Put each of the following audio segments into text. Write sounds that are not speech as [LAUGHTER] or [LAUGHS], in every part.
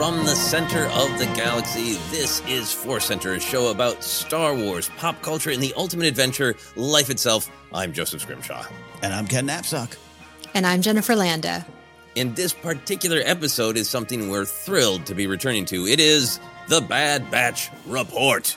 From the center of the galaxy, this is Force Center, a show about Star Wars, pop culture, and the ultimate adventure, life itself. I'm Joseph Scrimshaw. And I'm Ken Napzok. And I'm Jennifer Landa. And this particular episode is something we're thrilled to be returning to. It is the Bad Batch Report.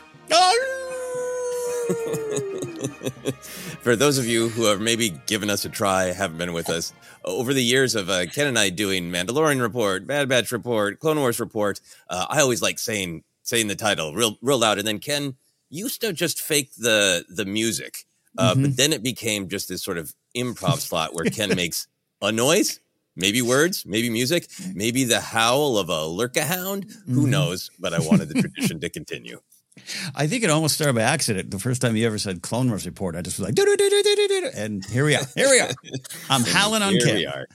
[LAUGHS] For those of you who have maybe given us a try, haven't been with us, over the years of uh, Ken and I doing Mandalorian Report, Bad Batch Report, Clone Wars Report, uh, I always like saying saying the title real real loud, and then Ken used to just fake the the music, uh, mm-hmm. but then it became just this sort of improv slot where Ken [LAUGHS] makes a noise, maybe words, maybe music, maybe the howl of a lurca hound. Mm-hmm. Who knows? But I wanted the tradition to continue. I think it almost started by accident. The first time you ever said Clone Wars report, I just was like, and here we are. Here we are. I'm howling on Here we are.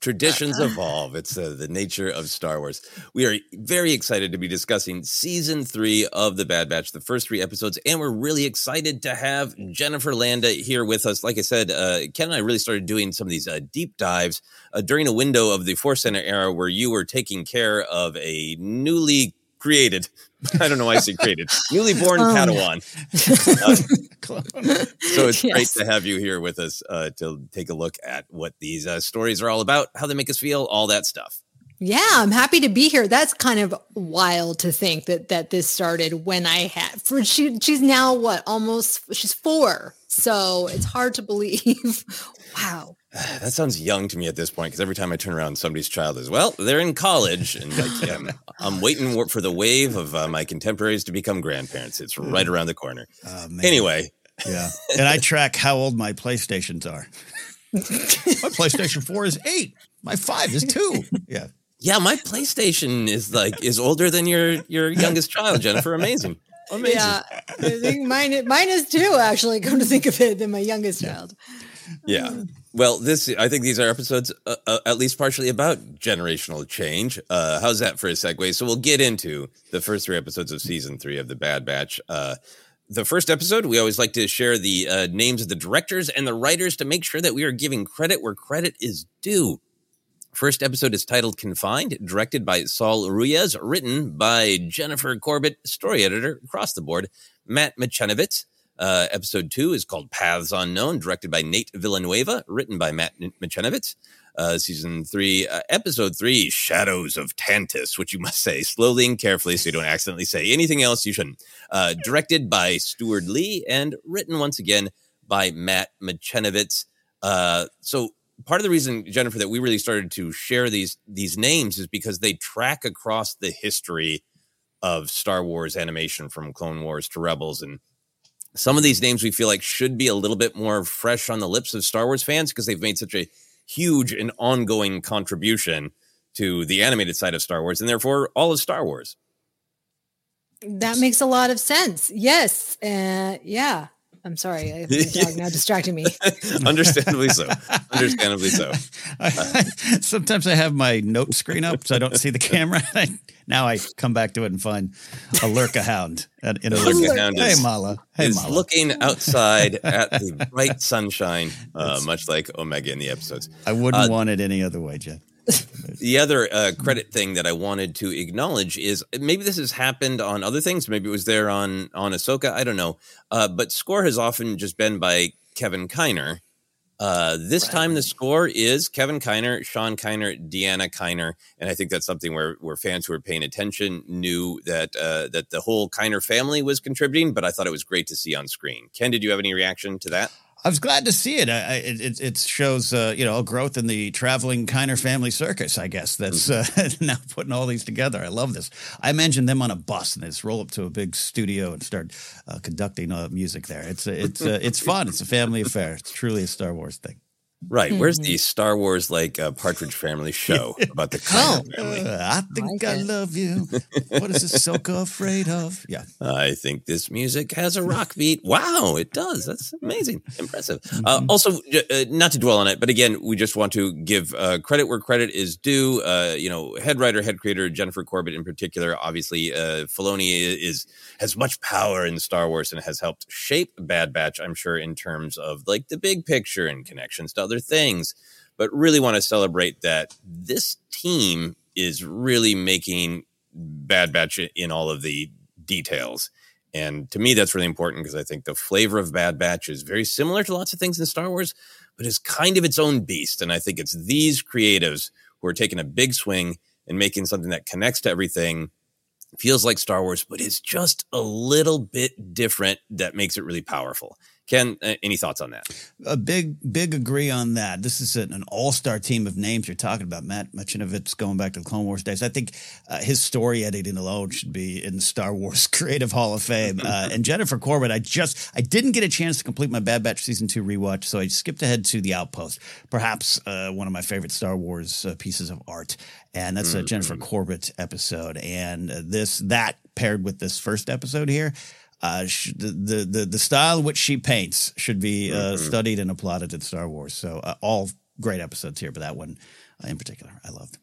Traditions evolve. It's uh, the nature of Star Wars. We are very excited to be discussing season three of The Bad Batch, the first three episodes, and we're really excited to have Jennifer Landa here with us. Like I said, uh, Ken and I really started doing some of these uh, deep dives uh, during a window of the Force Center era where you were taking care of a newly created. [LAUGHS] I don't know why I say created. Newly born um, Padawan. [LAUGHS] Uh, so it's yes. great to have you here with us uh, to take a look at what these uh, stories are all about, how they make us feel, all that stuff. Yeah, I'm happy to be here. That's kind of wild to think that that this started when I had for she she's now what almost she's four So it's hard to believe. [LAUGHS] wow. [SIGHS] That sounds young to me at this point because every time I turn around, somebody's child is well, they're in college, and like, yeah, I'm, I'm waiting for the wave of uh, my contemporaries to become grandparents. It's right around the corner. Oh. Anyway, Yeah. And I track how old my PlayStations are. my PlayStation 4 is eight. My five is two. Yeah. yeah, my PlayStation is like is older than your your youngest child, Jennifer. Amazing, amazing. Yeah, I think mine mine is too. Actually, come to think of it, than my youngest child. Yeah. Well, this I think these are episodes uh, uh, at least partially about generational change. Uh, how's that for a segue? So we'll get into the first three episodes of season three of the Bad Batch. Uh, the first episode, we always like to share the uh, names of the directors and the writers to make sure that we are giving credit where credit is due. First episode is titled Confined, directed by Saul Ruiz, written by Jennifer Corbett, story editor across the board, Matt Michnovetz. Uh, episode two is called Paths Unknown, directed by Nate Villanueva, written by Matt Michnovetz. Uh, season three, uh, episode three, Shadows of Tantiss, which you must say slowly and carefully so you don't accidentally say anything else you shouldn't. Uh, directed by Steward Lee and written once again by Matt Michnovetz. Uh, so part of the reason, Jennifer, that we really started to share these these names is because they track across the history of Star Wars animation from Clone Wars to Rebels and some of these names we feel like should be a little bit more fresh on the lips of Star Wars fans because they've made such a huge and ongoing contribution to the animated side of Star Wars and therefore all of Star Wars. That makes a lot of sense. Yes. Uh, yeah. I'm sorry. I have my [LAUGHS] dog now distracting me. [LAUGHS] Understandably so. Understandably so. [LAUGHS] Sometimes I have my note screen up so I don't see the camera. now I come back to it and find a Lurca hound. at- In a Lurca hound Hey, is- Mala. Hey, is Mala. looking outside at the bright sunshine, uh, much like Omega in the episodes. I wouldn't Uh, want it any other way, Jen. [LAUGHS] The other uh, credit thing that I wanted to acknowledge is maybe this has happened on other things. Maybe it was there on on Ahsoka. I don't know. Uh, but score has often just been by Kevin Kiner. Uh, this time the score is Kevin Kiner, Sean Kiner, Deanna Kiner, and I think that's something where where fans who were paying attention knew that uh, that the whole Kiner family was contributing. But I thought it was great to see on screen. Ken, did you have any reaction to that? I was glad to see it. I, it, it- shows, uh, you know, a growth in the traveling Kiner family circus. I guess that's uh, [LAUGHS] now putting all these together. I love this. I imagine them on a bus and they just roll up to a big studio and start uh, conducting uh, music there. It's it's uh, it's fun. It's a family affair. It's truly a Star Wars thing. Right. Where's the Star Wars like uh, Partridge Family [LAUGHS] show about the Kiner family? Uh, I think I love you. What is Ahsoka [LAUGHS] afraid of? Yeah. I think this music has a rock beat. Wow, it does. That's amazing, impressive. Uh, also, uh, not to dwell on it, but again, we just want to give uh, credit where credit is due. Uh, you know, head writer, head creator Jennifer Corbett in particular. Obviously, uh, Filoni is has much power in Star Wars and has helped shape Bad Batch. I'm sure in terms of like the big picture and connections to other things. But really want to celebrate that this team is really making Bad Batch in all of the details. And to me, that's really important because I think the flavor of Bad Batch is very similar to lots of things in Star Wars, but is kind of its own beast. And I think it's these creatives who are taking a big swing and making something that connects to everything, feels like Star Wars, but is just a little bit different that makes it really powerful. Ken, any thoughts on that? a big, big agree on that. This is an, all-star team of names you're talking about. Matt Michnovetz going back to the Clone Wars days. I think uh, his story editing alone should be in the Star Wars [LAUGHS] Creative Hall of Fame. Uh, [LAUGHS] and Jennifer Corbett, I just, I didn't get a chance to complete my Bad Batch season two rewatch, so I skipped ahead to The Outpost, perhaps uh, one of my favorite Star Wars uh, pieces of art. And that's a Jennifer Corbett episode. And uh, this, that paired with this first episode here, uh, sh- the, the the the style in which she paints should be uh, studied and applauded in Star Wars. So uh, all great episodes here, but that one uh, in particular, I loved.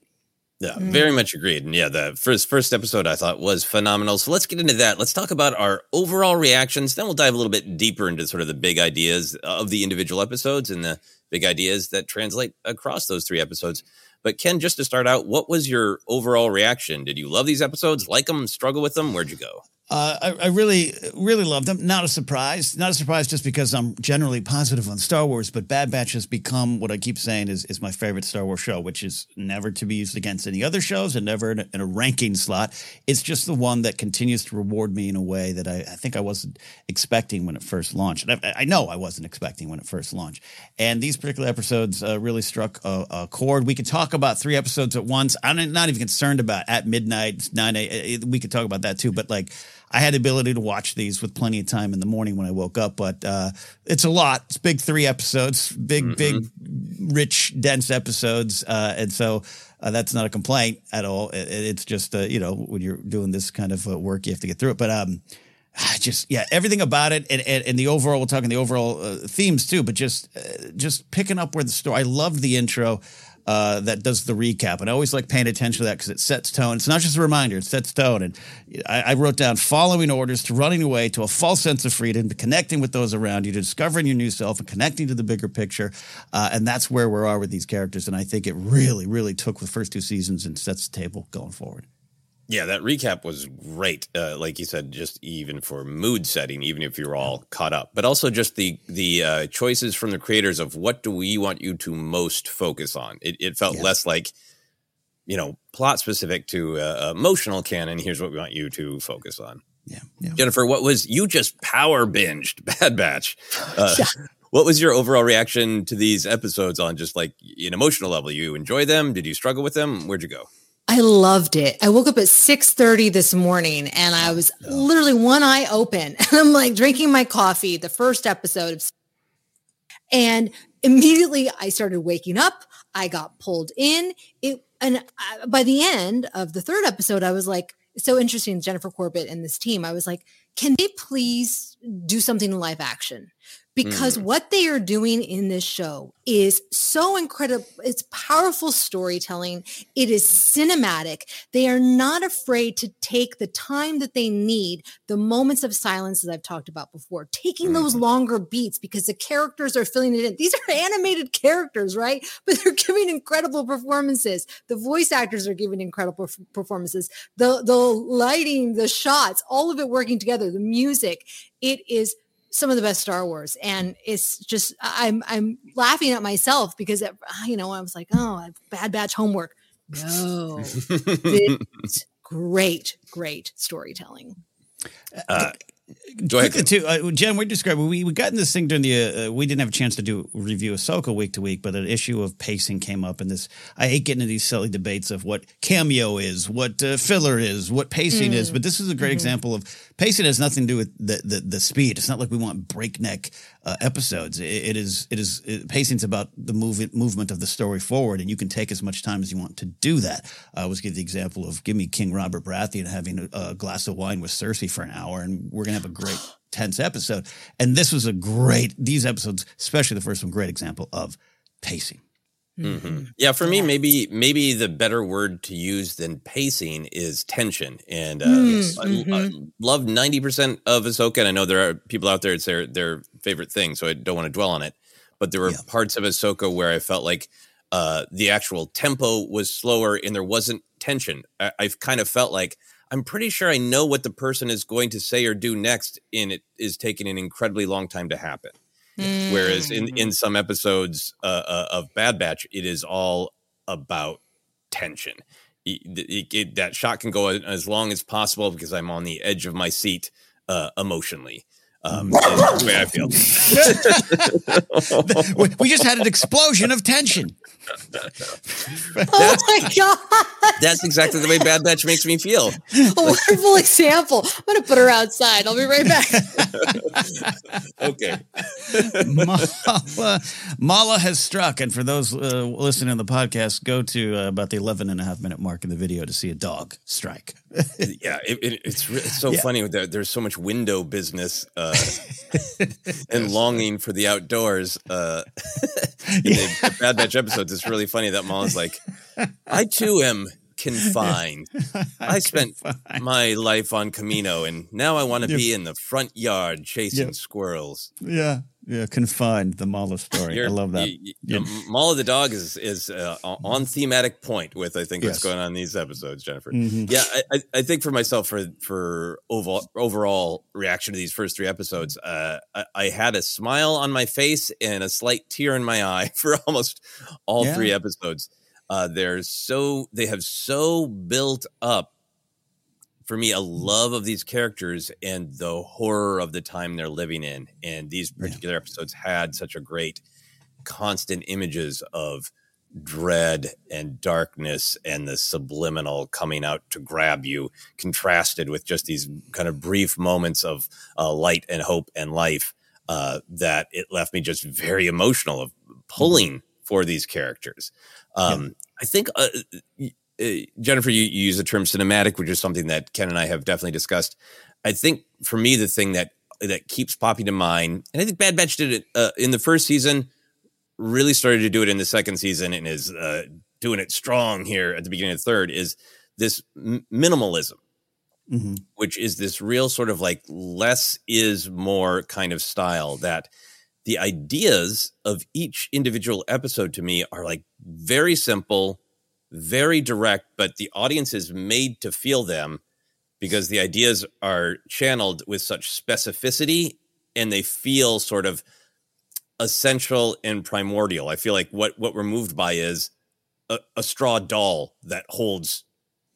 Yeah, very much agreed. And yeah, the first first episode I thought was phenomenal. So let's get into that. Let's talk about our overall reactions. Then we'll dive a little bit deeper into sort of the big ideas of the individual episodes and the big ideas that translate across those three episodes. But Ken, just to start out, what was your overall reaction? Did you love these episodes? Like them? Struggle with them? Where'd you go? Uh, I, I, really, really loved them. Not a surprise. Not a surprise just because I'm generally positive on Star Wars, but Bad Batch has become what I keep saying is, is my favorite Star Wars show, which is never to be used against any other shows and never in a, in a ranking slot. It's just the one that continues to reward me in a way that I, I think I wasn't expecting when it first launched. I, I, know I wasn't expecting when it first launched. And these particular episodes uh, really struck a, a, chord. We could talk about three episodes at once. I'm not even concerned about at midnight, 9 a.m. We could talk about that too, but like, I had the ability to watch these with plenty of time in the morning when I woke up, but uh, it's a lot. It's big three episodes, big, mm-hmm. big, rich, dense episodes, uh, and so uh, that's not a complaint at all. It, it's just uh, you know when you're doing this kind of uh, work, you have to get through it. But um, just yeah, everything about it, and, and, and the overall. We're talking the overall uh, themes too, but just just picking up where the story. I loved the intro uh, that does the recap. And I always like paying attention to that because it sets tone. It's not just a reminder, it sets tone. And I, I, wrote down following orders to running away to a false sense of freedom, to connecting with those around you, to discovering your new self and connecting to the bigger picture. Uh, and that's where we are with these characters. And I think it really, really took the first two seasons and sets the table going forward. Yeah, that recap was great. Uh, like you said, just even for mood setting, even if you're all caught up, but also just the the uh, choices from the creators of what do we want you to most focus on. It, it felt yeah. less like you know plot specific to uh, emotional canon. Here's what we want you to focus on. Yeah. yeah. Jennifer, what was you just power binged [LAUGHS] Bad Batch? Uh, [LAUGHS] yeah. What was your overall reaction to these episodes on just like an emotional level? You enjoy them? Did you struggle with them? Where'd you go? I loved it. I woke up at 6:30 this morning and I was literally one eye open [LAUGHS] and I'm like drinking my coffee, the first episode of and immediately I started waking up. I got pulled in. It and I, by the end of the third episode I was like so interesting Jennifer Corbett and this team. I was like, can they please do something in live action? Because mm. what they are doing in this show is so incredible. It's powerful storytelling. It is cinematic. They are not afraid to take the time that they need, the moments of silence that I've talked about before, taking mm. those mm-hmm. longer beats because the characters are filling it in. These are animated characters, right? [LAUGHS] But they're giving incredible performances. The voice actors are giving incredible performances. The the lighting, the shots, all of it working together, the music. It is some of the best Star Wars, and it's just I'm I'm laughing at myself because it, you know I was like, oh, I have bad batch homework. No, [LAUGHS] great, great storytelling. Uh, Go ahead. Too, uh, Jen, we described we we got in this thing during the uh, we didn't have a chance to do review Ahsoka week to week, but an issue of pacing came up, and this I hate getting into these silly debates of what cameo is, what uh, filler is, what pacing mm. is, but this is a great mm-hmm. example of pacing has nothing to do with the, the, the speed. It's not like we want breakneck uh, episodes. It, it is it is it, pacing's about the move, movement of the story forward, and you can take as much time as you want to do that. I always give the example of give me King Robert Baratheon having a, a glass of wine with Cersei for an hour, and we're gonna have a great tense episode. And this was a great these episodes, especially the first one, great example of pacing. Mm-hmm. Yeah, for me, maybe maybe the better word to use than pacing is tension. And uh, mm-hmm. I, I love ninety percent of Ahsoka. And I know there are people out there it's their their favorite thing, so I don't want to dwell on it. But there were yeah. parts of Ahsoka where I felt like uh, the actual tempo was slower and there wasn't tension. I, I've kind of felt like I'm pretty sure I know what the person is going to say or do next, and it is taking an incredibly long time to happen. Mm. Whereas in in some episodes uh, uh, of Bad Batch, it is all about tension. It, it, it, that shot can go as long as possible because I'm on the edge of my seat uh, emotionally. Um, the way I feel. [LAUGHS] we just had an explosion of tension. [LAUGHS] oh my god! That's exactly the way Bad Batch makes me feel. A wonderful example. I'm gonna put her outside. I'll be right back. [LAUGHS] okay. Mala, Mala has struck, and for those uh, listening to the podcast, go to uh, about the 11 and a half minute mark in the video to see a dog strike. yeah, it, it, it's it's so yeah. funny that there's so much window business uh, [LAUGHS] and longing for the outdoors. Uh, [LAUGHS] in yeah. the Bad Batch episodes, it's really funny that Mala's like, I too am confined. [LAUGHS] I spent my life on Kamino, and now I want to be in the front yard chasing yeah. squirrels. Yeah, yeah, confined the Mala story. You're- I love that. you- you- Yeah. Mall of the Dog is is uh, on thematic point with I think what's going on in these episodes, Jennifer. Mhm. Yeah, I, I, I think for myself for for overall overall reaction to these first three episodes, uh, I, I had a smile on my face and a slight tear in my eye [LAUGHS] for almost all Yeah. three episodes. Uh, they're so they have so built up for me a love of these characters and the horror of the time they're living in and these particular episodes had such a great constant images of dread and darkness and the subliminal coming out to grab you contrasted with just these kind of brief moments of uh, light and hope and life uh, that it left me just very emotional of pulling for these characters. Um, i think uh, Jennifer, you, you use the term cinematic, which is something that Ken and I have definitely discussed. I think for me, the thing that that keeps popping to mind, and I think Bad Batch did it uh, in the first season, really started to do it in the second season, and is uh, doing it strong here at the beginning of the third. Is this m- minimalism? Mhm. which is this real sort of like less is more kind of style that the ideas of each individual episode to me are like very simple, very direct, but the audience is made to feel them because the ideas are channeled with such specificity and they feel sort of essential and primordial. I feel like what what we're moved by is a, a straw doll that holds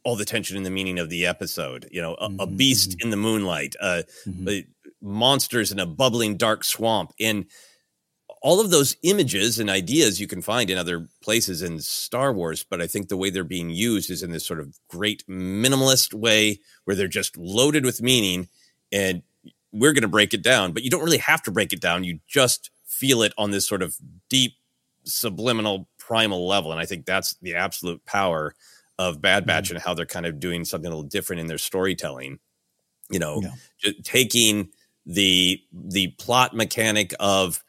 all the tension and the meaning of the episode. You know, a, a beast in the moonlight, uh, uh, monsters in a bubbling dark swamp, and all of those images and ideas you can find in other places in Star Wars. But I think the way they're being used is in this sort of great minimalist way where they're just loaded with meaning, and we're going to break it down. But you don't really have to break it down. You just feel it on this sort of deep subliminal primal level and i think that's the absolute power of bad mm-hmm. batch and how they're kind of doing something a little different in their storytelling you know ju- taking the the plot mechanic of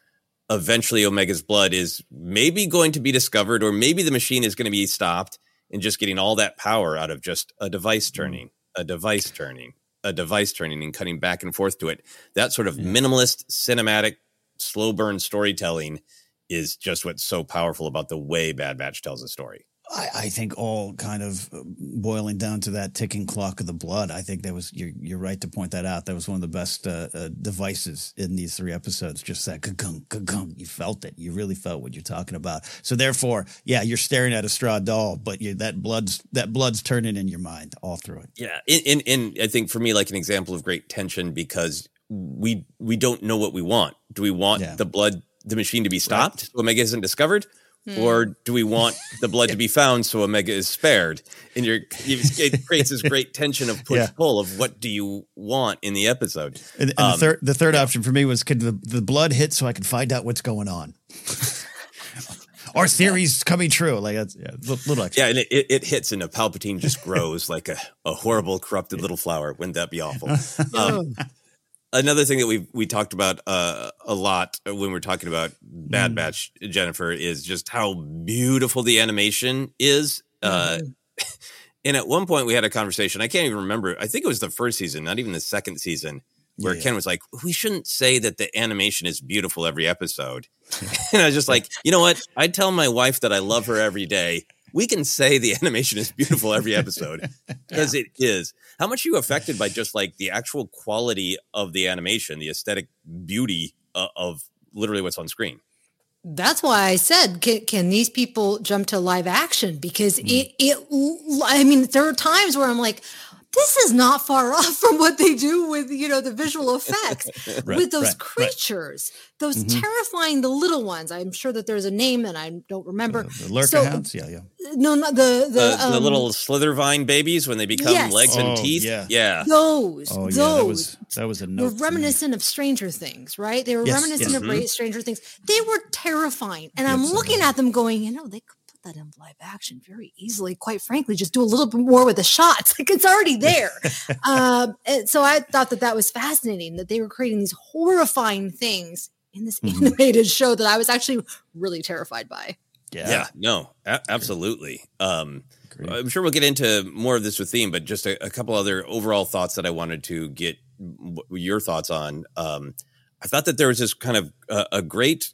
eventually omega's blood is maybe going to be discovered or maybe the machine is going to be stopped and just getting all that power out of just a device mm-hmm. turning a device turning a device turning and cutting back and forth to it. That sort of minimalist cinematic slow burn storytelling is just what's so powerful about the way Bad Batch tells a story. I, I think all kind of uh, boiling down to that ticking clock of the blood. I think that was you're, you're right to point that out. That was one of the best uh, uh, devices in these three episodes. Just that gunk gunk. You felt it. You really felt what you're talking about. So therefore, yeah, you're staring at a straw doll, but you, that blood's that blood's turning in your mind all through it. Yeah, and, and I think for me, like an example of great tension because we we don't know what we want. Do we want the blood, the machine to be stopped so Omega isn't discovered? Hmm. Or do we want the blood to be [LAUGHS] found so Omega is spared? And you're, it creates this great tension of push [LAUGHS] Yeah. pull of what do you want in the episode. And, and Um, the third the third option for me was could the, the blood hit so I could find out what's going on. [LAUGHS] Our theories coming true. Like that's yeah, li- little extra. Yeah, and it, it, it hits and a Palpatine just grows like a, a horrible, corrupted little flower. Wouldn't that be awful? Um, another thing that we we talked about uh, a lot when we we're talking about Bad Mm. Batch, Jennifer, is just how beautiful the animation is. Uh, [LAUGHS] and at one point, we had a conversation. I can't even remember. I think it was the first season, not even the second season, where yeah. Ken was like, "We shouldn't say that the animation is beautiful every episode." [LAUGHS] and I was just like, you know what? I tell my wife that I love her every day. We can say the [LAUGHS] animation is beautiful every episode [LAUGHS] because it is. How much are you affected by just like the actual quality of the animation, the aesthetic beauty uh, of literally what's on screen? That's why I said, can, can these people jump to live action? Because it, it, I mean, there are times where I'm like, this is not far [LAUGHS] off from what they do with, you know, the visual [LAUGHS] effects Right, with those right, right. creatures, those Mm-hmm. Mhm. terrifying, the little ones. I'm sure that there's a name and I don't remember. The lurca So- hounds. Yeah, yeah. No, not the, the, The, the um, little slithervine babies when they become Yes. legs and Oh, teeth. yeah. yeah. those, Oh yeah, those that was that was a were note. reminiscent of Stranger Things, right? They were Yes, reminiscent yes. of Mm-hmm. Stranger Things. They were terrifying. And I'm looking at them going, you know, they could put that in live action very easily. Quite frankly, just do a little bit more with the shots. [LAUGHS] Like it's already [LAUGHS] there. um, and so I thought that that was fascinating that they were creating these horrifying things in this Mm-hmm. animated show that I was actually really terrified by. Yeah, no, a- absolutely. Um, I'm sure we'll get into more of this with theme, but just a, a couple other overall thoughts that I wanted to get w- your thoughts on. Um, I thought that there was this kind of uh, a great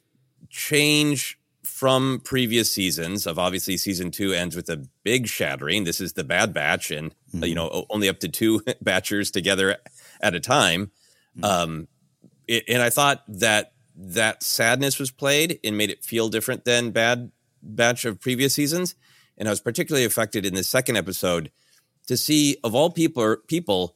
change from previous seasons of obviously season two ends with a big shattering. This is the Bad Batch, and mm-hmm. you know only up to two [LAUGHS] batchers together at a time. Mm-hmm. Um, it, and I thought that that sadness was played and made it feel different than Bad Batch of previous seasons. And I was particularly affected in the second episode to see of all people people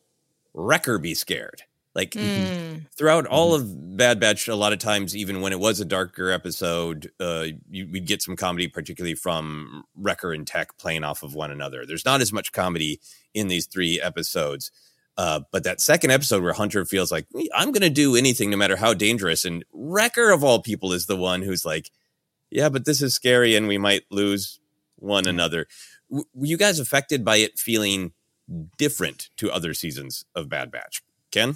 Wrecker be scared. Like mm. throughout all of Bad Batch, a lot of times, even when it was a darker episode, uh, you, we'd get some comedy, particularly from Wrecker and Tech playing off of one another. There's not as much comedy in these three episodes. Uh, but that second episode where Hunter feels like, I'm going to do anything no matter how dangerous. And Wrecker, of all people, is the one who's like, yeah, but this is scary and we might lose one another. W- were you guys affected by it feeling different to other seasons of Bad Batch? Ken?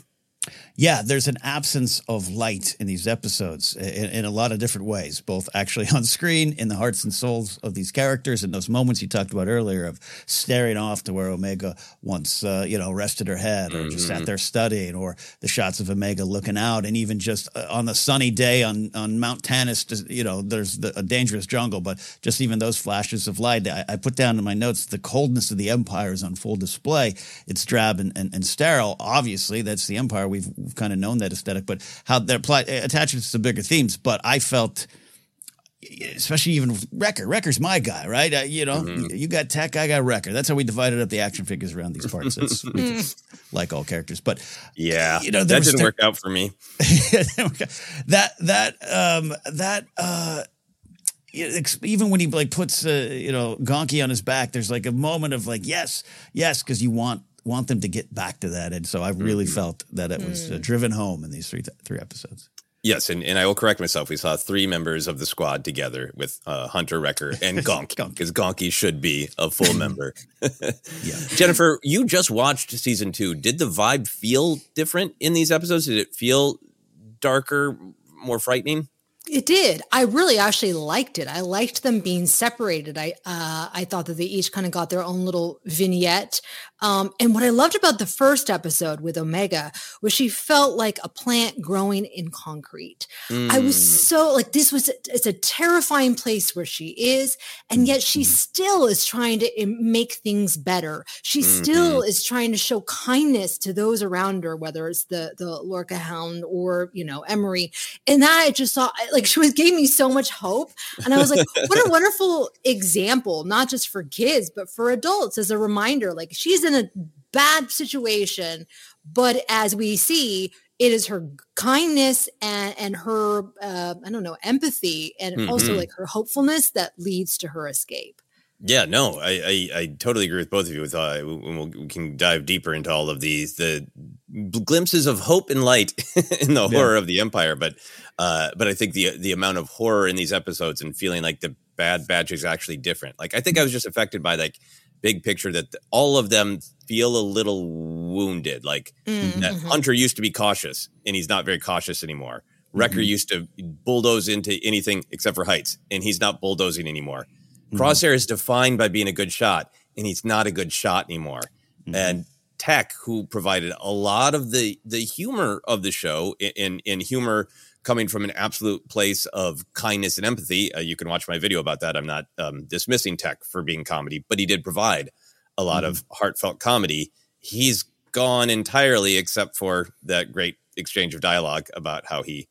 Yeah, there's an absence of light in these episodes in, in, a lot of different ways, both actually [LAUGHS] on screen, in the hearts and souls of these characters, and those moments you talked about earlier of staring off to where Omega once, uh, you know, rested her head or mm-hmm. just sat mm-hmm. there studying, or the shots of Omega looking out, and even just uh, on the sunny day on, on Mount just, you know, there's the, a dangerous jungle, but just even those flashes of light. I, I, put down in my notes the coldness of the Empire is on full display. It's drab and, and, and sterile. Obviously, that's the Empire. We've, we've kind of known that aesthetic, but how they're apply, attachments to bigger themes. But I felt, especially even Wrecker. Wrecker's my guy, right? Uh, you know, mm-hmm. you got Tech, I got Wrecker. That's how we divided up the action figures around these parts. That's [LAUGHS] like all characters, but yeah, you know, [LAUGHS] that didn't work out for me. that that um that uh even when he like puts uh, you know Gonky on his back, there's like a moment of like yes, yes, because you want want them to get back to that. And so I really mm-hmm. felt that it was uh, mm. driven home in these three three episodes. Yes, and, and I will correct myself. We saw three members of the squad together with uh, Hunter Wrecker and [LAUGHS] Gonk, because Gonky should be a full [LAUGHS] member. [LAUGHS] yeah. Jennifer, you just watched season two. Did the vibe feel different in these episodes? Did it feel darker, more frightening? It did. I really actually liked it. I liked them being separated. I uh, I thought that they each kind of got their own little vignette. Um, and what I loved about the first episode with Omega was she felt like a plant growing in concrete. Mm. I was mm. so like this was it's a terrifying place where she is, and yet she mm-hmm. still is trying to make things better. She mm-hmm. still is trying to show kindness to those around her, whether it's the the Lurca Hound or you know Emerie. And that I just saw like she was gave me so much hope, and I was like, what a [LAUGHS] wonderful example, not just for kids but for adults as a reminder. Like she's in a bad situation, but as we see, it is her kindness and and her uh, I don't know empathy and mm-hmm. also like her hopefulness that leads to her escape. Yeah, no, I, I, I totally agree with both of you. With uh, we'll, we can dive deeper into all of these the glimpses of hope and light [LAUGHS] in the horror yeah. of the empire, but uh, but I think the the amount of horror in these episodes and feeling like the bad batch is actually different. Like I think I was just affected by like big picture that all of them feel a little wounded. Like mm-hmm. that Hunter used to be cautious and he's not very cautious anymore. Wrecker mm-hmm. used to bulldoze into anything except for heights and he's not bulldozing anymore. Mm-hmm. Crosshair is defined by being a good shot and he's not a good shot anymore. Mm-hmm. And Tech, who provided a lot of the the humor of the show in in humor coming from an absolute place of kindness and empathy. Uh, you can watch my video about that. I'm not um, dismissing Tech for being comedy, but he did provide a lot mm-hmm. of heartfelt comedy. He's gone entirely, except for that great exchange of dialogue about how he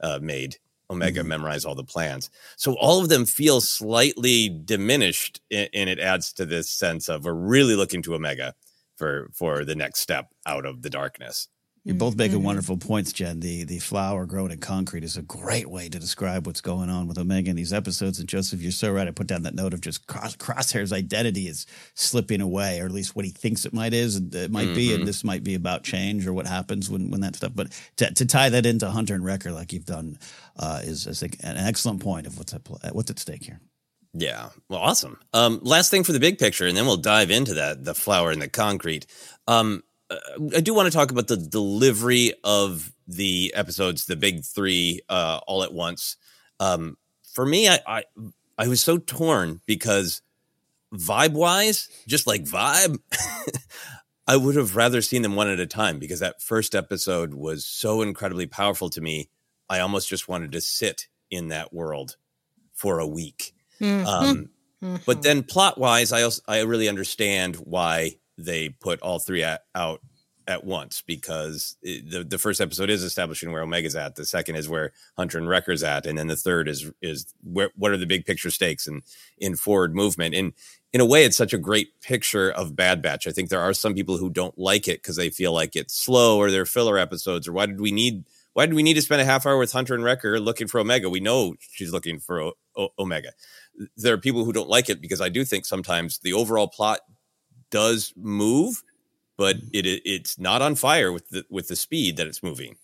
uh, made Omega mm-hmm. memorize all the plans. So all of them feel slightly diminished, and it adds to this sense of we're really looking to Omega for for the next step out of the darkness. You're both making mm-hmm. wonderful points, Jen. The the flower grown in concrete is a great way to describe what's going on with Omega in these episodes. And Joseph, you're so right. I put down that note of just cross, Crosshair's identity is slipping away, or at least what he thinks it might is. It might mm-hmm. be, and mm-hmm. this might be about change or what happens when when that stuff. But to, to tie that into Hunter and Wrecker, like you've done, uh, is I think an excellent point of what's at what's at stake here. Yeah. Well, awesome. Um, last thing for the big picture, and then we'll dive into that the flower and the concrete. Um, I do want to talk about the delivery of the episodes, the big three, uh, all at once. Um, for me, I, I, I was so torn because vibe wise, just like vibe, [LAUGHS] I would have rather seen them one at a time because that first episode was so incredibly powerful to me. I almost just wanted to sit in that world for a week. Mm-hmm. Um, mm-hmm. But then plot wise, I also, I really understand why they put all three at, out at once because it, the the first episode is establishing where Omega's at. The second is where Hunter and Wrecker's at, and then the third is is where what are the big picture stakes and in forward movement. And in a way, it's such a great picture of Bad Batch. I think there are some people who don't like it because they feel like it's slow or they're filler episodes or why did we need why did we need to spend a half hour with Hunter and Wrecker looking for Omega? We know she's looking for o- o- Omega. There are people who don't like it because I do think sometimes the overall plot does move but it it's not on fire with the with the speed that it's moving.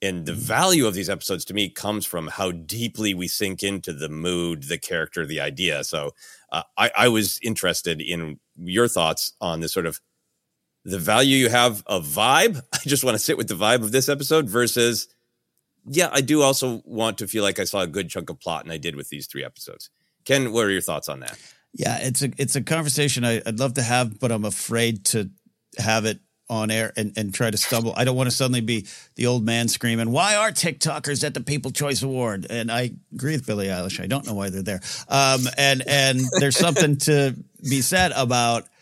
And the value of these episodes to me comes from how deeply we sink into the mood, the character, the idea. So uh, I, I was interested in your thoughts on this sort of the value you have of vibe. [LAUGHS] I just want to sit with the vibe of this episode versus, yeah, I do also want to feel like I saw a good chunk of plot, and I did with these three episodes. Ken, what are your thoughts on that? Yeah, it's a it's a conversation I, would love to have, but I'm afraid to have it on air and, and try to stumble. I don't want to suddenly be the old man screaming, why are TikTokers at the People Choice Award? And I agree with Billie Eilish. I don't know why they're there. Um, and, and there's something to be said about –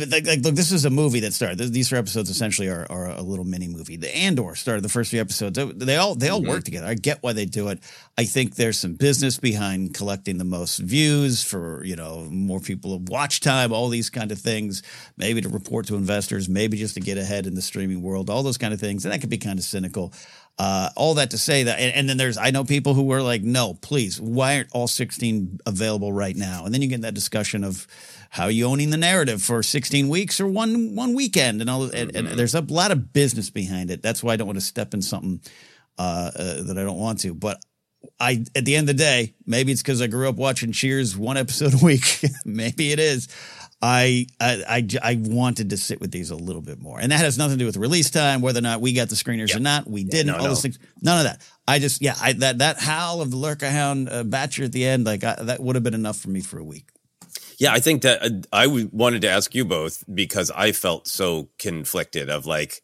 like, like, look, this is a movie that started. These four episodes essentially are, are a little mini movie. The Andor started the first few episodes. They all they all mm-hmm. work together. I get why they do it. I think there's some business behind collecting the most views for you know more people of watch time, all these kind of things. Maybe to report to investors, maybe just to get ahead in the streaming world, all those kind of things. And that could be kind of cynical. Uh, all that to say that, and, and, then there's I know people who were like, no, please, why aren't all 16 available right now? And then you get that discussion of how are you owning the narrative for 16 weeks or one one weekend and all and, and, mm-hmm. there's a lot of business behind it that's why i don't want to step in something uh, uh, that i don't want to but i at the end of the day maybe it's because i grew up watching cheers one [LAUGHS] episode a week [LAUGHS] maybe it is I, I, I I wanted to sit with these a little bit more, and that has nothing to do with release time, whether or not we got the screeners yep. or not. We didn't. Yeah, no, all no. those things, none of that. I just, yeah, I, that that howl of the Lurca Hound uh, Batcher at the end, like I, that would have been enough for me for a week. Yeah, I think that uh, I w- wanted to ask you both because I felt so conflicted of like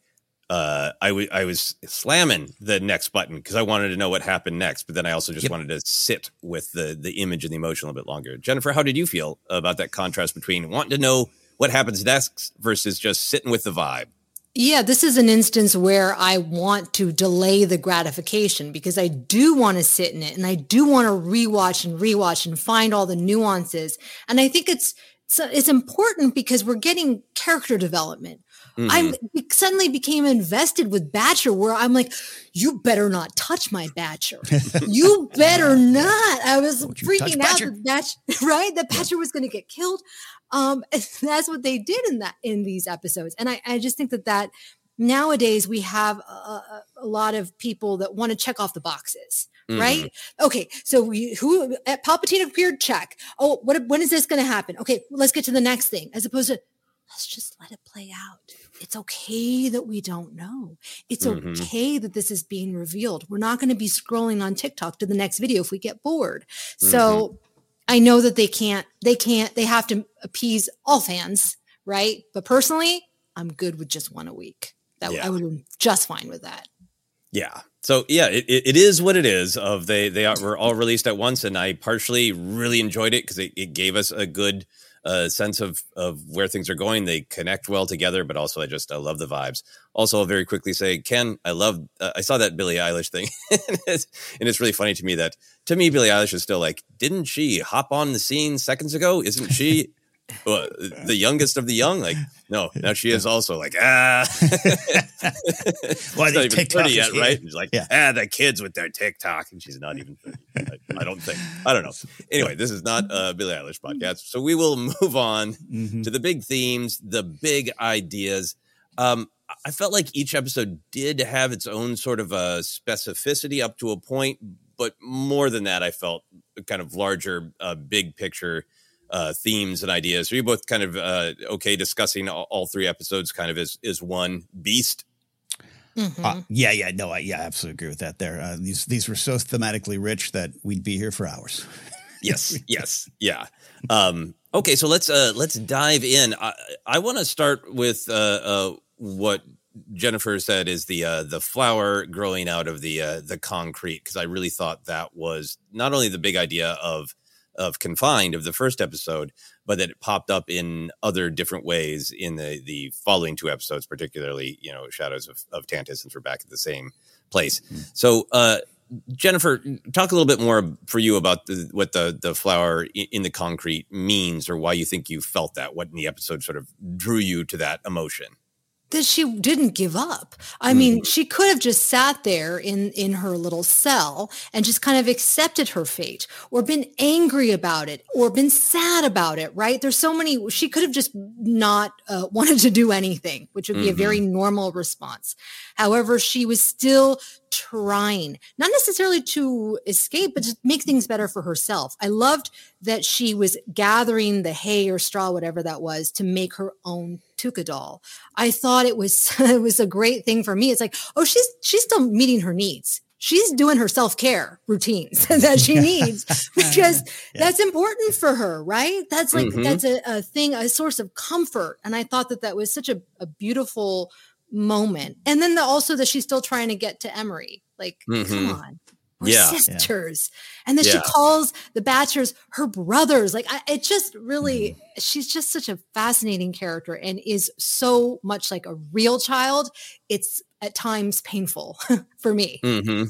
uh, I, w- I was slamming the next button because I wanted to know what happened next, but then I also just yep. wanted to sit with the the image and the emotion a little bit longer. Jennifer, how did you feel about that contrast between wanting to know what happens next versus just sitting with the vibe? Yeah, this is an instance where I want to delay the gratification because I do want to sit in it and I do want to rewatch and rewatch and find all the nuances. And I think it's it's important because we're getting character development. Mm-hmm. I suddenly became invested with Batcher where I'm like, you better not touch my Batcher. [LAUGHS] you better not. I was freaking out that Batcher, [LAUGHS] right? That Batcher was going to get killed. Um, [LAUGHS] that's what they did in that in these episodes, and I, I just think that that nowadays we have a, a lot of people that want to check off the boxes. Mm-hmm. Right. Okay. So we, who at Palpatine appeared? Check. Oh, what? When is this going to happen? Okay. Let's get to the next thing. As opposed to let's just let it play out. It's okay that we don't know. It's mm-hmm. okay that this is being revealed. We're not going to be scrolling on TikTok to the next video if we get bored. Mm-hmm. So I know that they can't, they can't, they have to appease all fans, right? But personally, I'm good with just one a week. That yeah. I would be just fine with that. Yeah. So yeah, it, it is what it is. Of they they were all released at once, and I partially really enjoyed it because it, it gave us a good uh, sense of of where things are going. They connect well together, but also I just I love the vibes. Also, I'll very quickly say, Ken, I love. Uh, I saw that Billie Eilish thing, [LAUGHS] and, it's, and it's really funny to me that to me Billie Eilish is still like, didn't she hop on the scene seconds ago? Isn't she? Well, the youngest of the young. Like, no, now she is also like, ah, [LAUGHS] well, not even TikTok 30 yet, right? And She's like, yeah. ah, the kids with their TikTok, and she's not even 30. I, I, don't think. I don't know. Anyway, this is not a Billie Eilish podcast, so we will [LAUGHS] move on mm-hmm. to the big themes, the big ideas. Um, I felt like each episode did have its own sort of a specificity up to a point, but more than that, I felt kind of larger, uh, big picture uh, themes and ideas. Are you both kind of uh, okay discussing all, all, three episodes kind of as, as one beast? Mm-hmm. Uh, yeah, yeah, no, I yeah, I absolutely agree with that. There, uh, these these were so thematically rich that we'd be here for hours. [LAUGHS] yes, yes, yeah. Um, Okay, so let's uh let's dive in. I, I want to start with uh, uh what Jennifer said is the uh the flower growing out of the uh the concrete because I really thought that was not only the big idea of of confined of the first episode, but that it popped up in other different ways in the the following two episodes, particularly you know Shadows of, of Tantiss, since we're back at the same place. Mm-hmm. So uh Jennifer, talk a little bit more for you about the, what the the flower in the concrete means, or why you think you felt that. What in the episode sort of drew you to that emotion? That she didn't give up. I mean, mm-hmm. she could have just sat there in in her little cell and just kind of accepted her fate or been angry about it or been sad about it, right? There's so many she could have just not uh, [LAUGHS] wanted to do anything, which would be mm-hmm. a very normal response. However, she was still trying, not necessarily to escape, but to make things better for herself. I loved that she was gathering the hay or straw, whatever that was, to make her own Tooka doll. I thought it was [LAUGHS] it was a great thing for me. It's like, oh, she's she's still meeting her needs. She's doing her self care routines [LAUGHS] that she needs [LAUGHS] because yeah. that's important for her, right? That's like mm-hmm. that's a, a, thing, a source of comfort. And I thought that that was such a, a beautiful moment. And then the, also that she's still trying to get to Emerie. Like, mm-hmm. come on, we're yeah, sisters. Yeah. And then yeah. she calls the Batchers her brothers. Like I, it just really, mm. she's just such a fascinating character and is so much like a real child. It's at times painful [LAUGHS] for me. Mm-hmm.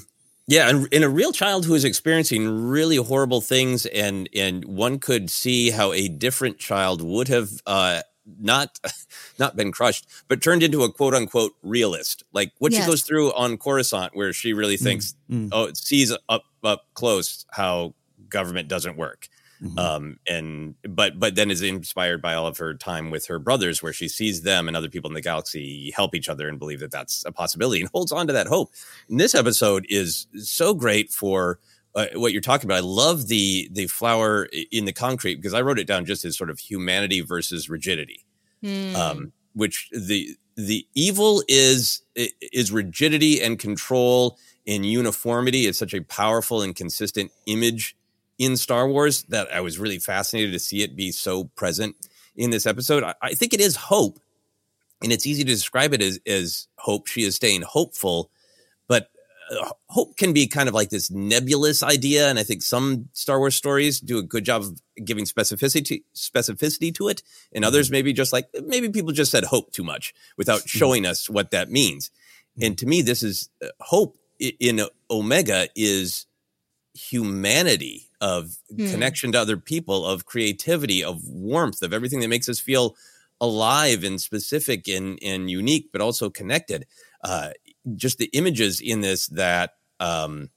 Yeah, and in a real child who is experiencing really horrible things, and and one could see how a different child would have uh, not [LAUGHS] not been crushed, but turned into a quote unquote realist. Like what yes. she goes through on Coruscant, where she really mm, thinks, mm-hmm. oh, it sees up up close how government doesn't work. Mm-hmm. Um, and but but then is inspired by all of her time with her brothers, where she sees them and other people in the galaxy help each other and believe that that's a possibility and holds on to that hope. And this episode is so great for uh, what you're talking about. I love the the flower in the concrete because I wrote it down just as sort of humanity versus rigidity. Mm. Um, which the the evil is is rigidity and control and uniformity. It's such a powerful and consistent image in Star Wars that I was really fascinated to see it be so present in this episode. I, I think it is hope, and it's easy to describe it as as hope. She is staying hopeful hope can be kind of like this nebulous idea, and I think some Star Wars stories do a good job of giving specificity specificity to it, and others mm-hmm. maybe just like maybe people just said hope too much without mm-hmm. showing us what that means. And to me, this is uh, hope in Omega is humanity of mm. connection to other people, of creativity, of warmth, of everything that makes us feel alive and specific and, and unique, but also connected. Uh, just the images in this that um,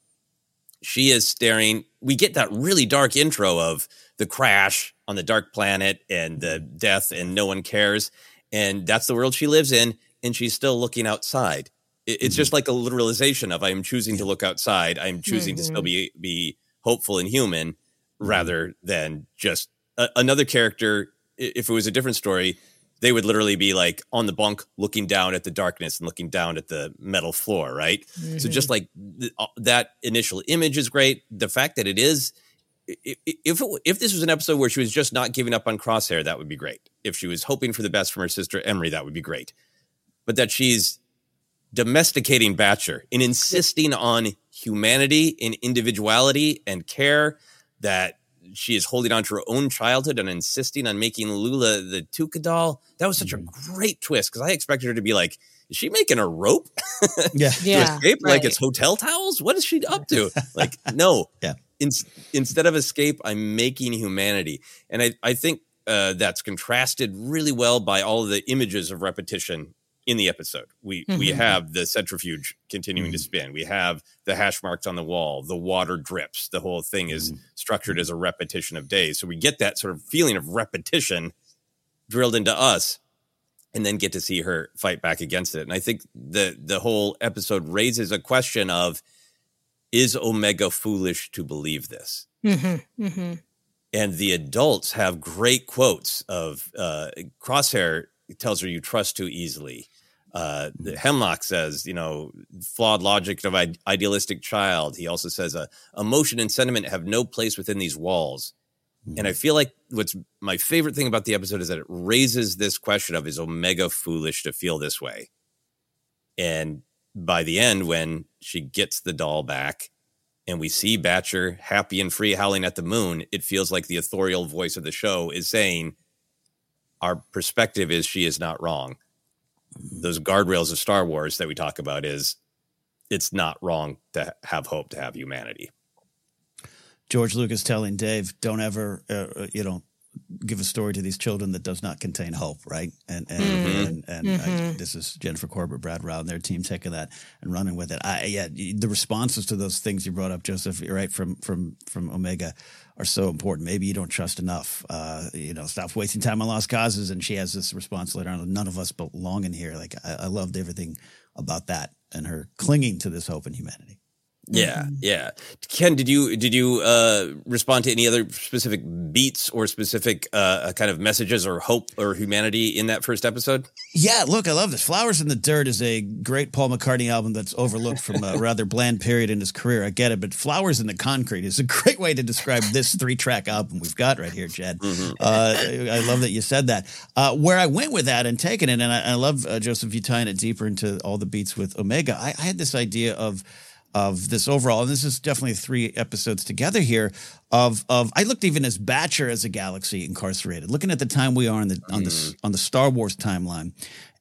she is staring. We get that really dark intro of the crash on the dark planet and the death, and no one cares. And that's the world she lives in. And she's still looking outside. It's mm-hmm. just like a literalization of I am choosing to look outside. I am choosing mm-hmm. to still be be hopeful and human mm-hmm. rather than just a, another character. If it was a different story, they would literally be like on the bunk looking down at the darkness and looking down at the metal floor right? Mm-hmm. so just like th- uh, that initial image is great. The fact that it is if it, if this was an episode where she was just not giving up on crosshair that would be great. If she was hoping for the best from her sister Emerie that would be great. But that she's domesticating batcher and insisting on humanity and individuality and care that she is holding on to her own childhood and insisting on making Lula the Tooka doll. That was such a mm-hmm. great twist because I expected her to be like, is she making a rope? [LAUGHS] yeah. to yeah, escape? Right. Like it's hotel towels? What is she up to? [LAUGHS] like, no. Yeah. In, instead of escape, I'm making humanity. And I, I think uh, that's contrasted really well by all of the images of repetition in the episode. We mm-hmm. we have the centrifuge continuing mm-hmm. to spin. We have the hash marks on the wall. The water drips. The whole thing is mm-hmm. structured as a repetition of days. So we get that sort of feeling of repetition drilled into us, and then get to see her fight back against it. And I think the the whole episode raises a question of: Is Omega foolish to believe this? Mm-hmm. Mm-hmm. And the adults have great quotes of uh, Crosshair tells her you trust too easily. Uh, Hemlock says, you know, flawed logic of idealistic child. He also says, uh, emotion and sentiment have no place within these walls. And I feel like what's my favorite thing about the episode is that it raises this question of is Omega foolish to feel this way? And by the end, when she gets the doll back and we see Batcher happy and free howling at the moon, it feels like the authorial voice of the show is saying, Our perspective is she is not wrong. Those guardrails of Star Wars that we talk about is it's not wrong to have hope to have humanity. George Lucas telling Dave, "Don't ever, uh, uh, you know, give a story to these children that does not contain hope." Right? And and Mhm. and, and Mhm. I, this is Jennifer Corbett, Brad Rau, and their team taking that and running with it. I yeah, the responses to those things you brought up, Joseph, right from from from Omega are so important. Maybe you don't trust enough. Uh, you know, stop wasting time on lost causes. And she has this response later on. None of us belong in here. Like I, I loved everything about that and her clinging to this hope in humanity. Yeah, yeah. Ken, did you did you uh, respond to any other specific beats or specific uh, kind of messages or hope or humanity in that first episode? Yeah, look, I love this. Flowers in the Dirt is a great Paul McCartney album that's overlooked from a [LAUGHS] rather bland period in his career. I get it, but Flowers in the Concrete is a great way to describe this three track album we've got right here, Jed. Uh, I love that you said that. Uh, where I went with that and taking it, and I, I love, uh, Joseph, you tying it deeper into all the beats with Omega. I, I had this idea of of this overall, and this is definitely three episodes together here. Of of I looked even as Batcher as a galaxy incarcerated, looking at the time we are on the on the on the Star Wars timeline,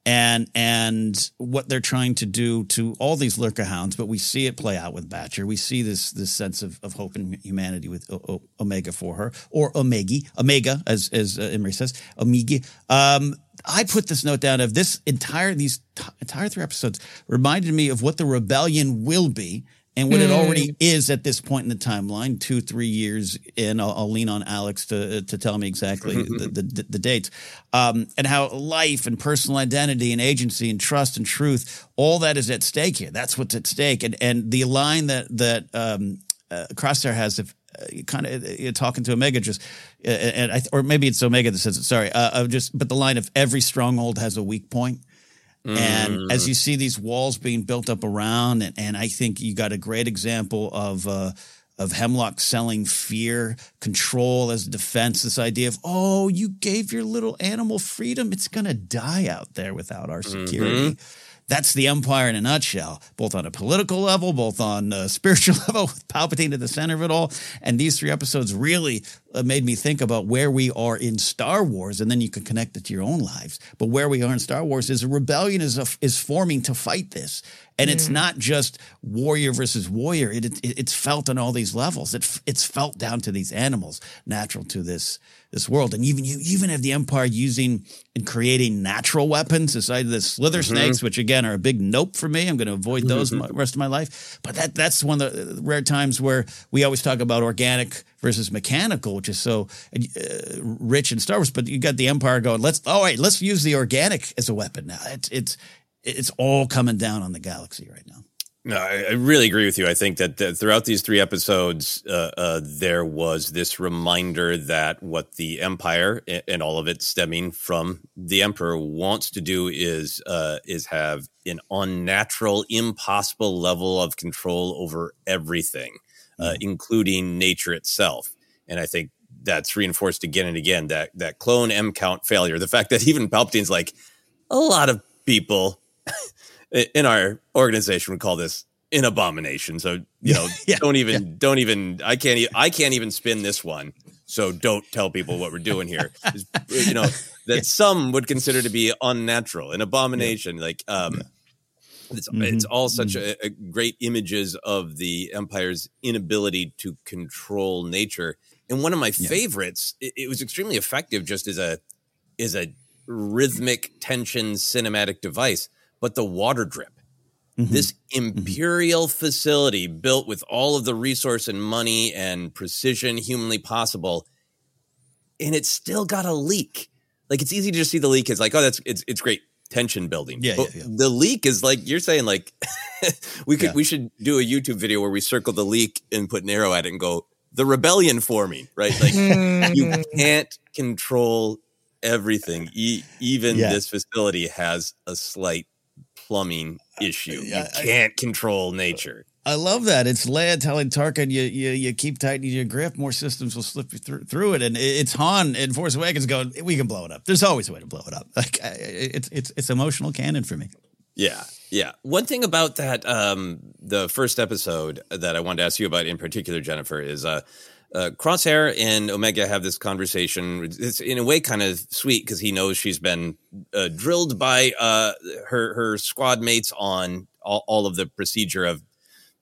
and and what they're trying to do to all these lurca hounds. But we see it play out with Batcher. We see this this sense of, of hope and humanity with o- o- Omega for her, or Omega, Omega as as uh, Emerie says, Omega. Um, I put this note down of this entire these t- entire three episodes reminded me of what the rebellion will be and what it already is at this point in the timeline. Two, three years in, I'll, I'll lean on Alex to to tell me exactly [LAUGHS] the, the the dates, um, and how life and personal identity and agency and trust and truth, all that is at stake here. That's what's at stake, and and the line that that um, uh, Crosshair has if kind of uh, talking to Omega just, uh, and I, or maybe it's Omega that says it. Sorry, uh, just but the line of every stronghold has a weak point. And as you see these walls being built up around, and, and I think you got a great example of uh, of Hemlock selling fear, control as defense. This idea of oh, you gave your little animal freedom; it's gonna die out there without our security. That's the empire in a nutshell, both on a political level, both on a [LAUGHS] spiritual level, with Palpatine at the center of it all. And these three episodes really uh, made me think about where we are in Star Wars, and then you can connect it to your own lives. But where we are in Star Wars is a rebellion is a, is forming to fight this, and it's mm. not just warrior versus warrior. It, it it's felt on all these levels. It it's felt down to these animals, natural to this this world, and even you even have the Empire using and creating natural weapons. Aside the slither mm-hmm. snakes, which again are a big nope for me. I'm going to avoid those mm-hmm. my, rest of my life. But that that's one of the rare times where we always talk about organic versus mechanical, which is so uh, rich in Star Wars. But you got the Empire going. Let's oh, all right. Let's use the organic as a weapon now. It's it's it's all coming down on the galaxy right now. No, I, I really agree with you. I think that, that throughout these three episodes, uh, uh, there was this reminder that what the Empire and all of it stemming from the Emperor wants to do is uh, is have an unnatural, impossible level of control over everything, uh, including nature itself. And I think that's reinforced again and again that that clone M count failure. The fact that even Palpatine's like a lot of people [LAUGHS] in our organization we call this an abomination. So you know, [LAUGHS] Yeah, don't even, don't even. I can't, e- I can't even spin this one. So don't tell people what we're doing here. [LAUGHS] you know that some would consider to be unnatural, an abomination. Like, um, it's it's all such a, a great images of the empire's inability to control nature. And one of my favorites, it, it was extremely effective, just as a is a rhythmic tension cinematic device. But the water drip, mm-hmm. this mm-hmm. imperial facility built with all of the resource and money and precision humanly possible, and it's still got a leak. Like it's easy to just see the leak as like, oh, that's it's it's great tension building. Yeah, but yeah, yeah. the leak is like you're saying, like [LAUGHS] we could Yeah. we should do a YouTube video where we circle the leak and put an arrow at it and go the rebellion forming, right? Like you hmm. can't control everything. E- even Yeah. this facility has a slight plumbing issue. Yeah, you can't control nature. I love that. It's Leia telling Tarkin, "You you, you keep tightening your grip, more systems will slip you through, through it." And it's Han in Force Awakens going, "We can blow it up. There's always a way to blow it up." [LAUGHS] Like it's it's it's emotional canon for me. Yeah, yeah. One thing about that, um, the first episode that I wanted to ask you about in particular, Jennifer, is uh, uh, Crosshair and Omega have this conversation. It's in a way kind of sweet because he knows she's been uh, drilled by uh, her her squad mates on all, all of the procedure of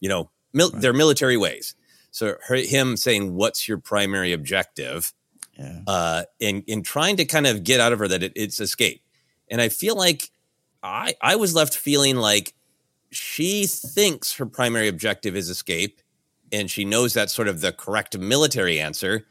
you know, mil- right. their military ways. So her, him saying, "What's your primary objective?" Yeah. Uh, in in trying to kind of get out of her that it, it's escape, and I feel like I I was left feeling like she thinks her primary objective is escape, and she knows that's sort of the correct military answer.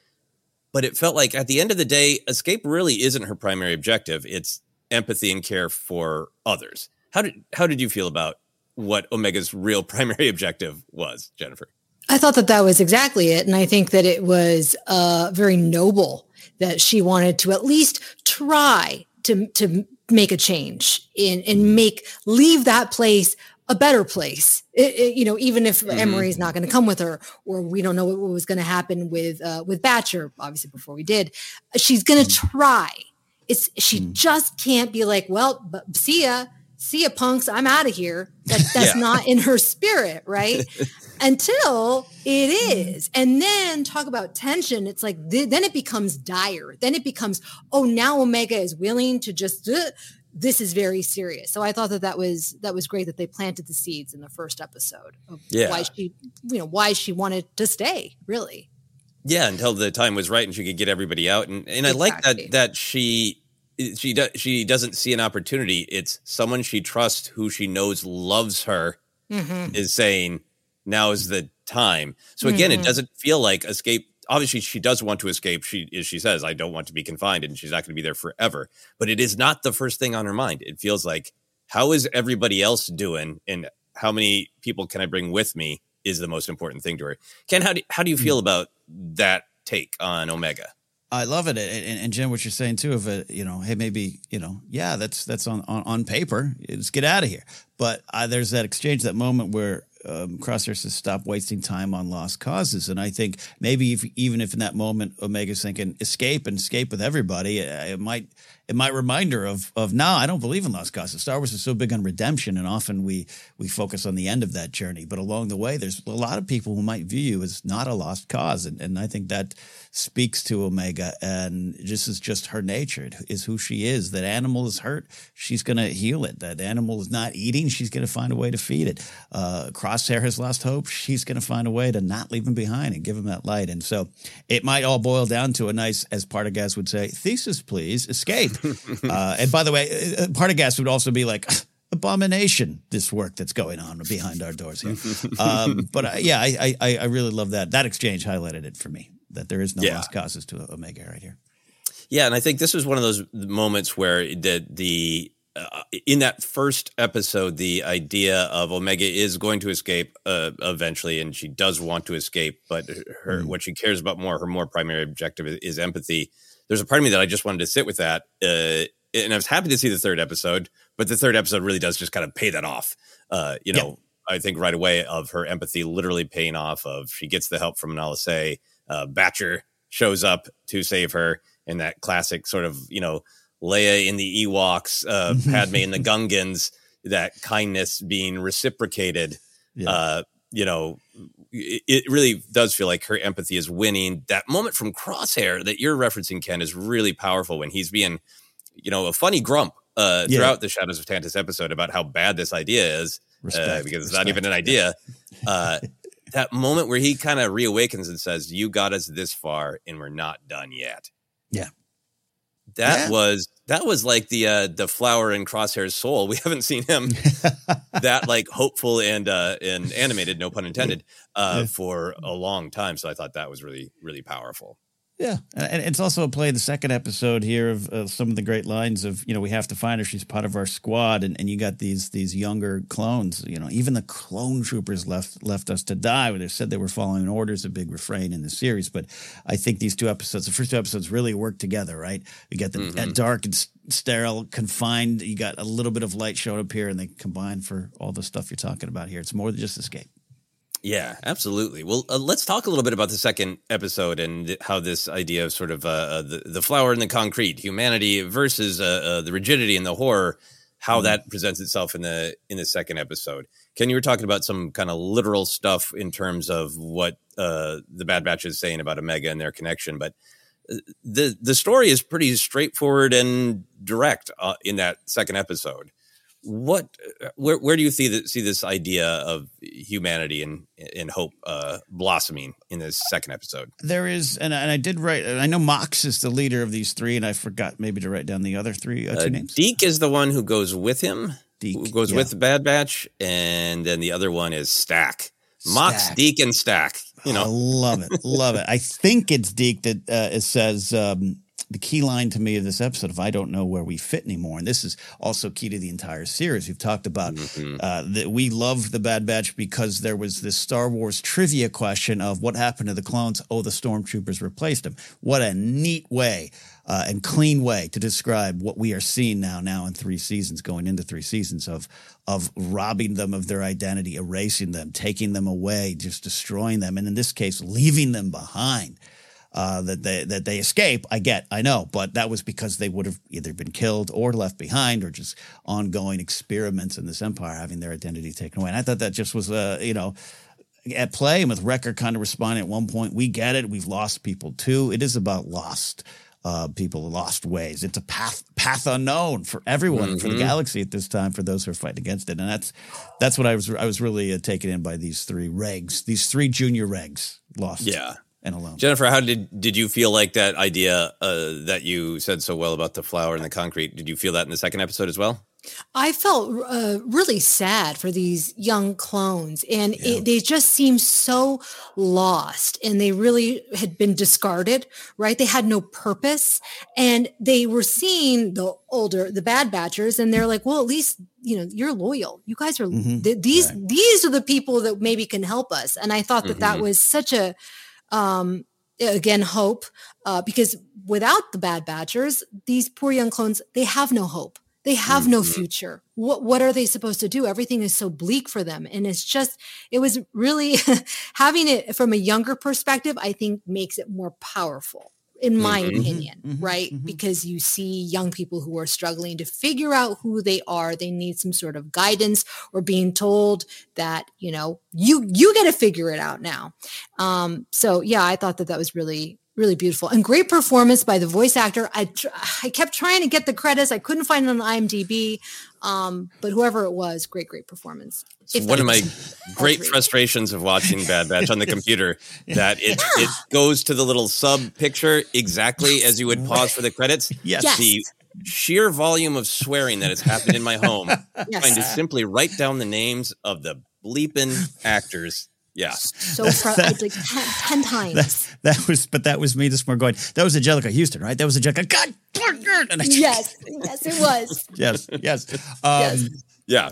But it felt like at the end of the day, escape really isn't her primary objective. It's empathy and care for others. How did how did you feel about what Omega's real [LAUGHS] primary objective was, Jennifer. I thought that that was exactly it. And I think that it was uh, very noble that she wanted to at least try to, to make a change in, and make, leave that place a better place. It, it, you know, even if mm-hmm. Emerie's not going to come with her, or we don't know what, what was going to happen with uh, with Batcher. Obviously, before we did, she's going to mm-hmm. try. It's she mm-hmm. just can't be like, well, but see ya see ya punks i'm out of here that, [LAUGHS] that's yeah. not in her spirit right [LAUGHS] until it is and then talk about tension it's like th- then it becomes dire then it becomes oh now omega is willing to just uh, this is very serious so i thought that that was that was great that they planted the seeds in the first episode of yeah. why she you know why she wanted to stay really yeah until the time was right and she could get everybody out and and exactly. i like that that she she does she doesn't see an opportunity. It's someone she trusts who she knows loves her mm-hmm. is saying now is the time. So again, mm-hmm. it doesn't feel like escape. Obviously, she does want to escape. She as she says, I don't want to be confined, and she's not going to be there forever. But it is not the first thing on her mind. It feels like how is everybody else doing, and how many people can I bring with me is the most important thing to her. Ken, how do how do you feel mm. about that take on Omega? I love it, and, and Jen, what you're saying too of it, you know, hey, maybe you know, yeah, that's that's on on, on paper. Let's get out of here. But uh, there's that exchange, that moment where um, Crosshair says, "Stop wasting time on lost causes." And I think maybe if, even if in that moment Omega's thinking escape and escape with everybody, uh, it might it might remind her of of now I don't believe in lost causes. Star Wars is so big on redemption, and often we we focus on the end of that journey. But along the way, there's a lot of people who might view you as not a lost cause, and, and I think that speaks to Omega, and this is just her nature, is who she is. That animal is hurt, she's going to heal it. That animal is not eating, she's going to find a way to feed it. Uh, Crosshair has lost hope, she's going to find a way to not leave him behind and give him that light. And so it might all boil down to a nice, as Partagaz would say, thesis, please, escape. [LAUGHS] uh, and by the way, uh, Partagaz would also be like, abomination this work that's going on behind our doors here [LAUGHS] um, but uh, yeah I, I, I really love that that exchange highlighted it for me that there is no yeah. lost causes to Omega right here. Yeah, and I think this was one of those moments where the the uh, in that first episode, the idea of Omega is going to escape uh, eventually, and she does want to escape, but her mm. what she cares about more, her more primary objective is, is, empathy. There's a part of me that I just wanted to sit with that, uh, and I was happy to see the third episode, but the third episode really does just kind of pay that off. Uh, you know, I think right away of her empathy literally paying off. Of she gets the help from Nala Se uh, Batcher shows up to save her in that classic sort of you know Leia in the Ewoks, uh, [LAUGHS] Padme in the Gungans, that kindness being reciprocated. Yeah. Uh, you know, it, really does feel like her empathy is winning. That moment from Crosshair that you're referencing, Ken, is really powerful when he's being, you know, a funny grump uh, yeah. throughout the Shadows of Tantiss episode about how bad this idea is, uh, because it's not even an idea. [LAUGHS] Uh, that moment where he kind of reawakens and says, "You got us this far, and we're not done yet." Yeah, that yeah. was that was like the uh, the flower in Crosshair's soul. We [LAUGHS] haven't seen him that like hopeful and uh, and animated, no pun intended, uh, for a long time. So I thought that was really really powerful. Yeah, and it's also a play in the second episode here of uh, some of the great lines of you know we have to find her. She's part of our squad, and, and you got these these younger clones. You know, even the clone troopers left left us to die. When they said they were following orders. A big refrain in the series, but I think these two episodes, the first two episodes, really work together. Right? You get them mm-hmm. dark and sterile, confined. You got a little bit of light showing up here, and they combine for all the stuff you're talking about here. It's more than just escape. Yeah, absolutely. Well, uh, let's talk a little bit about the second episode and how this idea of sort of uh, uh the, the flower and the concrete, humanity versus uh, uh, the rigidity and the horror, how mm. that presents itself in the in the second episode. Ken, you were talking about some kind of literal stuff in terms of what uh, the Bad Batch is saying about Omega and their connection, but the the story is pretty straightforward and direct in that second episode what where where do you see the, see this idea of humanity and and hope uh, blossoming in this second episode? There is, and, and I did write. I know Mox is the leader of these three, and I forgot maybe to write down the other three uh, two uh, names. Deke is the one who goes with him. Deke who goes yeah. with the Bad Batch, and then the other one is Stack. Mox, Deke, and Stack. You know, I love it, love it. I think it's Deke that uh, it says. Um, the key line to me of this episode of I don't know where we fit anymore. And this is also key to the entire series. We've talked about mm-hmm. uh, that we love the Bad Batch because there was this Star Wars trivia question of what happened to the clones. Oh, the stormtroopers replaced them. What a neat way uh, and clean way to describe what we are seeing now, now in three seasons, going into three seasons of of robbing them of their identity, erasing them, taking them away, just destroying them, and in this case, leaving them behind uh, that they that they escape. I get, I know, but that was because they would have either been killed or left behind, or just ongoing experiments in this empire having their identity taken away. And I thought that just was, uh, you know, at play. And with Wrecker kind of responding at one point, we get it. We've lost people too. It is about lost uh, people, lost ways. It's a path path unknown for everyone mm-hmm. for the mm-hmm. galaxy at this time. For those who are fighting against it, and that's that's what I was I was really uh, taken in by these three regs, these three junior regs lost. Yeah and alone. Jennifer, how did did you feel like that idea uh, that you said so well about the flower and the concrete? Did you feel that in the second episode as well? I felt uh, really sad for these young clones, and yeah. it, they just seemed so lost, and they really had been discarded. Right? They had no purpose, and they were seeing the older, the bad batchers, and they're like, "Well, at least you know you're loyal. You guys are mm-hmm. th- these right. these are the people that maybe can help us." And I thought that mm-hmm. that was such a um, again hope uh, because without the bad Batchers, these poor young clones they have no hope. They have no mm-hmm. future. What what are they supposed to do? Everything is so bleak for them. And it's just it was really [LAUGHS] having it from a younger perspective i think makes it more powerful in my mm-hmm. opinion, mm-hmm. right? Mm-hmm. Because you see young people who are struggling to figure out who they are. They need some sort of guidance or being told that, you know, you, you got to figure it out now. Um, so yeah, I thought that that was really, really beautiful and great performance by the voice actor. I, tr- I kept trying to get the credits. I couldn't find it on IMDb. Um, but whoever it was, great, great performance. one of my [LAUGHS] great frustrations of watching Bad Batch on the computer [LAUGHS] that it yeah. it goes to the little sub picture exactly as you would pause for the credits. Yes. yes. The sheer volume of swearing that has happened in my home, [LAUGHS] yes. trying to simply write down the names of the bleeping actors yeah. So [LAUGHS] fr- that, like ten, ten times. That, that, was, but that was me this morning going, that was Anjelica Huston, right? That was Anjelica. God, and I, yes, yes, it was. [LAUGHS] yes, yes. Um, yes. Yeah.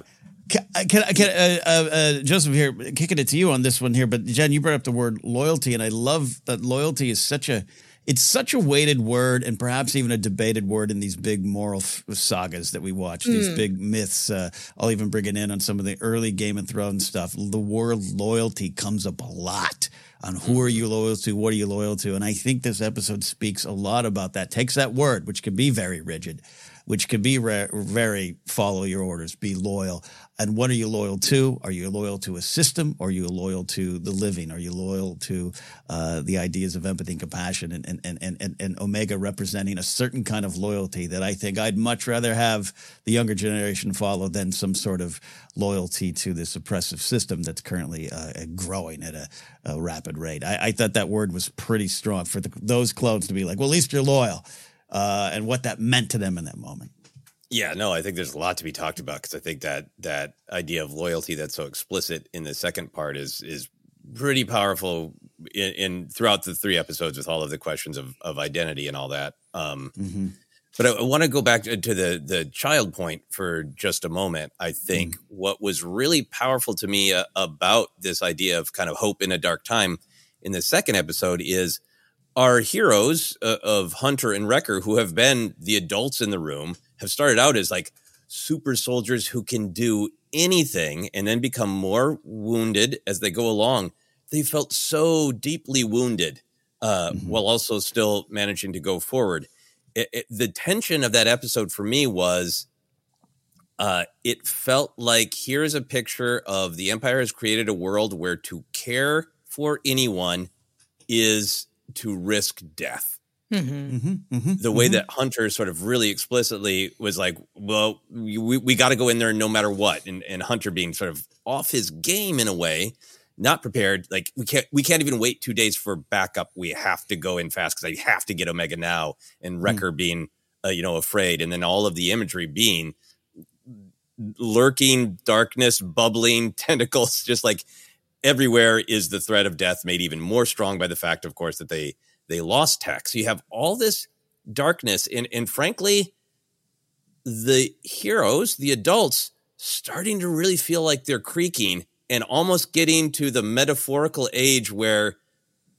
Can, can, can uh, uh, uh, Joseph here, kicking it to you on this one here, but Jen, you brought up the word loyalty, and I love that loyalty is such a it's such a weighted word and perhaps even a debated word in these big moral f- sagas that we watch, mm. these big myths. Uh, I'll even bring it in on some of the early Game of Thrones stuff. The word loyalty comes up a lot on who are you loyal to, what are you loyal to. And I think this episode speaks a lot about that, takes that word, which can be very rigid, which can be re- very follow your orders, be loyal. And what are you loyal to? Are you loyal to a system? Or are you loyal to the living? Are you loyal to uh, the ideas of empathy and compassion and, and, and, and, and Omega representing a certain kind of loyalty that I think I'd much rather have the younger generation follow than some sort of loyalty to this oppressive system that's currently uh, growing at a, a, rapid rate. I, I, thought that word was pretty strong for the, those clones to be like, well, at least you're loyal uh, and what that meant to them in that moment. Yeah, no, I think there's a lot to be talked about because I think that that idea of loyalty that's so explicit in the second part is is pretty powerful in, in throughout the three episodes with all of the questions of of identity and all that. Um, mm-hmm. But I, I want to go back to, to, the the child point for just a moment. I think mm-hmm. what was really powerful to me uh, about this idea of kind of hope in a dark time in the second episode is our heroes uh, of Hunter and Wrecker, who have been the adults in the room, have started out as like super soldiers who can do anything and then become more wounded as they go along. They felt so deeply wounded uh, mm-hmm. while also still managing to go forward. It, it, the tension of that episode for me was uh, it felt like here's a picture of the Empire has created a world where to care for anyone is to risk death. Mm-hmm. Mm-hmm, mm-hmm, the way mm-hmm. that Hunter sort of really explicitly was like, well, we, we got to go in there no matter what. And, and Hunter being sort of off his game in a way, not prepared. Like we can't, we can't even wait two days for backup. We have to go in fast because I have to get Omega now. And mm. Wrecker being, uh, you know, afraid. And then all of the imagery being lurking darkness, bubbling [LAUGHS] tentacles, just like everywhere is the threat of death made even more strong by the fact, of course, that they, they lost tech. So you have all this darkness, and and frankly, the heroes, the adults, starting to really feel like they're creaking and almost getting to the metaphorical age where,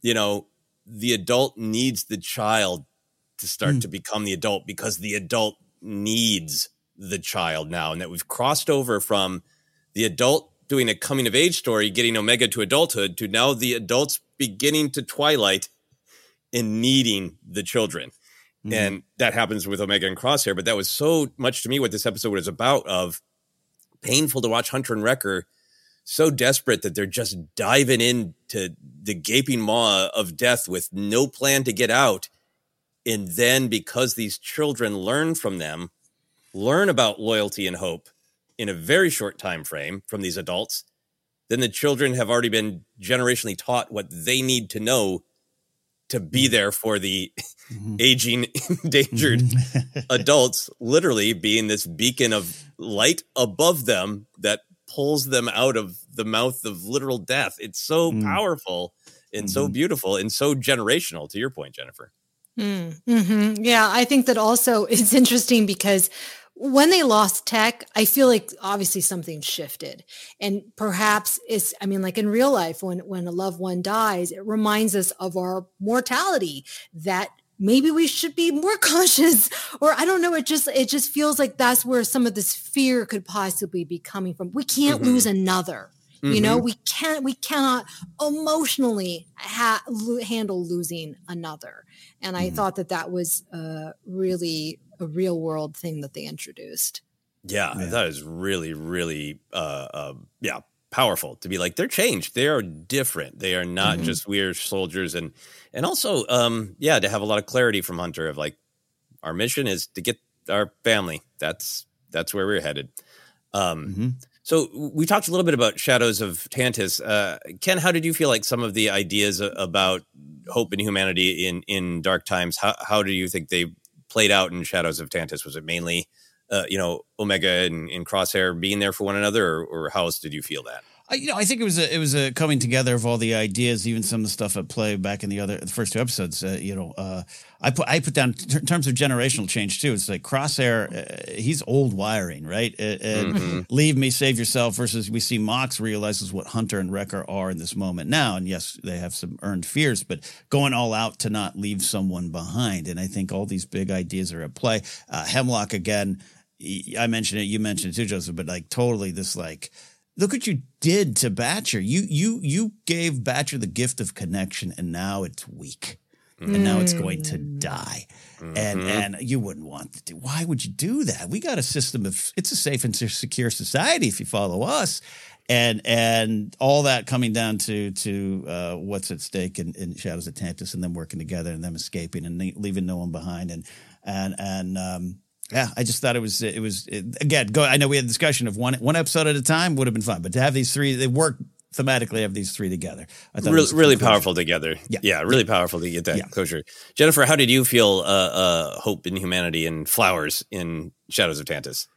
you know, the adult needs the child to start mm. to become the adult because the adult needs the child now, and that we've crossed over from the adult doing a coming of age story, getting Omega to adulthood, to now the adults beginning to twilight in needing the children. Mm-hmm. And that happens with Omega and Crosshair. But that was so much to me what this episode was about of painful to watch Hunter and Wrecker so desperate that they're just diving into the gaping maw of death with no plan to get out. And then because these children learn from them, learn about loyalty and hope in a very short time frame from these adults, then the children have already been generationally taught what they need to know to be mm-hmm. there for the mm-hmm. [LAUGHS] aging, [LAUGHS] endangered mm-hmm. [LAUGHS] adults, literally being this beacon of light above them that pulls them out of the mouth of literal death. It's so mm. powerful and mm-hmm. so beautiful and so generational, to your point, Jennifer. Mm, mm-hmm. Yeah, I think that also it's interesting because when they lost tech, I feel like obviously something shifted. And perhaps it's, I mean, like in real life, when, when a loved one dies, it reminds us of our mortality that maybe we should be more [LAUGHS] cautious or I don't know. It just, it just feels like that's where some of this fear could possibly be coming from. We can't mm-hmm. lose another. Mm-hmm. You know, mm-hmm. we can't, we cannot emotionally ha- handle losing another. And I mm-hmm. thought that that was uh, really a real world thing that they introduced. Yeah, yeah. that is really, really, uh, uh, yeah, powerful to be like they're changed. They are different. They are not mm-hmm. just weird soldiers, and and also, um, yeah, to have a lot of clarity from Hunter of like our mission is to get our family. That's that's where we're headed. Um, mm-hmm. So we talked a little bit about Shadows of Tantiss. Uh, Ken, how did you feel like some of the ideas about hope and humanity in in dark times? How how do you think they played out in Shadows of Tantiss? Was it mainly, uh, you know, Omega and, and, Crosshair being there for one another, or, or how else did you feel that? I, you know, I think it was a it was a coming together of all the ideas, even some of the stuff at play back in the other the first two episodes. Uh, you know, uh, I put I put down t- in terms of generational change too. It's like Crosshair, uh, he's old wiring, right? And mm-hmm. leave me, save yourself. Versus we see Mox realizes what Hunter and Wrecker are in this moment now, and yes, they have some earned fears, but going all out to not leave someone behind. And I think all these big ideas are at play. Uh, Hemlock again. I mentioned it, you mentioned it too, Joseph, but like totally this like look what you did to Batcher. You you you gave Batcher the gift of connection, and now it's weak, mm. and now it's going to mm. die. Mm-hmm. And and you wouldn't want to do. Why would you do that? We got a system of. It's a safe and secure society if you follow us. And and all that coming down to to uh, what's at stake in, in Shadows of Tantiss, and them working together, and them escaping, and leaving no one behind, and and and um, yeah, I just thought it was it was it, again. Go. I know we had a discussion of one one episode at a time would have been fun, but to have these three, they work thematically. Have these three together, I thought really, really powerful together. Yeah, yeah, really yeah. powerful to get that yeah. closure. Jennifer, how did you feel? Uh, uh, hope in humanity and flowers in Shadows of Tantiss.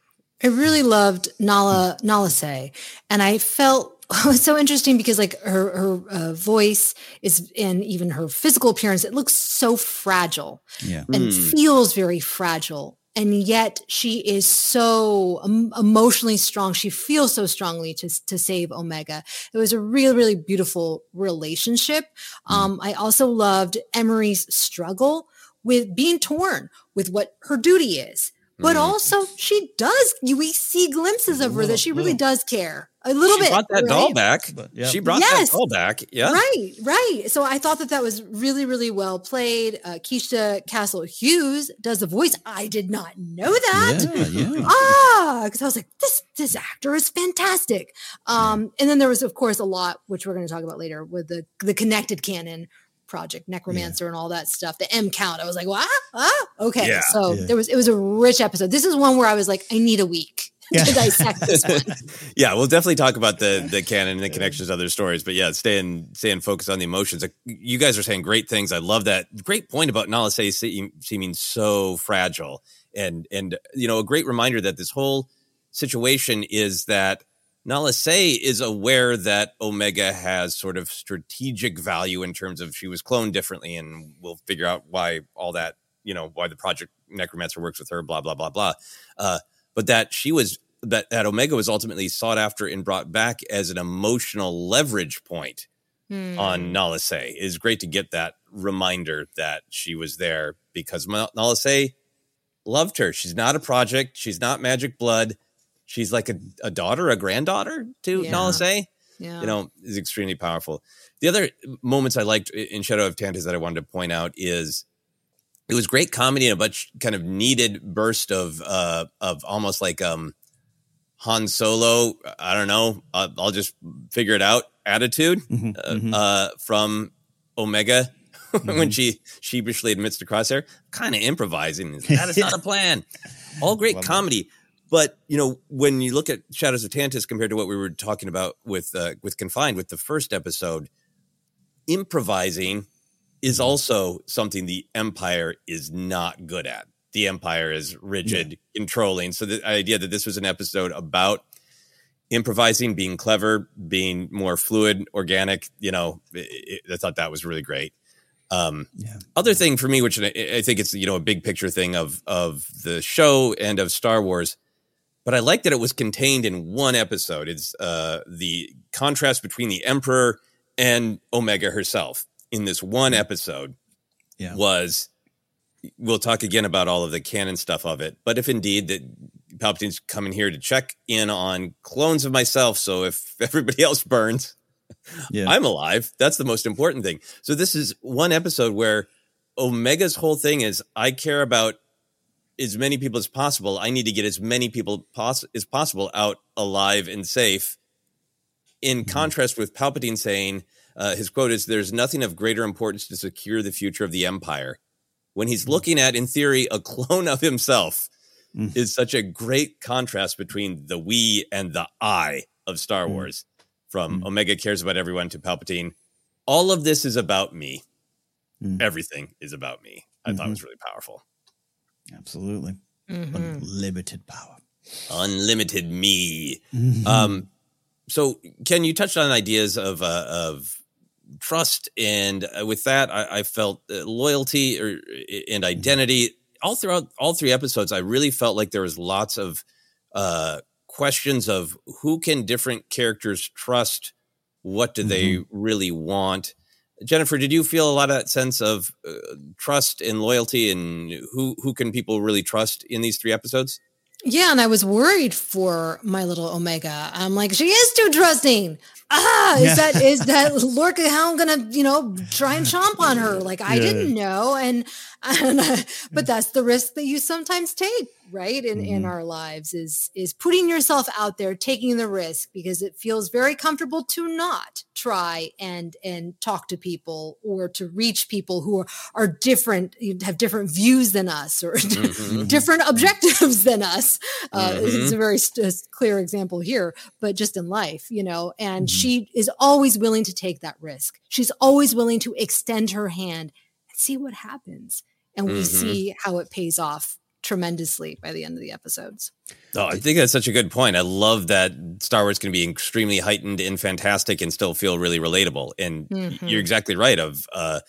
I really loved Nala Nala Se, and I felt it was [LAUGHS] so interesting because like her her uh, voice is and even her physical appearance it looks so fragile yeah. and mm. feels very fragile and yet she is so emotionally strong she feels so strongly to, to save omega it was a really really beautiful relationship mm. um, i also loved Emerie's struggle with being torn with what her duty is but Mm. also she does. We see glimpses of her that she really does care a little bit. she bit. brought that doll right? back. yeah. She brought Yes. that doll back. Yeah. Right, right. So I thought that that was really, really well played. Uh, Keisha Castle Hughes does the voice. I did not know that. Yeah, yeah. [LAUGHS] Ah, because I was like, this this actor is fantastic. Um, and then there was, of course, a lot which we're going to talk about later with the the connected canon project, Necromancer, and all that stuff. The M count. I was like, wow, ah, okay. Yeah. So Yeah. there was it was a rich episode. This is one where I was like, I need a week Yeah. to dissect this [LAUGHS] one. yeah, we'll definitely talk about the the canon and the connections to other stories. But yeah, staying staying focused on the emotions. Like, you guys are saying great things. I love that. Great point about Nala se- seeming so fragile, and and you know a great reminder that this whole situation is that Nala Se is aware that Omega has sort of strategic value in terms of she was cloned differently, and we'll figure out why all that you know why the project Necromancer works with her. Blah blah blah blah. Uh, but that she was that that Omega was ultimately sought after and brought back as an emotional leverage point Hmm. on Nala Se. It is great to get that reminder that she was there because Ma- Nala Se loved her. She's not a project. She's not magic blood. She's like a, a daughter, a granddaughter to Yeah. Nala Se. Yeah. You know, is extremely powerful. The other moments I liked in Shadow of Tantiss that I wanted to point out is it was great comedy and a bunch kind of needed burst of uh of almost like um Han Solo, I don't know, uh, I'll just figure it out attitude Mhm, uh, mhm. uh, from Omega [LAUGHS] when Mm-hmm. she sheepishly admits to Crosshair, kind of improvising. That is not a [LAUGHS] plan. All great Love that. comedy, but you know when you look at Shadows of Tantiss compared to what we were talking about with uh, with Confined with the first episode, improvising is Mm-hmm. also something the Empire is not good at. The Empire is rigid, controlling. So the idea that this was an episode about improvising, being clever, being more fluid, organic, you know, i i I thought that was really great. Um, Yeah. other thing for me, which I, I think it's you know a big picture thing of of the show and of Star Wars, but I like that it was contained in one episode. It's uh, the contrast between the Emperor and Omega herself in this one episode Yeah. was. We'll talk again about all of the canon stuff of it, but if indeed that Palpatine's coming here to check in on clones of myself, so if [LAUGHS] everybody else burns, Yeah. I'm alive. That's the most important thing. So this is one episode where Omega's whole thing is I care about as many people as possible. I need to get as many people poss- as possible out alive and safe. In contrast with Palpatine saying, uh, his quote is, "There's nothing of greater importance to secure the future of the Empire." When he's looking at, in theory, a clone of himself, Mm. is such a great contrast between the we and the I of Star Mm. Wars. From Mm. Omega cares about everyone to Palpatine. All of this is about me. Mm. Everything is about me. I thought it Mhm. was really powerful. Absolutely. Mhm. Unlimited power. Unlimited me. Mhm. Um, so Ken, you touched on ideas of uh, of trust, and uh, with that, I, I felt uh, loyalty or and identity all throughout all three episodes. I really felt like there was lots of uh, questions of who can different characters trust. What do they really want? Jennifer, did you feel a lot of that sense of uh, trust and loyalty, and who who can people really trust in these three episodes? Yeah, and I was worried for my little Omega. I'm like, she is too trusting. Ah, is Yeah. that is that [LAUGHS] Lurca Hound gonna, you know, try and chomp on her? Like I Yeah. didn't know, and and [LAUGHS] but that's the risk that you sometimes take, right? In in Mhm. our lives is is putting yourself out there, taking the risk because it feels very comfortable to not try and and talk to people or to reach people who are are different, have different views than us or [LAUGHS] Mhm. different objectives than us. Uh, Mhm. It's a very st- clear example here, but just in life, you know, and Mhm. she is always willing to take that risk. She's always willing to extend her hand and see what happens. And we Mhm. see how it pays off tremendously by the end of the episodes. Oh, I think that's such a good point. I love that Star Wars can be extremely heightened and fantastic and still feel really relatable. And Mhm. you're exactly right. Of uh,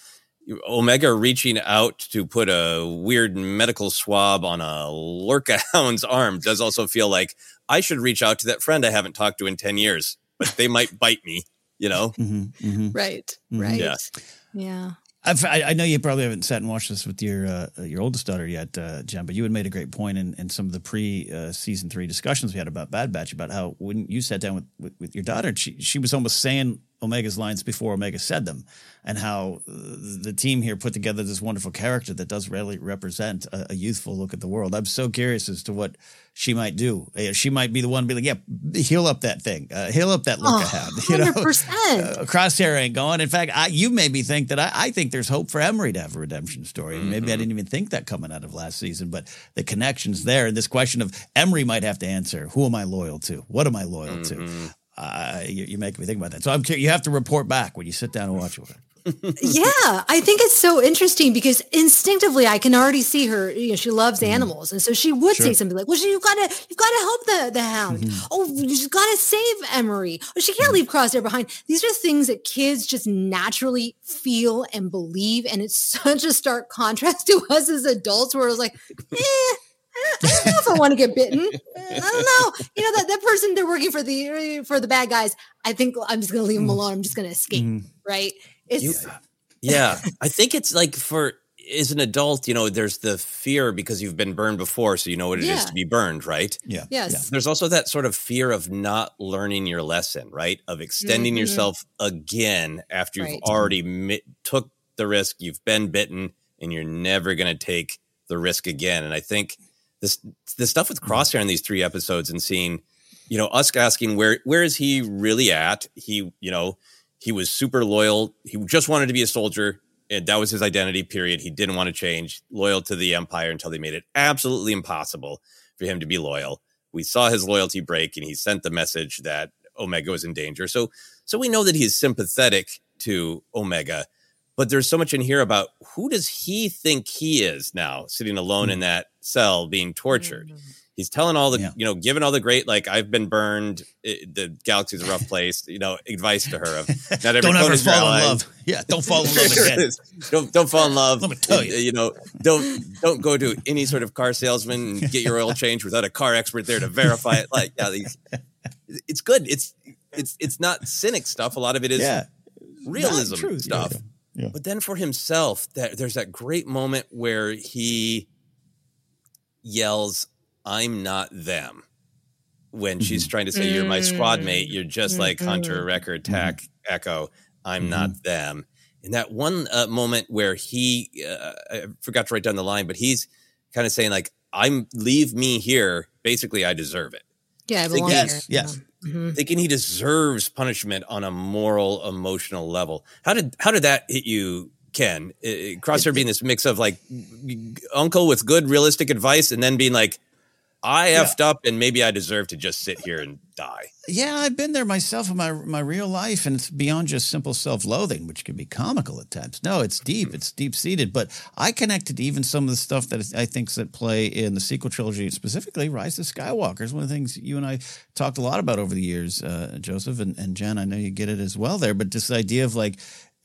Omega reaching out to put a weird medical swab on a [LAUGHS] lurca hound's arm does also feel like I should reach out to that friend I haven't talked to in ten years, but they might bite me. You know? Mhm, mhm. Right. Mhm. Right. Yeah. Yeah. I've, I, know you probably haven't sat and watched this with your uh, your oldest daughter yet, uh, Jen, but you had made a great point in, in some of the pre uh, season three discussions we had about Bad Batch about how when you sat down with, with, with your daughter, she she was almost saying Omega's lines before Omega said them, and how uh, the team here put together this wonderful character that does really represent a, a, youthful look at the world. I'm so curious as to what she might do. Uh, she might be the one to be like, yeah, heal up that thing, uh, heal up that look oh, I have. [LAUGHS] You 100%. know, uh, Crosshair ain't going. In fact, I, you made me think that I, I, think there's hope for Emerie to have a redemption story. Mm-hmm. Maybe I didn't even think that coming out of last season, but the connections there and this question of Emerie might have to answer: Who am I loyal to? What am I loyal mm-hmm. to? Uh, you, you make me think about that. So I'm you have to report back when you sit down and watch it. [LAUGHS] yeah, I think it's so interesting because instinctively I can already see her. You know, she loves mm-hmm. animals, and so she would sure. say something like, "Well, you've gotta, you've gotta help the the hound. Mm-hmm. Oh, you gotta save Emerie. Oh, she can't mm-hmm. leave Crosshair behind." These are things that kids just naturally feel and believe, and it's [LAUGHS] such a stark contrast to us as adults, where it's like, eh I don't know if I want to get bitten. [LAUGHS] I don't know. You know that that person they're working for the for the bad guys. I think I'm just going to leave them mm. alone. I'm just going to escape. Mm. Right? It's you, yeah. I think it's like for as an adult, you know, there's the fear because you've been burned before, so you know what it yeah. is to be burned, right? Yeah. Yes. Yeah. There's also that sort of fear of not learning your lesson, right? Of extending mm-hmm. yourself again after you've right. already mi- took the risk, you've been bitten, and you're never going to take the risk again. And I think this the stuff with hmm. Crosshair in these three episodes and seeing, you know, us asking where where is he really at? He, you know, he was super loyal. He just wanted to be a soldier. And that was his identity, period. He didn't want to change, loyal to the Empire until they made it absolutely impossible for him to be loyal. We saw his loyalty break and he sent the message that Omega was in danger. So so we know that he's sympathetic to Omega but there's so much in here about who does he think he is now sitting alone mm-hmm. in that cell being tortured? Mm-hmm. he's telling all the yeah. you know giving all the great like i've been burned it, the galaxy's a rough [LAUGHS] place you know advice to her of [LAUGHS] not every don't ever fall in love. Yeah don't fall in love [LAUGHS] again. don't don't fall in love. Let me tell you. You know don't don't go to any sort of car salesman and get your oil change without a car expert there to verify it. Like yeah these, it's good. It's it's it's not cynic stuff. A lot of it is yeah. realism stuff. Yeah, yeah. But then for himself, that there's that great moment where he yells, "I'm not them." When mm-hmm. she's trying to say, "You're my squad mate. You're just mm-hmm. like Hunter, Wrecker, Tech, mm-hmm. Echo. I'm mm-hmm. not them." In that one uh, moment where he, uh, I forgot to write down the line, but he's kind of saying like, "I'm leave me here. Basically, I deserve it." Yeah, I belong yes, here. Yes. Mm-hmm. thinking he deserves punishment on a moral, emotional level. How did how did that hit you, Ken? Crosshair being this mix of like uncle with good realistic advice, and then being like, I effed up and maybe I deserve to just sit here and die. Yeah, I've been there myself in my my real life, and it's beyond just simple self loathing, which can be comical at times. No, it's deep, mm-hmm. it's deep seated. But I connected to even some of the stuff that I think that play in the sequel trilogy, specifically Rise of Skywalker. Is one of the things you and I talked a lot about over the years, uh, Joseph and, and Jen. I know you get it as well there, but this idea of like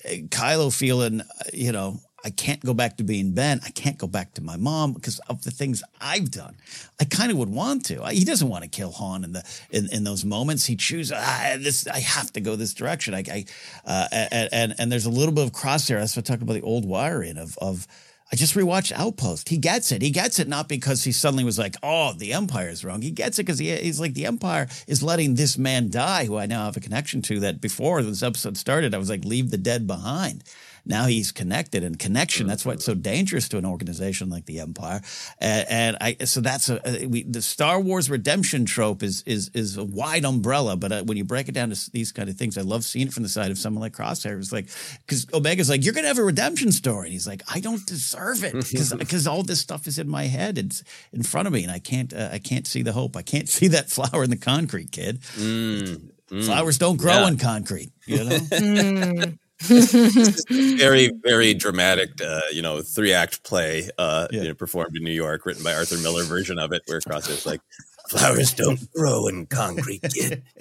eh, Kylo feeling, uh, you know, I can't go back to being Ben. I can't go back to my mom because of the things I've done. I kind of would want to. He doesn't want to kill Han in the in, in those moments. He chooses ah, this. I have to go this direction. I, I uh, and, and and there's a little bit of crosshair. That's what I talked about the old wiring of of. I just rewatched Outpost. He gets it. He gets it not because he suddenly was like, "Oh, the Empire is wrong." He gets it because he, he's like, "The Empire is letting this man die, who I now have a connection to." That before this episode started, I was like, "Leave the dead behind." Now he's connected and connection. That's why it's so dangerous to an organization like the Empire. And, and I, so that's a, we, the Star Wars redemption trope is, is, is a wide umbrella. But uh, when you break it down to these kind of things, I love seeing it from the side of someone like Crosshair. It's like, cause Omega's like, you're going to have a redemption story. And he's like, I don't deserve it because, because [LAUGHS] all this stuff is in my head. It's in front of me and I can't, uh, I can't see the hope. I can't [LAUGHS] see that flower in the concrete, kid. Mm. Mm. Flowers don't grow yeah. in concrete, you know? [LAUGHS] mm [LAUGHS] very, very dramatic, uh, you know, three act play, uh, yeah. you know, performed in New York, written by Arthur Miller version of it, where Crosshair's like, flowers don't grow in concrete, kid. [LAUGHS]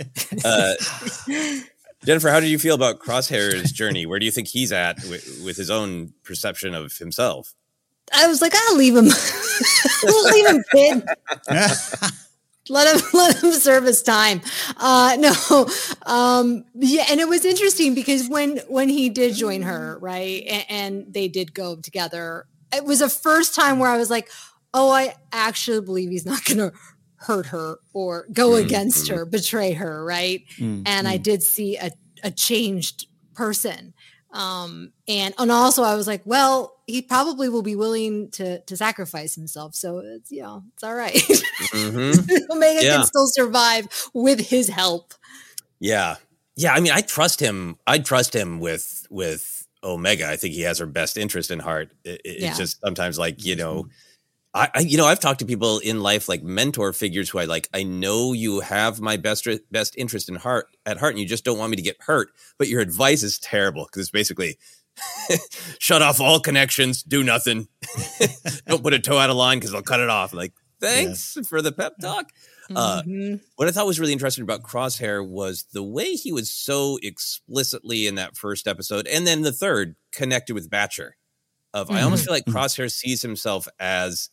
Uh, Jennifer, how do you feel about Crosshair's journey? Where do you think he's at with, with his own perception of himself? I was like, I'll leave him. [LAUGHS] We'll leave him, kid. Let him [LAUGHS] let him serve his time. Uh, no, [LAUGHS] um, yeah, and it was interesting because when when he did join her, right, and, and they did go together, it was the first time where I was like, oh, I actually believe he's not going to hurt her or go mm-hmm. against her, betray her, right? Mm-hmm. And I did see a, a changed person. Um, and and also I was like, well, he probably will be willing to to sacrifice himself, so it's you know it's all right. mm-hmm. [LAUGHS] Omega yeah. can still survive with his help. Yeah, yeah. I mean, I trust him. I trust him with with Omega. I think he has her best interest in heart. It, it's yeah. just sometimes like you know I, I, you know, I've talked to people in life like mentor figures who I like. I know you have my best best interest in heart at heart, and you just don't want me to get hurt. But your advice is terrible because it's basically [LAUGHS] shut off all connections, do nothing, [LAUGHS] don't put a toe out of line because I'll cut it off. Like, thanks yeah. for the pep talk. Uh, mm-hmm. what I thought was really interesting about Crosshair was the way he was so explicitly in that first episode, and then the third connected with Batcher. Of mm-hmm. I almost feel like mm-hmm. Crosshair sees himself as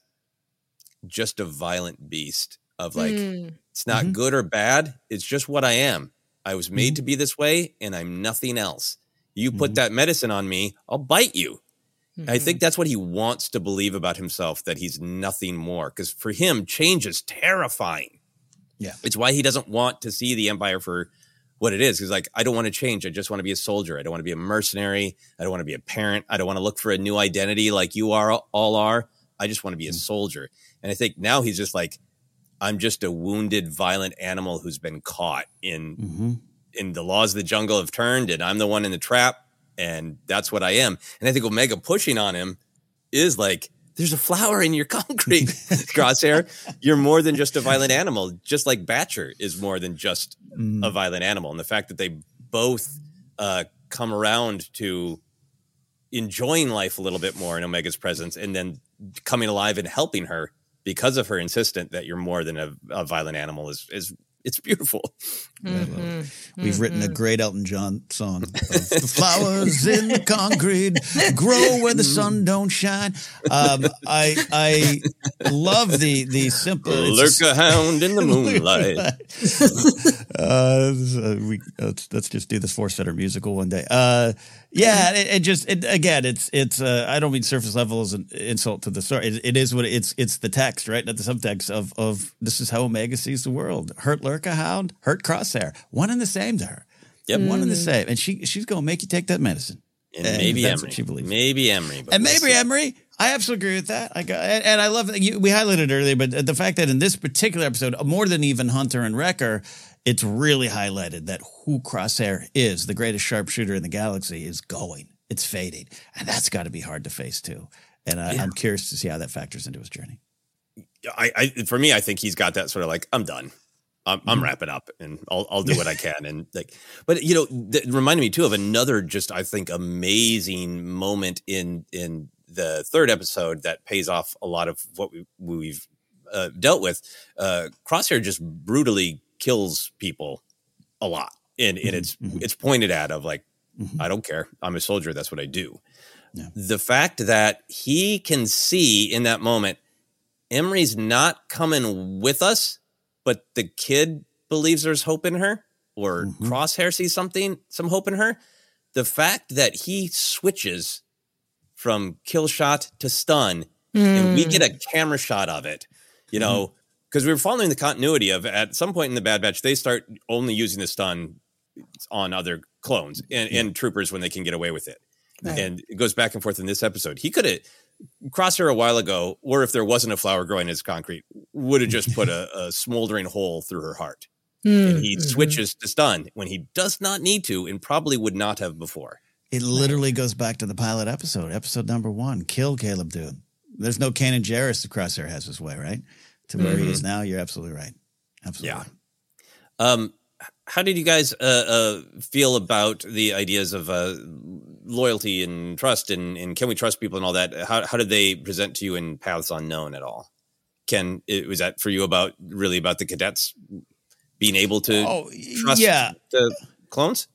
just a violent beast of like mm. it's not mm-hmm. good or bad it's just what i am i was made mm-hmm. to be this way and i'm nothing else you put mm-hmm. that medicine on me i'll bite you i mm-hmm. think that's what he wants to believe about himself that he's nothing more because for him change is terrifying yeah it's why he doesn't want to see the empire for what it is. He's like, I don't want to change. I just want to be a soldier. I don't want to be a mercenary. I don't want to be a parent. I don't want to look for a new identity like you are all are. I just want to be a mm. soldier. And I think now he's just like, I'm just a wounded, violent animal who's been caught in mm-hmm. in the laws of the jungle have turned, and I'm the one in the trap, and that's what I am. And I think Omega pushing on him is like, there's a flower in your [LAUGHS] concrete, [LAUGHS] Crosshair. You're more than just a violent animal, just like Batcher is more than just mm. a violent animal. And the fact that they both uh, come around to enjoying life a little bit more in Omega's presence and then coming alive and helping her because of her insistent that you're more than a, a violent animal is is it's beautiful. Mm-hmm. We've mm-hmm. written a mm-hmm. great Elton John song. the flowers in the concrete grow where the sun don't shine. Um, I I love the the simple lurca hound in the [LAUGHS] moonlight. uh, we let's, let's just do this ForceCenter musical one day. Uh, yeah, it, it just it, again, it's it's. Uh, I don't mean surface level as an insult to the story. It, it is what it's. It's the text, right? Not the subtext of of this is how Omega sees the world. Hurt Lurca Hound, hurt Crosshair, one and the same to her. Yep, mm. one and the same, and she she's going to make you take that medicine. And, and maybe that's Emerie. what she believes. Maybe Emerie, and maybe Emerie. I absolutely agree with that. I got, and I love that you, we highlighted earlier, but the fact that in this particular episode, more than even Hunter and Wrecker, it's really highlighted that who Crosshair is, the greatest sharpshooter in the galaxy, is going. It's fading. And that's got to be hard to face too. And I, am curious to see how that factors into his journey. I, I, for me, I think he's got that sort of like, I'm done. I'm, I'm mm-hmm. wrapping up and I'll, I'll do what I [LAUGHS] can. And like, but you know, that reminded me too of another just, I think, amazing moment in, in the third episode that pays off a lot of what we, we've uh, dealt with. Uh, Crosshair just brutally kills people a lot. And, and mm-hmm. it's, mm-hmm. it's pointed at of like, Mm-hmm. I don't care. I'm a soldier. That's what I do. Yeah. The fact that he can see in that moment, Emerie's not coming with us, but the kid believes there's hope in her, or mm-hmm. Crosshair sees something, some hope in her. The fact that he switches from kill shot to stun, mm. and we get a mm. camera shot of it, you know, because we were following the continuity of at some point in the Bad Batch, they start only using the stun on other clones and, yeah. and troopers when they can get away with it. Right. And it goes back and forth in this episode. He could have crossed her a while ago, or if there wasn't a flower growing as concrete, would have just put a, a, smoldering hole through her heart. Mm. And he mm-hmm. switches to stun when he does not need to and probably would not have before. It literally goes back to the pilot episode, episode number one. Kill Caleb Dume. There's no Kanan Jarrus the crosshair has his way, right? To where mm-hmm. he is now, you're absolutely right. Absolutely. Yeah. Um, how did you guys uh, uh, feel about the ideas of uh, loyalty and trust and, and, can we trust people and all that? How, how did they present to you in Paths Unknown at all? Ken, it, was that for you about really about the cadets being able to oh, trust yeah. the clones?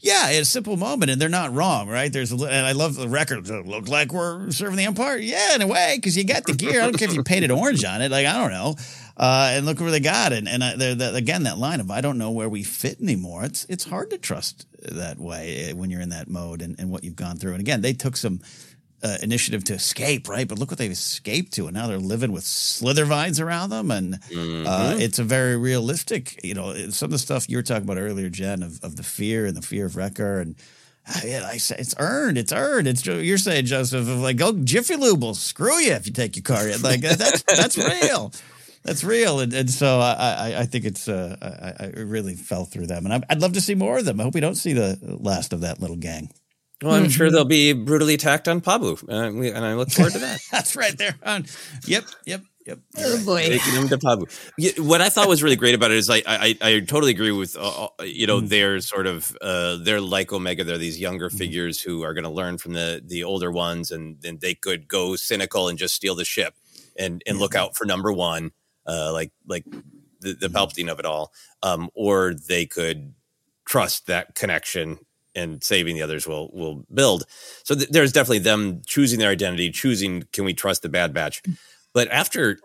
Yeah, it's a simple moment, and they're not wrong, right? There's and I love the record. Look like we're serving the Empire. Yeah, in a way, because you got the gear. I don't care if you painted orange on it. Like I don't know. Uh, and look where they got it. And I, they're, again, that line of I don't know where we fit anymore. It's it's hard to trust that way when you're in that mode and, and what you've gone through. And again, they took some uh, initiative to escape, right? But look what they've escaped to, and now they're living with slither vines around them, and uh, Mhm. uh, it's a very realistic. You know, some of the stuff you were talking about earlier, Jen, of, of the fear and the fear of Wrecker, and uh, yeah, I say it's earned, it's earned. It's you're saying, Joseph, of like, go Jiffy Lube will screw you if you take your car in. Like that's that's real. That's real, and, and so I, I, I think it's uh, I, I really fell through them, and I'd love to see more of them. I hope we don't see the last of that little gang. Well, I'm sure Mm-hmm. they'll be brutally attacked on Pabu, uh, we- and I look forward to that. [LAUGHS] That's right there. On. Yep, yep, yep. Oh boy. Taking them to Pabu. What I thought was really great about it is I I, I totally agree with uh, uh, you know they're sort of uh, they're like Omega. They're these younger figures who are going to learn from the the older ones, and then they could go cynical and just steal the ship and and look out for number one, uh, like like the, the Palpatine of it all, um, or they could trust that connection and saving the others will will build. So th- there's definitely them choosing their identity, choosing can we trust the Bad Batch. But after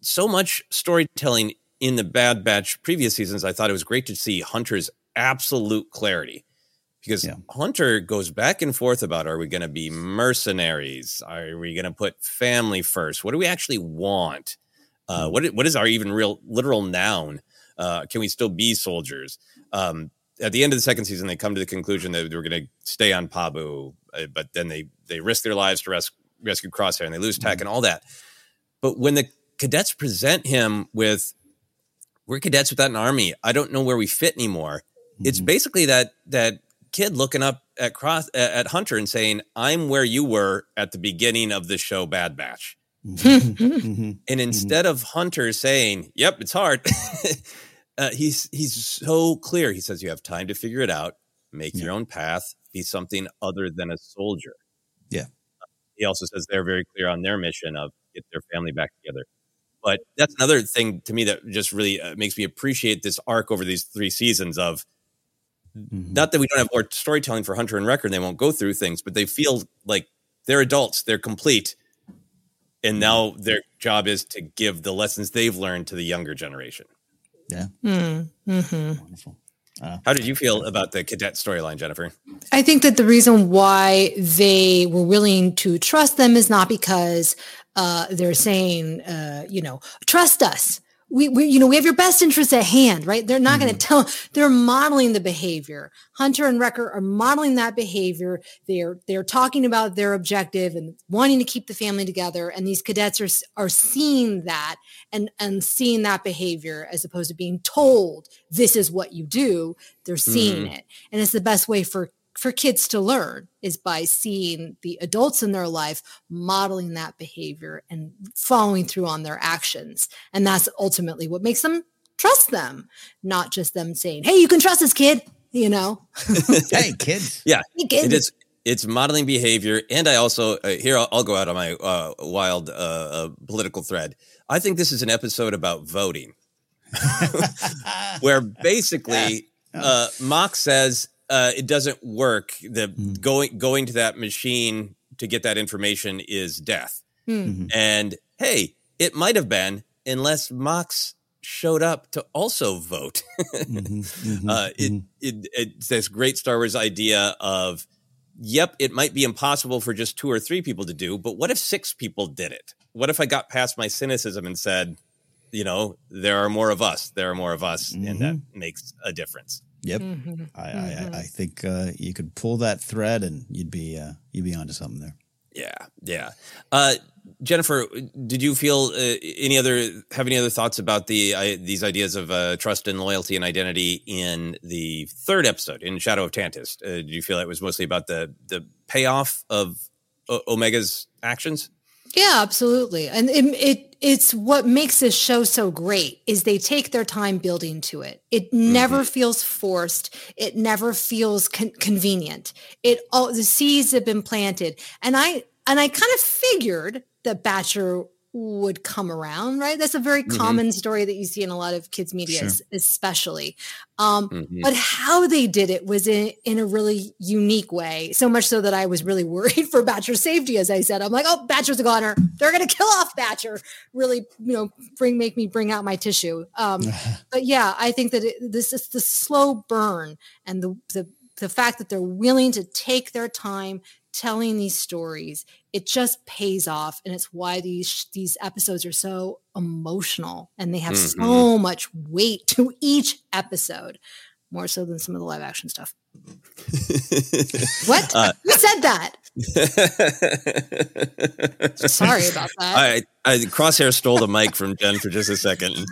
so much storytelling in the Bad Batch previous seasons, I thought it was great to see Hunter's absolute clarity. Because Hunter goes back and forth about are we going to be mercenaries? Are we going to put family first? What do we actually want? Uh, what, what is our even real literal noun? Uh, can we still be soldiers? Um, at the end of the second season, they come to the conclusion that they were going to stay on Pabu, uh, but then they they risk their lives to res- rescue Crosshair and they lose Tech and all that. But when the cadets present him with, "We're cadets without an army. I don't know where we fit anymore." It's basically that that kid looking up at Cross at Hunter and saying, "I'm where you were at the beginning of the show, Bad Batch." Mm-hmm. [LAUGHS] And instead of Hunter saying, "Yep, it's hard," [LAUGHS] uh, he's he's so clear. He says, "You have time to figure it out. Make your own path. Be something other than a soldier." Yeah. He also says they're very clear on their mission of get their family back together. But that's another thing to me that just really uh, makes me appreciate this arc over these three seasons of Mm-hmm. not that we don't have more storytelling for Hunter and Wrecker and they won't go through things, but they feel like they're adults, they're complete. And now their job is to give the lessons they've learned to the younger generation. Yeah. Mm-hmm. How did you feel about the cadet storyline, Jennifer? I think that the reason why they were willing to trust them is not because uh, they're saying, uh, you know, trust us. We, we, you know, we have your best interests at hand, right? They're not going to tell. They're modeling the behavior. Hunter and Wrecker are modeling that behavior. They're they're talking about their objective and wanting to keep the family together. And these cadets are are seeing that and and seeing that behavior as opposed to being told this is what you do. They're seeing Mhm. it, and it's the best way for for kids to learn is by seeing the adults in their life modeling that behavior and following through on their actions. And that's ultimately what makes them trust them, not just them saying, Hey, you can trust this kid, you know? [LAUGHS] hey, kids. [LAUGHS] Yeah, Hey, kids. it is. It's modeling behavior, and I also uh, here I'll, I'll go out on my uh, wild uh, uh, political thread. I think this is an episode about voting, [LAUGHS] where basically uh, Mox says uh, it doesn't work. The going going to that machine to get that information is death. Hmm. And hey, it might have been unless Mox showed up to also vote. [LAUGHS] uh, it, it, it's this great Star Wars idea of, yep, it might be impossible for just two or three people to do, but what if six people did it? What if I got past my cynicism and said, you know, there are more of us, there are more of us, and that makes a difference. Yep. Mm-hmm. I, I, I think uh, you could pull that thread and you'd be uh, you'd be onto something there. Yeah, yeah. Uh, Jennifer, did you feel uh, any other have any other thoughts about the uh, these ideas of uh, trust and loyalty and identity in the third episode in Shadow of Tantiss? Uh, did you feel it was mostly about the the payoff of o- Omega's actions? Yeah, absolutely. And it, it it's what makes this show so great is they take their time building to it. It mm-hmm. never feels forced. It never feels con- convenient. It all the seeds have been planted. And I and I kind of figured that Batcher would come around, right? That's a very Mhm. common story that you see in a lot of kids media, Sure. especially. Um, Mhm. But how they did it was in, in a really unique way. So much so that I was really worried [LAUGHS] for Batcher's safety, as I said. I'm like, oh, Batcher's a goner. They're going to kill off Batcher. Really, you know, bring make me bring out my tissue. Um, [LAUGHS] but yeah, I think that it, this is the slow burn and the, the the fact that they're willing to take their time telling these stories it just pays off and it's why these these episodes are so emotional and they have so much weight to each episode more so than some of the live action stuff. What? [LAUGHS] Uh, who said that? [LAUGHS] Sorry about that. I, I crosshair stole the mic from Jen for just a second. [LAUGHS]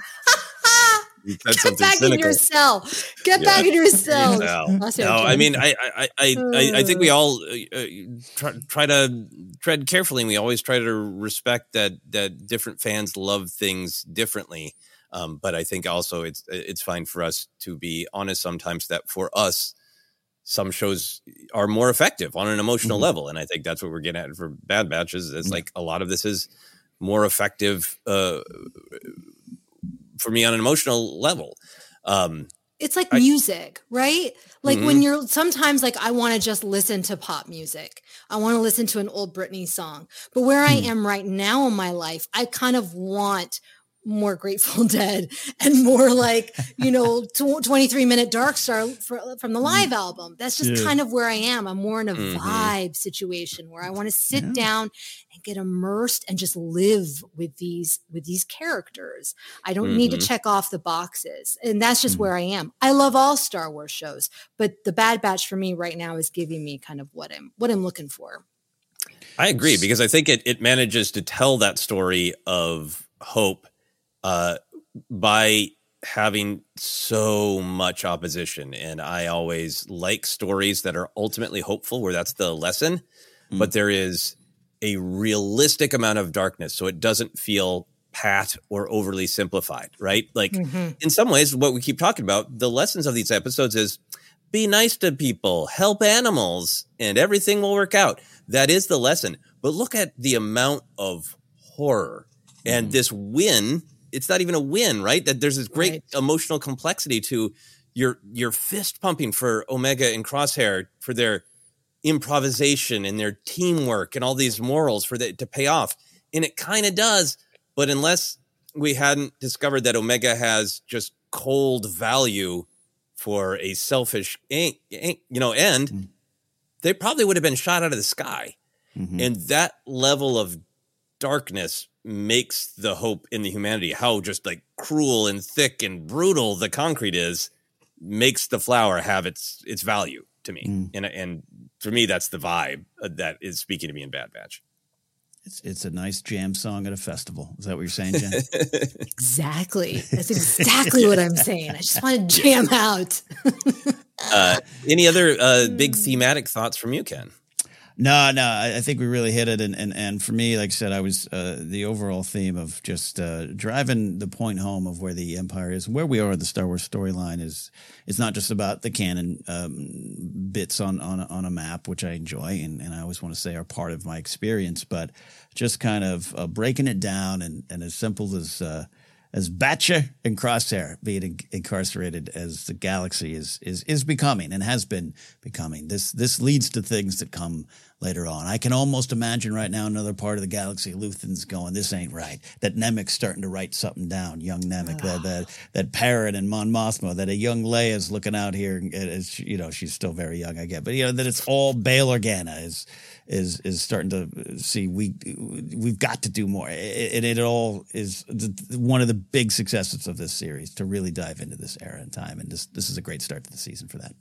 You said get something back in cynical. your cell get Yeah. back in your [LAUGHS] cell No, I mean, I, I, I, I, I think we all uh, uh, try, try to tread carefully, and we always try to respect that that different fans love things differently. Um, but I think also it's it's fine for us to be honest sometimes that for us, some shows are more effective on an emotional Mhm. level, and I think that's what we're getting at for Bad Batches. It's Yeah. like a lot of this is more effective uh, for me on an emotional level. Um, it's like I- music, right? Like Mm-hmm. when you're sometimes like I want to just listen to pop music. I want to listen to an old Britney song. But where I Hmm. am right now in my life, I kind of want more Grateful [LAUGHS] Dead and more like, you know, [LAUGHS] tw- 23 minute Dark Star fr- from the live album. That's just Yeah. kind of where I am. I'm more in a Mhm. vibe situation where I want to sit Yeah. down and get immersed and just live with these with these characters. I don't need to Mhm. check off the boxes. And that's just Mhm. where I am. I love all Star Wars shows, but the Bad Batch for me right now is giving me kind of what I'm what I'm looking for. I agree because I think it it manages to tell that story of hope uh, by having so much opposition. And I always like stories that are ultimately hopeful, where that's the lesson, hmm. but there is a realistic amount of darkness, so it doesn't feel pat or overly simplified, right? Like mm-hmm. in some ways, what we keep talking about, the lessons of these episodes is be nice to people, help animals, and everything will work out. That is the lesson. But look at the amount of horror and hmm. this win. It's not even a win, right? That there's this great Right. emotional complexity to your your fist pumping for Omega and Crosshair for their improvisation and their teamwork and all these morals for that to pay off. And it kind of does, but unless we hadn't discovered that Omega has just cold value for a selfish, you know, end, they probably would have been shot out of the sky. Mhm. And that level of darkness makes the hope in the humanity, how just like cruel and thick and brutal the concrete is, makes the flower have its its value to me. Mm. And and for me, that's the vibe uh, that is speaking to me in Bad Batch. It's it's a nice jam song at a festival. Is that what you're saying, Jen? [LAUGHS] Exactly. That's exactly what I'm saying. I just want to [LAUGHS] jam out. [LAUGHS] uh, any other uh, big thematic thoughts from you, Ken? No, no, I, think we really hit it, and and and for me, like I said, I was uh, the overall theme of just uh, driving the point home of where the Empire is, where we are in the Star Wars storyline is. It's not just about the canon um, bits on on on a map, which I enjoy, and, and I always want to say are part of my experience, but just kind of uh, breaking it down, and and as simple as. As Batcher and Crosshair being in- incarcerated as the galaxy is is is becoming and has been becoming. This this leads to things that come later on. I can almost imagine right now another part of the galaxy, Luthen's going, "This ain't right." That Nemik's starting to write something down. Young Nemec, that ah. that that Parrot and Mon Mothma, that a young Leia's looking out here. As you know, she's still very young, I get, but you know that it's all Bail Organa is is is starting to see we we've got to do more, and it, all is the, one of the big successes of this series to really dive into this era and time, and this this is a great start to the season for that.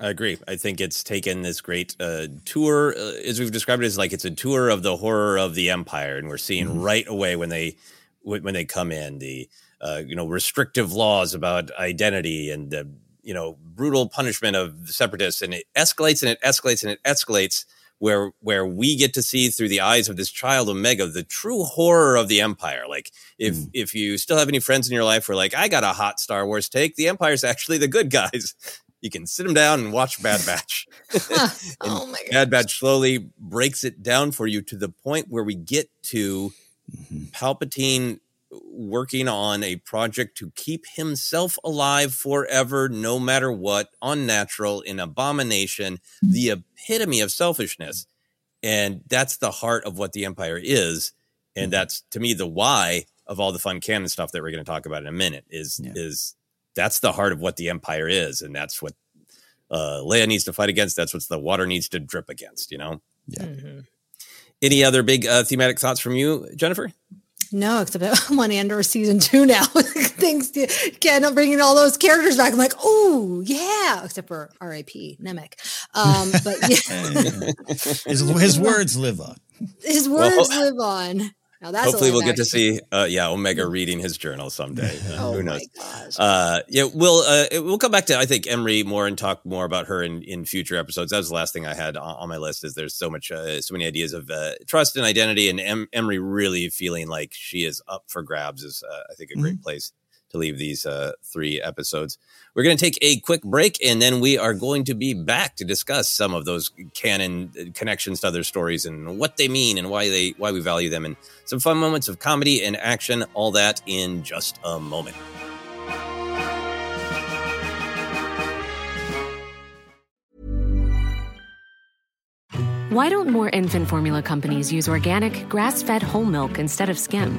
I agree. I think it's taken this great uh, tour, uh, as we've described it, as like it's a tour of the horror of the empire, and we're seeing right away when they when when they come in the uh, you know restrictive laws about identity and the you know brutal punishment of the separatists, and it escalates and it escalates and it escalates. Where where we get to see through the eyes of this child Omega the true horror of the Empire. Like if if you still have any friends in your life who are like, I got a hot Star Wars take, the Empire's actually the good guys. [LAUGHS] You can sit them down and watch Bad Batch. [LAUGHS] [LAUGHS] oh my god. Bad Batch slowly breaks it down for you to the point where we get to mm-hmm. Palpatine working on a project to keep himself alive forever, no matter what, unnatural, in abomination, the epitome of selfishness. And that's the heart of what the Empire is. And mm-hmm. that's to me the why of all the fun canon stuff that we're going to talk about in a minute is yeah. is that's the heart of what the Empire is, and that's what uh, Leia needs to fight against. That's what the water needs to drip against. You know. Yeah. Mm-hmm. Any other big uh, thematic thoughts from you, Jennifer? No, except I [LAUGHS] want Andor season two now. [LAUGHS] Thanks to Ken bringing all those characters back. I'm like, oh yeah, except for R.I.P. Nemik. Um, but [LAUGHS] yeah. his, his words live on. His words well, live on. Now that's hopefully we'll get to see, uh, yeah, Omega reading his journal someday. [LAUGHS] Uh, oh who knows? Uh, yeah, we'll uh, we'll come back to I think Emerie more and talk more about her in, in future episodes. That was the last thing I had on, on my list. Is there's so much, uh, so many ideas of uh, trust and identity, and em- Emerie really feeling like she is up for grabs is I think a great mm-hmm. place to leave these uh, three episodes. We're going to take a quick break and then we are going to be back to discuss some of those canon uh, connections to other stories and what they mean and why they why we value them and some fun moments of comedy and action. All that in just a moment. Why don't more infant formula companies use organic, grass fed whole milk instead of skim?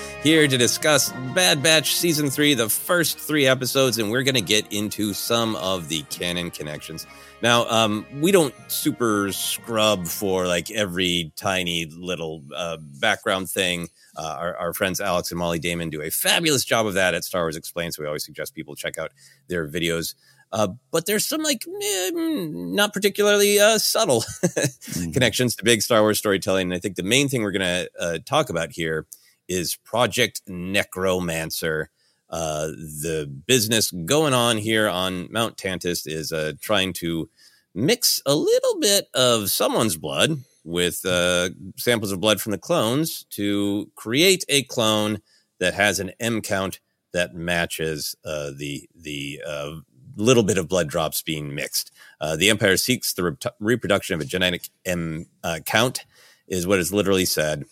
Here to discuss Bad Batch Season 3, the first three episodes, and we're going to get into some of the canon connections. Now, um, we don't super scrub for like every tiny little uh, background thing. Uh, our, our, friends Alex and Mollie Damon do a fabulous job of that at Star Wars Explained. So we always suggest people check out their videos. Uh, but there's some like eh, not particularly uh, subtle [LAUGHS] mm-hmm. connections to big Star Wars storytelling. And I think the main thing we're going to uh, talk about here is Project Necromancer. Uh, the business going on here on Mount Tantiss is uh, trying to mix a little bit of someone's blood with uh, samples of blood from the clones to create a clone that has an M count that matches uh, the the uh, little bit of blood drops being mixed. Uh, the Empire seeks the re- reproduction of a genetic M count, is what is literally said.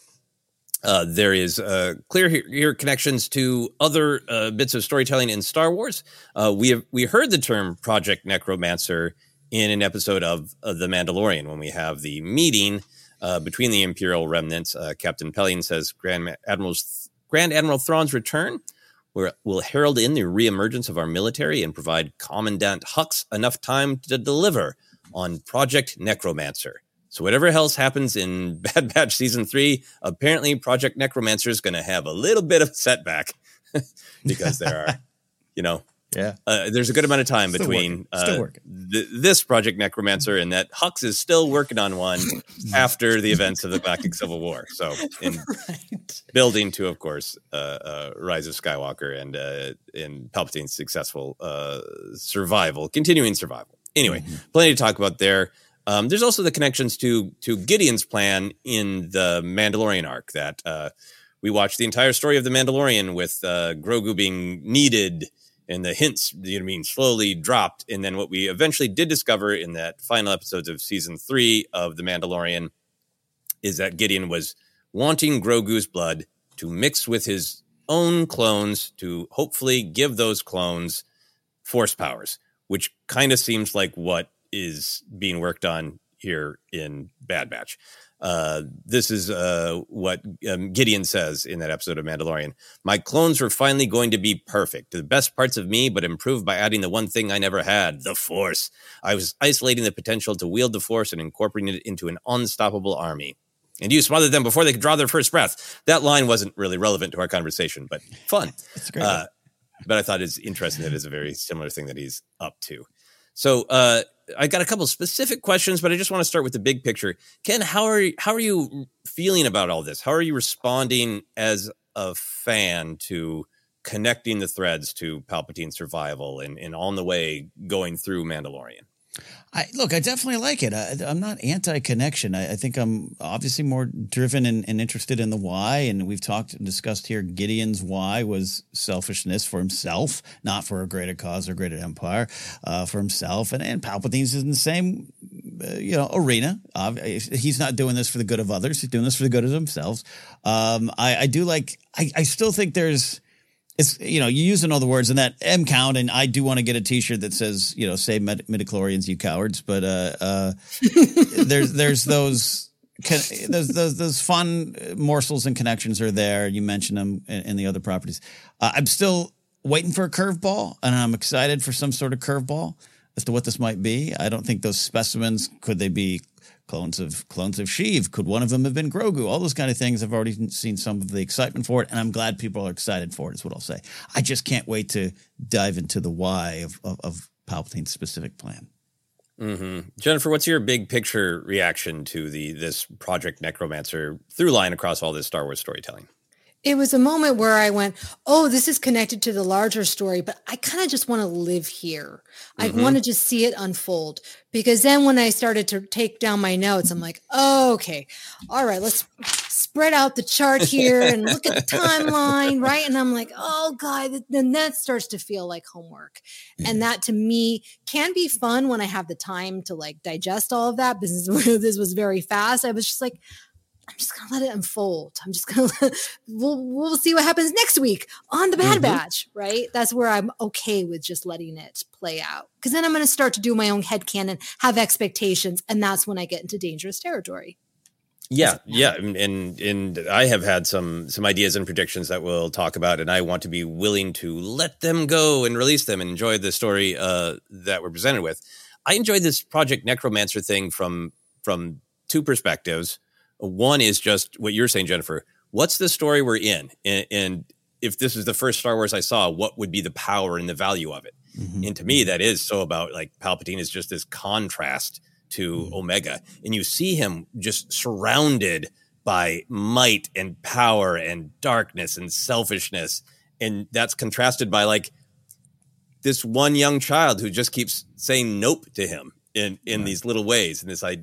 Uh, there is uh, clear here, here, connections to other uh, bits of storytelling in Star Wars. Uh, we have we heard the term Project Necromancer in an episode of, of The Mandalorian when we have the meeting uh, between the Imperial remnants. Captain Pellaeon says Grand Admiral's Grand Admiral Thrawn's return will herald in the reemergence of our military and provide Commandant Hux enough time to deliver on Project Necromancer. So whatever else happens in [LAUGHS] Bad Batch season three, apparently Project Necromancer is going to have a little bit of setback [LAUGHS] because there are, [LAUGHS] you know, yeah, uh, there's a good amount of time still between uh, th- this Project Necromancer and that Hux is still working on one after the events of the Galactic Civil War. So in right. building to, of course, uh, uh Rise of Skywalker and uh, in Palpatine's successful uh, survival, continuing survival. Anyway, mm-hmm. plenty to talk about there. Um, there's also the connections to to Gideon's plan in the Mandalorian arc that uh, we watched the entire story of the Mandalorian with uh, Grogu being needed and the hints, you know, mean, slowly dropped. And then what we eventually did discover in that final episodes of season three of the Mandalorian is that Gideon was wanting Grogu's blood to mix with his own clones to hopefully give those clones force powers, which kind of seems like what is being worked on here in Bad Batch. Uh, this is uh, what um, Gideon says in that episode of Mandalorian. My clones were finally going to be perfect, the best parts of me, but improved by adding the one thing I never had the Force. I was isolating the potential to wield the Force and incorporating it into an unstoppable army. And you smothered them before they could draw their first breath. That line wasn't really relevant to our conversation, but fun. Uh, but I thought it's interesting that it's a very similar thing that he's up to. So uh, I got a couple specific questions, but I just want to start with the big picture. Ken, how are you, how are you feeling about all this? How are you responding as a fan to connecting the threads to Palpatine's survival and, and on the way going through Mandalorian? I look, I definitely like it. I, am not anti-connection. I, I, think I'm obviously more driven and, and, interested in the why. And we've talked and discussed here. Gideon's why was selfishness for himself, not for a greater cause or greater empire, uh, for himself. And, and Palpatine's is in the same, uh, you know, arena. Uh, he's not doing this for the good of others. He's doing this for the good of himself. Um, I, I, do like. I, I still think there's it's you know you use all the words in that M count, and I do want to get a T-shirt that says you know "Save med- midichlorians, you cowards." But uh, uh, [LAUGHS] there's there's those those, those those fun morsels and connections are there. You mentioned them in, in the other properties. Uh, I'm still waiting for a curveball, and I'm excited for some sort of curveball as to what this might be. I don't think those specimens could they be clones of clones of Sheev. Could one of them have been Grogu? All those kind of things. I've already seen some of the excitement for it, and I'm glad people are excited for it. Is what I'll say. I just can't wait to dive into the why of of, of Palpatine's specific plan. Mm-hmm. Jennifer, what's your big picture reaction to the this Project Necromancer through line across all this Star Wars storytelling? It was a moment where I went, oh, this is connected to the larger story, but I kind of just want to live here. Mm-hmm. I want to just see it unfold. Because then when I started to take down my notes, I'm like, oh, okay, all right, let's spread out the chart here and look at the timeline, [LAUGHS] right? And I'm like, oh, God, then that starts to feel like homework. And that to me can be fun when I have the time to like digest all of that. Business [LAUGHS] this was very fast. I was just like, I'm just gonna let it unfold. I'm just gonna let, [LAUGHS] we'll we'll see what happens next week on the Bad mm-hmm. Batch, right? That's where I'm okay with just letting it play out. Because then I'm gonna start to do my own head headcanon, have expectations, and that's when I get into dangerous territory. Yeah, yeah, and, and and I have had some some ideas and predictions that we'll talk about, and I want to be willing to let them go and release them and enjoy the story uh, that we're presented with. I enjoyed this Project Necromancer thing from from two perspectives. One is just what you're saying, Jennifer. What's the story we're in, and, and if this is the first Star Wars I saw, what would be the power and the value of it? Mm-hmm. And to me, that is so about like Palpatine is just this contrast to mm-hmm. Omega, and you see him just surrounded by might and power and darkness and selfishness, and that's contrasted by like this one young child who just keeps saying nope to him in in right. these little ways, and this I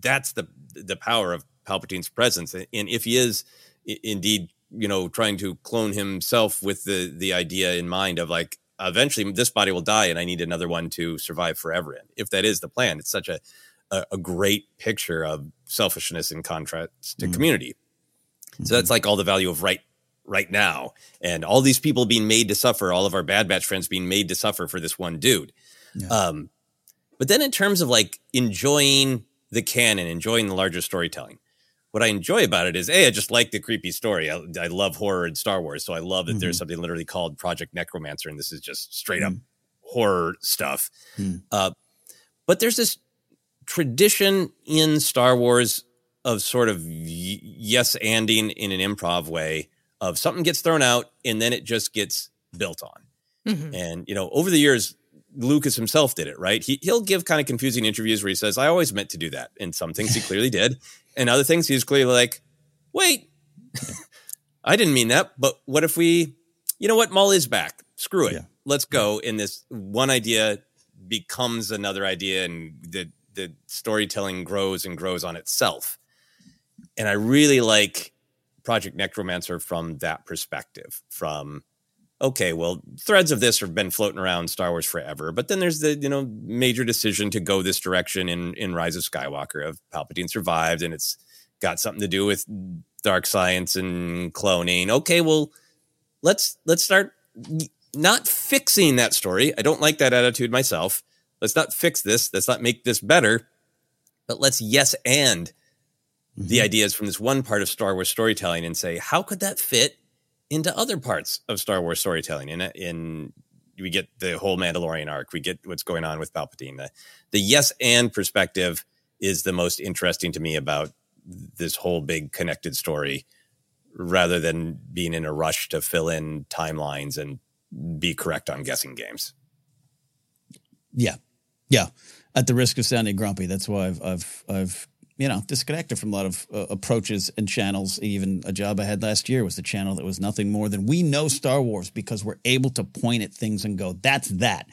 that's the the power of Palpatine's presence, and if he is indeed you know trying to clone himself with the the idea in mind of like eventually this body will die and i need another one to survive forever in if that is the plan it's such a a, a great picture of selfishness in contrast to mm community. Mm-hmm. So that's like all the value of right right now, and all these people being made to suffer, all of our Bad Batch friends being made to suffer for this one dude. Yeah. Um, but then in terms of like enjoying the canon, enjoying the larger storytelling, what I enjoy about it is, a I just like the creepy story. I, I love horror and Star Wars, so I love that mm-hmm. there's something literally called Project Necromancer, and this is just straight up mm. horror stuff. Mm. Uh, but there's this tradition in Star Wars of sort of yes anding in an improv way of something gets thrown out and then it just gets built on. Mm-hmm. And you know, over the years, Lucas himself did it, right? He he'll give kind of confusing interviews where he says, "I always meant to do that," and some things he clearly did, [LAUGHS] and other things he's clearly like, "Wait, I didn't mean that." But what if we, you know, what Maul is back? Screw it, yeah. let's go. And this one idea becomes another idea, and the the storytelling grows and grows on itself. And I really like Project Necromancer from that perspective. From okay, well, threads of this have been floating around Star Wars forever, but then there's the you know major decision to go this direction in in Rise of Skywalker. Of Palpatine survived, and it's got something to do with dark science and cloning. Okay, well, let's let's start not fixing that story. I don't like that attitude myself, Let's not fix this. Let's not make this better, but let's yes and mm-hmm. the ideas from this one part of Star Wars storytelling and say, how could that fit into other parts of Star Wars storytelling? In, in we get the whole Mandalorian arc, we get what's going on with Palpatine. The, the yes and perspective is the most interesting to me about this whole big connected story rather than being in a rush to fill in timelines and be correct on guessing games. Yeah, yeah, at the risk of sounding grumpy, that's why I've I've I've you know disconnected from a lot of uh, approaches and channels. Even a job I had last year was the channel that was nothing more than we know Star Wars because we're able to point at things and go, "That's that."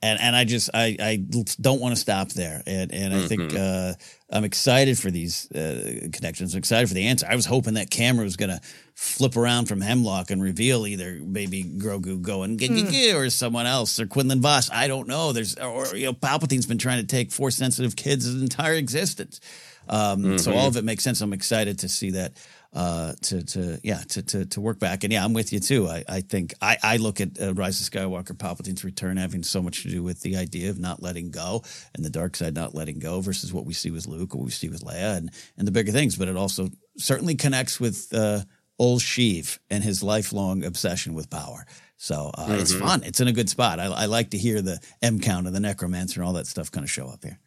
and and I just I I don't want to stop there, and and I mm-hmm. think uh, I'm excited for these uh, connections. I'm excited for the answer. I was hoping that camera was going to flip around from Hemlock and reveal either maybe Grogu going mm. or someone else or Quinlan Vos. I don't know. There's or you know Palpatine's been trying to take force sensitive kids' entire existence. Um, mm-hmm. So all of it makes sense. I'm excited to see that uh, to to yeah to, to to work back. And yeah, I'm with you too. I I think I I look at uh, Rise of Skywalker, Palpatine's return having so much to do with the idea of not letting go and the dark side not letting go versus what we see with Luke, what we see with Leia, and and the bigger things. But it also certainly connects with uh, old Sheev and his lifelong obsession with power. So uh, mm-hmm. it's fun. It's in a good spot. I, I like to hear the M count and the necromancer and all that stuff kind of show up here.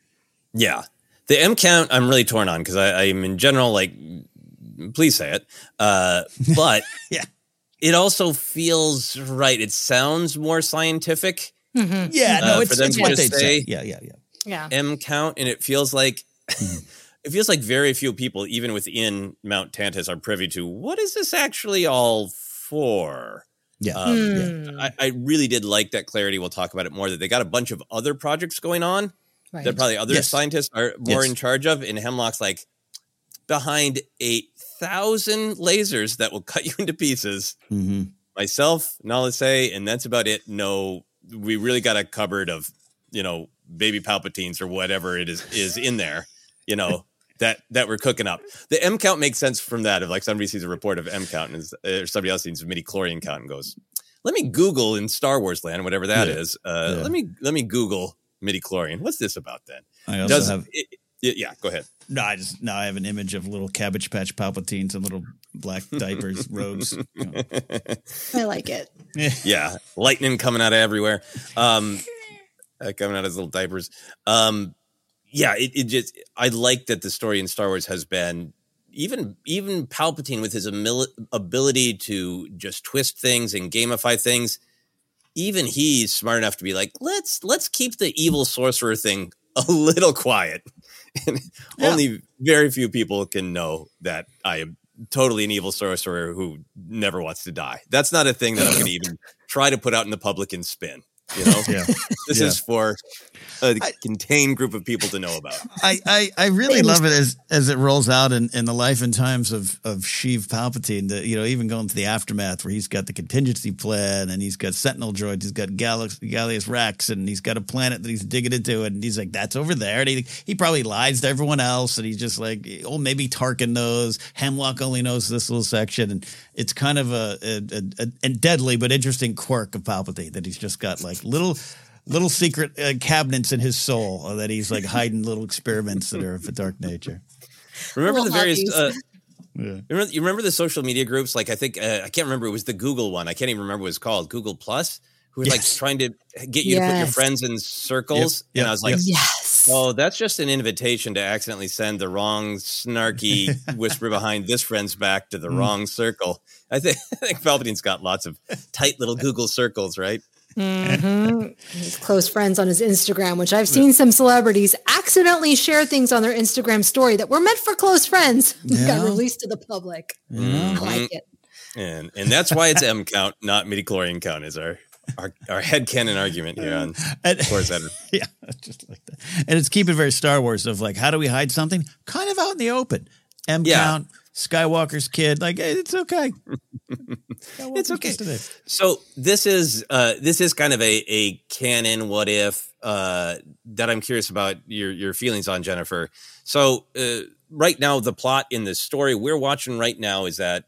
Yeah, the M count I'm really torn on because I'm in general like please say it. Uh, [LAUGHS] but yeah, it also feels right. It sounds more scientific. Mm-hmm. Yeah, no, uh, it's, it's what they say. Yeah, yeah, yeah. Yeah. M count, and it feels like mm-hmm. [LAUGHS] it feels like very few people, even within Mount Tantiss, are privy to what is this actually all for. Yeah. Um, mm. yeah. I, I, really did like that clarity. We'll talk about it more. That they got a bunch of other projects going on right. that probably other yes. scientists are more yes. in charge of. And Hemlock's like behind eight thousand lasers that will cut you into pieces. Mm-hmm. Myself, Nala Se, and that's about it. No, we really got a cupboard of you know baby Palpatines or whatever it is is in there. You know. [LAUGHS] that that we're cooking up. The M count makes sense from that. If like somebody sees a report of M count and is, or somebody else sees a midi chlorian count and goes, "Let me Google in Star Wars land, whatever that yeah. is. Uh, yeah. Let me let me Google midi chlorian. What's this about then? I also Does, have. It, Yeah, yeah, go ahead. No, I just now I have an image of little Cabbage Patch Palpatines and little black diapers, rogues. You know. I like it. [LAUGHS] yeah, lightning coming out of everywhere. Um, [LAUGHS] uh, coming out of his little diapers. Um, yeah, it, it just I like that the story in Star Wars has been even even Palpatine with his amil- ability to just twist things and gamify things. Even he's smart enough to be like, let's let's keep the evil sorcerer thing [LAUGHS] a little quiet. And Yeah. only very few people can know that I am totally an evil sorcerer who never wants to die. That's not a thing that I'm going to even [LAUGHS] try to put out in the public and spin. You know, Yeah. [LAUGHS] this Yeah. is for a contained group of people to know about. I, I, I really love it as as it rolls out in, in the life and times of of Sheev Palpatine. The, you know, even going to the aftermath where he's got the contingency plan and he's got Sentinel droids, he's got Galax, Gallius Rax, and he's got a planet that he's digging into, and he's like, "That's over there." And he he probably lies to everyone else, and he's just like, "Oh, maybe Tarkin knows. Hemlock only knows this little section." And it's kind of a a, a, a deadly but interesting quirk of Palpatine that he's just got like little little secret uh, cabinets in his soul uh, that he's like hiding little experiments that are of a dark nature. Remember Little the various. Uh, Yeah. remember, you remember the social media groups? Like I think uh, I can't remember. It was the Google one. I can't even remember what it's called. Google Plus, who were like trying to get you to put your friends in circles. Yep, And I was like, yep. Yes. Oh, that's just an invitation to accidentally send the wrong snarky [LAUGHS] whisper behind this friend's back to the Mm. wrong circle. I think [LAUGHS] I think Palpatine's got lots of tight little Google circles, right? Mhm. His close friends on his Instagram, which I've seen some celebrities accidentally share things on their Instagram story that were meant for close friends [LAUGHS] Yeah. got released to the public. I Mhm. like it. And and that's why it's M count, not midi chlorian count, is our our our headcanon argument here on [LAUGHS] And- Force Ed. [LAUGHS] yeah, just like that. And it's keeping very Star Wars of like, how do we hide something? Kind of out in the open. M Yeah. count, Skywalker's kid, like hey, it's okay. It's okay. So this is uh this is kind of a a canon what if uh that I'm curious about your your feelings on Jennifer. So uh, right now the plot in the story we're watching right now is that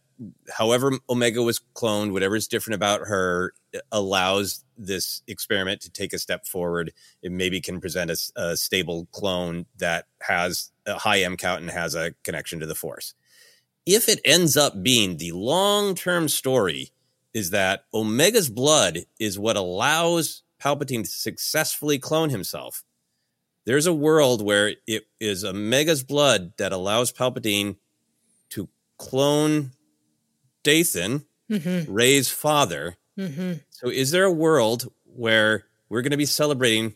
however Omega was cloned, whatever is different about her uh, allows this experiment to take a step forward. It maybe can present a stable clone that has a high M count and has a connection to the Force if it ends up being the long term story, is that Omega's blood is what allows Palpatine to successfully clone himself. There's a world where it is Omega's blood that allows Palpatine to clone Dathan, Mm-hmm. Rey's father. Mm-hmm. So, is there a world where we're going to be celebrating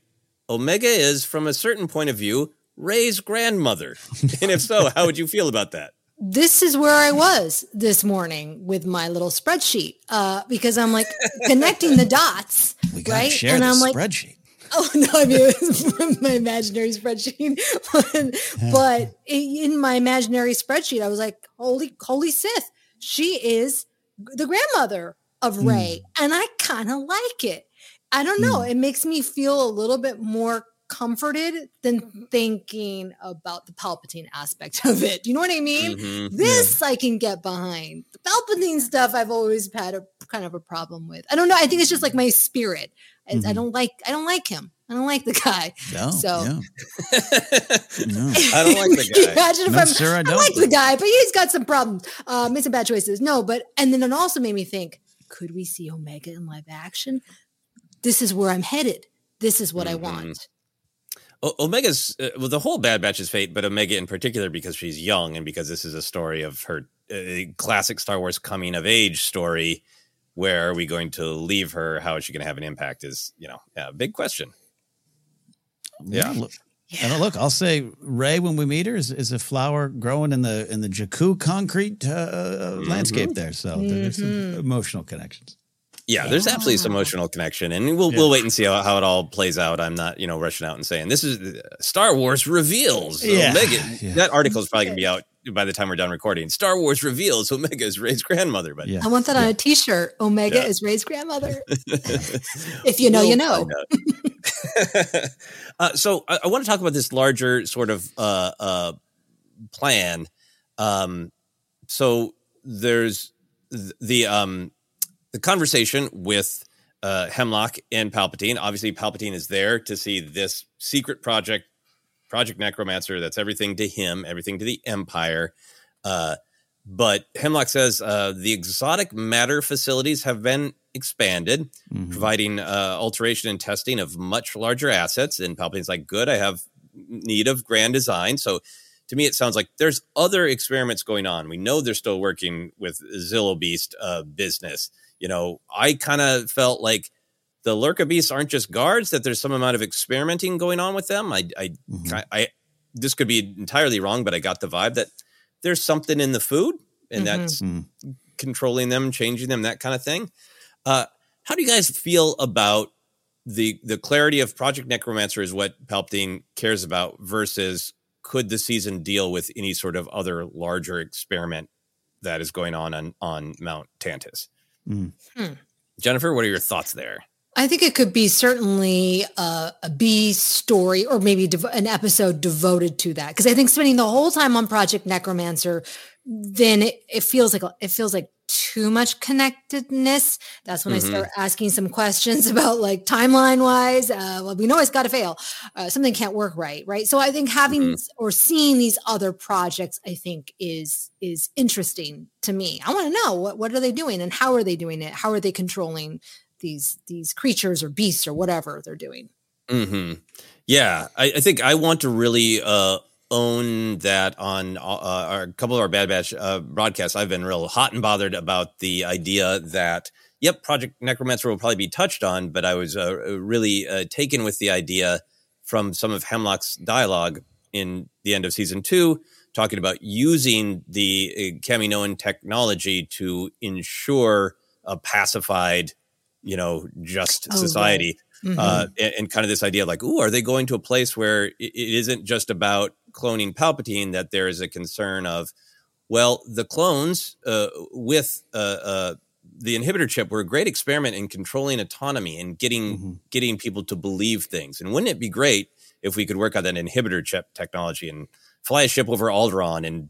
Omega is, from a certain point of view, Rey's grandmother? [LAUGHS] and if so, how would you feel about that? This is where I was this morning with my little spreadsheet uh, because I'm like connecting the dots, [LAUGHS] We gotta right? share and I'm like, spreadsheet. [LAUGHS] Oh no, I mean [LAUGHS] it was my imaginary spreadsheet. but, but in my imaginary spreadsheet, I was like, holy, holy Sith, she is the grandmother of Rey. And I kind of like it. I don't know. It makes me feel a little bit more comforted than thinking about the Palpatine aspect of it. Do you know what I mean? Mhm. This I can get behind. The Palpatine stuff I've always had a kind of a problem with. I don't know. I think it's just like my spirit. I, I don't like. I don't like him. I don't like the guy. No, So- yeah. [LAUGHS] no. I don't like the guy. Imagine if No, I'm. sir, I I, don't. like the guy, but he's got some problems. Uh, made some bad choices. No, but and then it also made me think: Could we see Omega in live action? This is where I'm headed. This is what Mhm. I want. O- Omega's uh, well, the whole Bad Batch's fate, but Omega in particular because she's young and because this is a story of her uh, classic Star Wars coming of age story. Where are we going to leave her? How is she going to have an impact? Is you know, yeah, big question. Yeah. Look, And uh, look, I'll say Rey when we meet her is, is a flower growing in the in the Jakku concrete uh, landscape there. So there's some Mhm. emotional connections. Yeah, there's absolutely some emotional connection, and we'll Yeah. we'll wait and see how, how it all plays out. I'm not, you know, rushing out and saying this is uh, Star Wars reveals Yeah, Omega. [LAUGHS] yeah. That article is probably going to be out by the time we're done recording. Star Wars reveals Omega is Rey's grandmother, but Yeah. I want that on a T-shirt. Omega Yeah. is Rey's grandmother. [LAUGHS] if you know, you We'll know. [LAUGHS] uh, so I, I want to talk about this larger sort of uh, uh, plan. Um, so there's th- the um, the conversation with uh, Hemlock and Palpatine. Obviously, Palpatine is there to see this secret project Project Necromancer. That's everything to him, everything to the Empire. Uh, but Hemlock says uh, the exotic matter facilities have been expanded, mm-hmm. providing uh, alteration and testing of much larger assets. And Palpatine's like, good, I have need of grand design. So to me, it sounds like there's other experiments going on. We know they're still working with Zillo Beast uh, business. You know, I kind of felt like the Lurca Beasts aren't just guards; that there's some amount of experimenting going on with them. I, I, mm-hmm. I, I this could be entirely wrong, but I got the vibe that there's something in the food, and mm-hmm. that's mm-hmm. controlling them, changing them, that kind of thing. Uh, how do you guys feel about the the clarity of Project Necromancer is what Palpatine cares about versus could the season deal with any sort of other larger experiment that is going on on, on Mount Tantiss? Mm. Hmm. Jennifer, what are your thoughts there? I think it could be certainly a, a B story or maybe dev- an episode devoted to that. Because I think spending the whole time on Project Necromancer, then it, it feels like it feels like too much connectedness, that's when mm-hmm. I start asking some questions [LAUGHS] about like timeline wise. Uh, well, we know it's got to fail. Uh, something can't work right, right? So I think having mm-hmm. or seeing these other projects, I think is is interesting to me. I want to know what what are they doing and how are they doing it? How are they controlling these these creatures or beasts or whatever they're doing? Mm-hmm. Yeah, I, I, think I want to really uh, own that on uh, our, a couple of our Bad Batch uh, broadcasts. I've been real hot and bothered about the idea that, yep, Project Necromancer will probably be touched on, but I was uh, really uh, taken with the idea from some of Hemlock's dialogue in the end of season two, talking about using the uh, Kaminoan technology to ensure a pacified, you know, just oh, society. Right. Mm-hmm. Uh, and, and, kind of this idea like, oh, are they going to a place where it, it isn't just about cloning Palpatine that there is a concern of, well, the clones uh, with uh, uh, the inhibitor chip were a great experiment in controlling autonomy and getting mm-hmm. getting people to believe things. And wouldn't it be great if we could work on that inhibitor chip technology and fly a ship over Alderaan and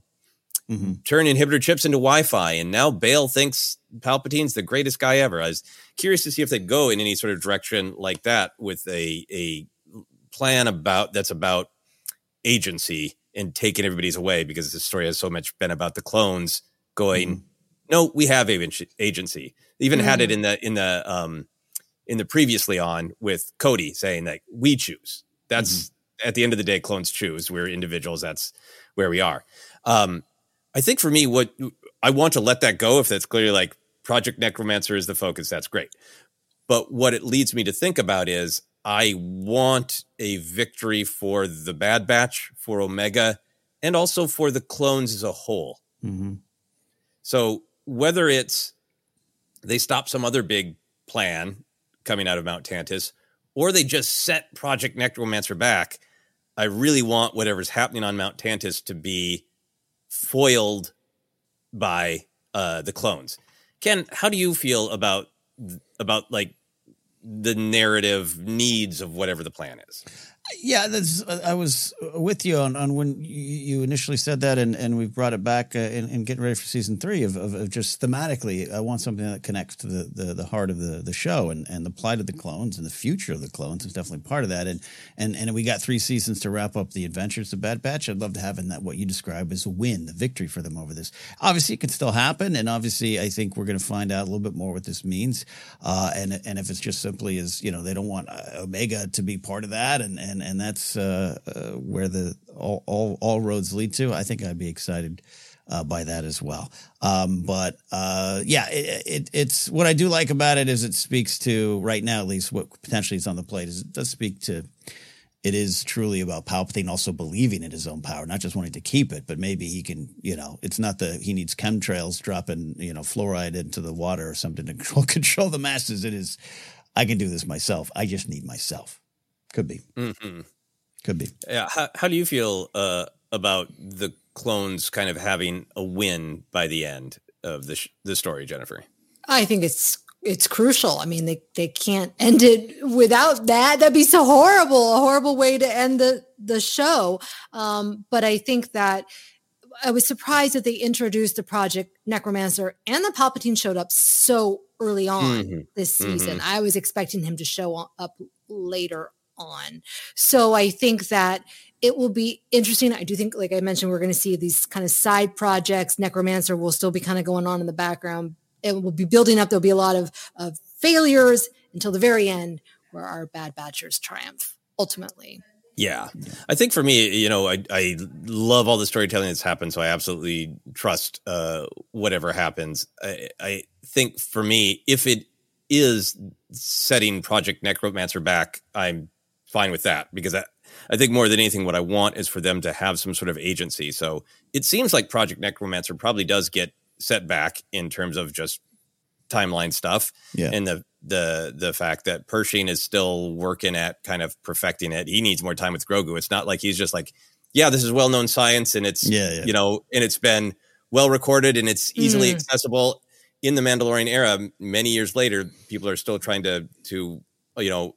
mm-hmm. turn inhibitor chips into Wi-Fi? And now Bail thinks Palpatine's the greatest guy ever. I was curious to see if they'd go in any sort of direction like that with a a plan about that's about agency and taking everybody's away because the story has so much been about the clones going mm-hmm. no we have agency even mm-hmm. had it mm. in the in the um in the previously on with cody saying that we choose that's mm-hmm. at the end of the day clones choose we're individuals that's where we are um i think for me what i want to let that go if that's clearly like project necromancer is the focus that's great but what it leads me to think about is I want a victory for the Bad Batch, for Omega, and also for the clones as a whole. Mm-hmm. So whether it's they stop some other big plan coming out of Mount Tantiss, or they just set Project Necromancer back, I really want whatever's happening on Mount Tantiss to be foiled by uh, the clones. Ken, how do you feel about about like the narrative needs of whatever the plan is. Yeah, that's. I was with you on, on when you initially said that, and, and we've brought it back uh, in, in, getting ready for season three of, of, of, just thematically. I want something that connects to the, the, the heart of the, the show and, and the plight of the clones and the future of the clones is definitely part of that. And and and we got three seasons to wrap up the adventures of Bad Batch. I'd love to have in that what you describe as a win, the victory for them over this. Obviously, it can still happen, and obviously, I think we're going to find out a little bit more what this means. Uh, and and if it's just simply as you know, they don't want uh, Omega to be part of that, and and and that's uh, uh, where the all, all, all roads lead to, I think I'd be excited uh, by that as well. Um, but uh, yeah, it, it, it's what I do like about it is it speaks to right now at least what potentially is on the plate is it does speak to. It is truly about Palpatine also believing in his own power, not just wanting to keep it, but maybe he can, you know, it's not the he needs chemtrails dropping, you know, fluoride into the water or something to [LAUGHS] control, control the masses. It is, I can do this myself. I just need myself. Could be. Mm-hmm. Could be. Yeah. How, how do you feel uh, about the clones kind of having a win by the end of the sh- the story, Jennifer? I think it's it's crucial. I mean, they they can't end it without that. That'd be so horrible, a horrible way to end the the show. Um, but I think that I was surprised that they introduced the project Necromancer and the Palpatine showed up so early on mm-hmm. this season. Mm-hmm. I was expecting him to show up later on. So I think that it will be interesting. I do think, like I mentioned, we're going to see these kind of side projects. Necromancer will still be kind of going on in the background. It will be building up. There'll be a lot of, of failures until the very end where our bad batchers triumph ultimately. Yeah. I think for me, you know, I, I love all the storytelling that's happened. So I absolutely trust uh, whatever happens. I, I think for me, if it is setting Project Necromancer back, I'm fine with that because I, I think more than anything, what I want is for them to have some sort of agency. So it seems like Project Necromancer probably does get set back in terms of just timeline stuff Yeah. and the the the fact that Pershing is still working at kind of perfecting it. He needs more time with Grogu. It's not like he's just like, yeah, this is well known science and it's Yeah, yeah. you know, and it's been well recorded and it's easily Mm. accessible. In the Mandalorian era, many years later, people are still trying to to you know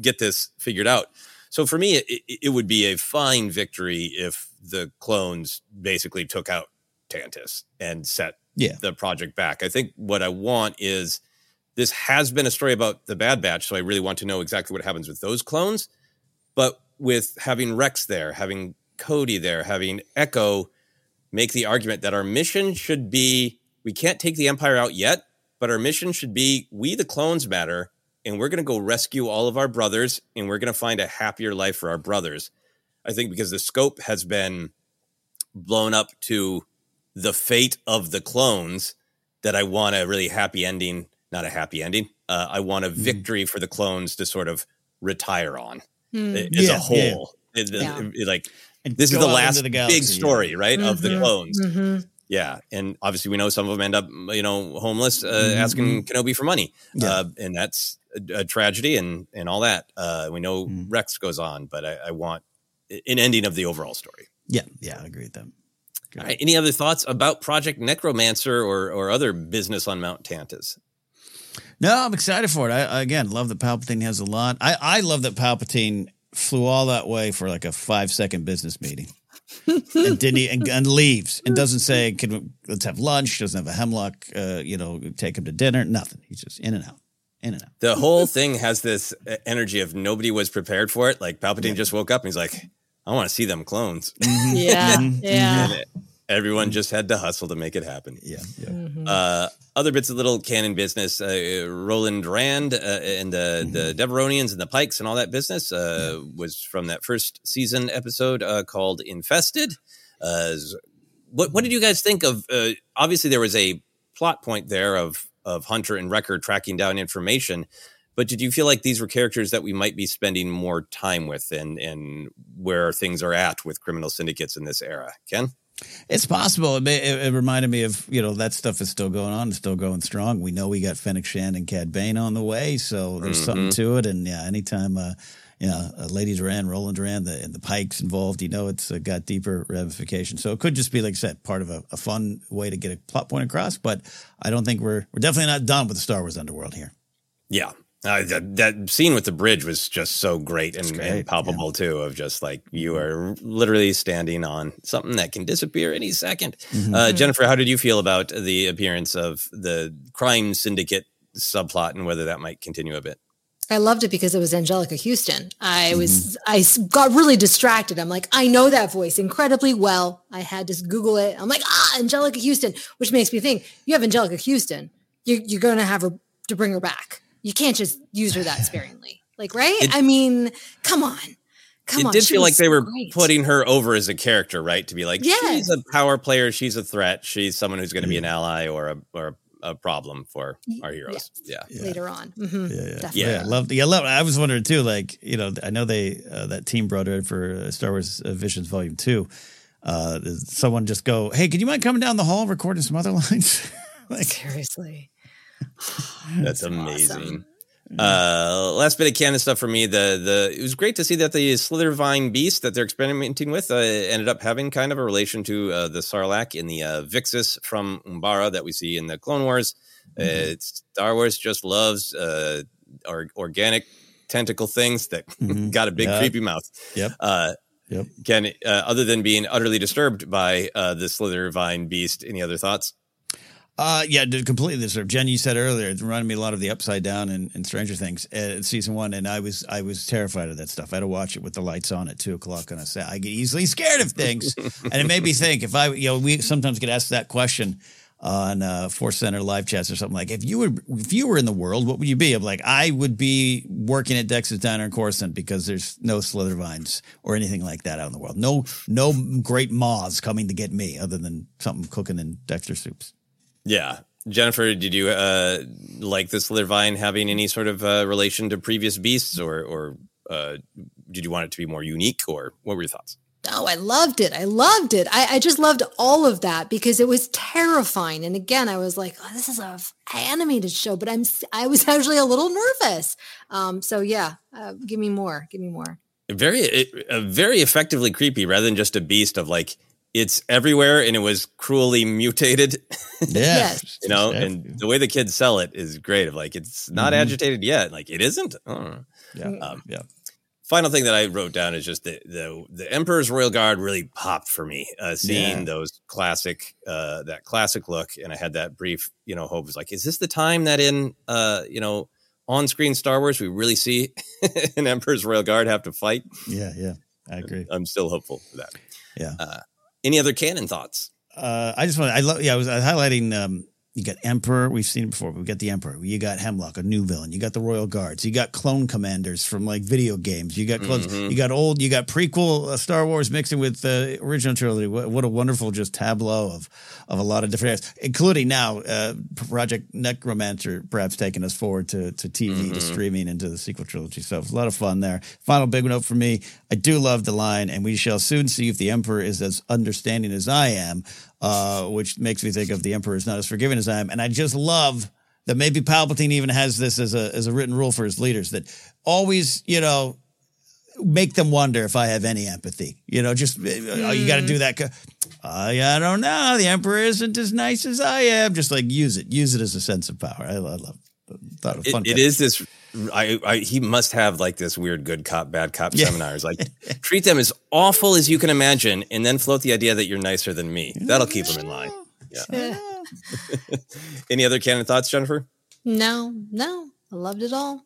get this figured out. So for me, it, it- would be a fine victory if the clones basically took out Tantiss and set Yeah. the project back. I think what I want is this has been a story about the Bad Batch, so I really want to know exactly what happens with those clones. But with having Rex there, having Cody there, having Echo make the argument that our mission should be we can't take the Empire out yet, but our mission should be we, the clones, matter, and we're going to go rescue all of our brothers, and we're going to find a happier life for our brothers. I think because the scope has been blown up to the fate of the clones that I want a really happy ending, not a happy ending. Uh, I want a victory for the clones to sort of retire on Hmm. as Yeah, a whole. It- it- Yeah. it- like And this is the last into the big galaxy, story, yeah. right, of the Mhm. clones. Mhm. Yeah, and obviously we know some of them end up, you know, homeless, uh, Mhm. asking Kenobi for money, Yeah. uh, and that's a, a tragedy and and all that. Uh, we know Mm. Rex goes on, but I, I want an ending of the overall story. Yeah, yeah, I agree with them. All right. Any other thoughts about Project Necromancer or or other business on Mount Tantiss? No, I'm excited for it. I, I again love that Palpatine has a lot. I, I love that Palpatine flew all that way for like a five second business meeting. And didn't he, and, and leaves and doesn't say can we, let's have lunch. Doesn't have a hemlock uh, you know take him to dinner. Nothing. He's just in and out in and out. The whole thing has this uh, energy of nobody was prepared for it. Like Palpatine just woke up and he's like, "I want to see them clones." Yeah, yeah. And everyone just had to hustle to make it happen. Yeah. Mm-hmm. Uh, other bits of little canon business. Uh, Roland Durand uh, and the the Deveronians and the Pikes and all that business uh, was from that first season episode uh, called Infested. Uh, what what did you guys think of? Uh, obviously, there was a plot point there of of Hunter and Wrecker tracking down information. But did you feel like these were characters that we might be spending more time with, and and where things are at with criminal syndicates in this era? Ken. It's possible. It, may, it, it reminded me of you know that stuff is still going on, it's still going strong. We know we got Fennec Shand and Cad Bane on the way, so there's something Mhm. to it. And yeah, anytime uh, yeah, uh, Lady Durand, Roland Durand, the, and the Pikes involved, you know, it's uh, got deeper ramifications. So it could just be like I said, part of a, a fun way to get a plot point across. But I don't think we're we're definitely not done with the Star Wars underworld here. Yeah. Uh, that, that scene with the bridge was just so great and, great, and palpable too. Of just like you are literally standing on something that can disappear any 2nd Mm-hmm. Uh, Jennifer, how did you feel about the appearance of the crime syndicate subplot and whether that might continue a bit? I loved it because it was Anjelica Huston. I was, I got really distracted. I'm like, I know that voice incredibly well. I had to Google it. I'm like, ah, Anjelica Huston, which makes me think you have Anjelica Huston. You, you're going to have her to bring her back. You can't just use her that [LAUGHS] sparingly. Like, right? It- I mean, come on. Come it on. did she feel like they were great. putting her over as a character, right? To be like, Yeah. she's a power player, she's a threat, she's someone who's going to be an ally or a or a problem for our heroes. Yeah. later on. Mhm. Yeah, yeah, Definitely. yeah. I love, yeah, love. I was wondering too. Like, you know, I know they uh, that team brought her in for uh, Star Wars uh, Visions Volume Two. Uh, someone just go, "Hey, can you mind coming down the hall recording some other [LAUGHS] lines?" [LAUGHS] like, Seriously. [LAUGHS] That's amazing. Uh, last bit of canon stuff for me. The the it was great to see that the Slithervine beast that they're experimenting with uh, ended up having kind of a relation to uh, the Sarlacc in the uh, Vixus from Umbara that we see in the Clone Wars. Uh, it's- Star Wars just loves uh, or, organic tentacle things that [LAUGHS] Mhm. got a big Yeah. creepy mouth. Yep. Uh, Yep. Ken, uh, other than being utterly disturbed by uh, the Slithervine beast, any other thoughts? Uh, yeah, completely deserved. Jen, you said earlier, it reminded me a lot of the Upside Down and, and Stranger Things uh, season one, and I was I was terrified of that stuff. I had to watch it with the lights on at two o'clock on a set. I get easily scared of things, [LAUGHS] and it made me think. If I, you know, we sometimes get asked that question on uh, ForceCenter live chats or something like, if you were if you were in the world, what would you be? I'm like, I would be working at Dex's Diner in Coruscant because there's no Slithervines or anything like that out in the world. No, no great moths coming to get me other than something cooking in Dexter soups. Yeah. Jennifer, did you uh, like this Slithervine having any sort of uh, relation to previous beasts, or, or uh, did you want it to be more unique, or what were your thoughts? Oh, I loved it. I loved it. I, I, just loved all of that because it was terrifying. And again, I was like, oh, this is a animated show, but I'm I was [LAUGHS] actually a little nervous. Um, so yeah, uh, give me more. Give me more. Very, it, uh, very effectively creepy, rather than just a beast of like it's everywhere and it was cruelly mutated. [LAUGHS] [LAUGHS] Yeah. you know, and the way the kids sell it is great. Of like, it's not mm-hmm. agitated yet. Like it isn't. Oh. Yeah. Um, yeah. Final thing that I wrote down is just the the, the Emperor's Royal Guard really popped for me. Uh, seeing yeah. those classic, uh, that classic look, and I had that brief, you know, hope was like, is this the time that in, uh, you know, on screen Star Wars we really see [LAUGHS] an Emperor's Royal Guard have to fight? Yeah, yeah, I agree. I'm, I'm still hopeful for that. Yeah. Uh, any other canon thoughts? Uh, I just want I love yeah I was highlighting um, you got Emperor. We've seen it before. we got the Emperor. You got Hemlock, a new villain. You got the Royal Guards. You got clone commanders from like video games. You got clones. Mm-hmm. You got old. You got prequel uh, Star Wars mixing with the uh, original trilogy. What, what, a wonderful just tableau of of a lot of different areas, including now uh, Project Necromancer, perhaps taking us forward to to TV mm-hmm. to streaming into the sequel trilogy. So it's a lot of fun there. Final big note for me. I do love the line, and we shall soon see if the Emperor is as understanding as I am uh, which makes me think of the emperor is not as forgiving as I am. And I just love that maybe Palpatine even has this as a as a written rule for his leaders that always, you know, make them wonder if I have any empathy. You know, just mm. oh, you got to do that. Uh, I don't know. The emperor isn't as nice as I am. Just like use it, use it as a sense of power. I, I love. Thought of fun. it, it is this I, I, he must have like this weird good cop bad cop yeah. seminars. Like [LAUGHS] treat them as awful as you can imagine and then float the idea that you're nicer than me. That'll keep them in line. Yeah. [LAUGHS] Any other canon thoughts jennifer? No no. I loved it all.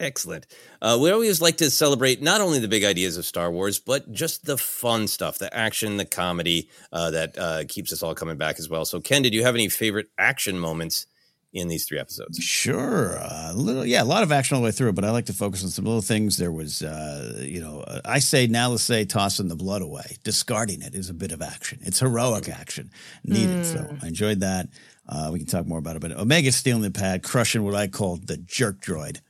Excellent. Uh, we always like to celebrate not only the big ideas of star wars but just the fun stuff the action the comedy uh, that uh, keeps us all coming back as well. So ken did you have any favorite action moments in these three episodes. Sure, uh, a little, yeah, a lot of action all the way through, but I like to focus on some little things. There was, uh, you know, uh, I say now let's say tossing the blood away, discarding it is a bit of action. It's heroic action needed. Mm. So hmm. I enjoyed that. Uh, we can talk more about it, but Omega stealing the pad, crushing what I call the jerk droid.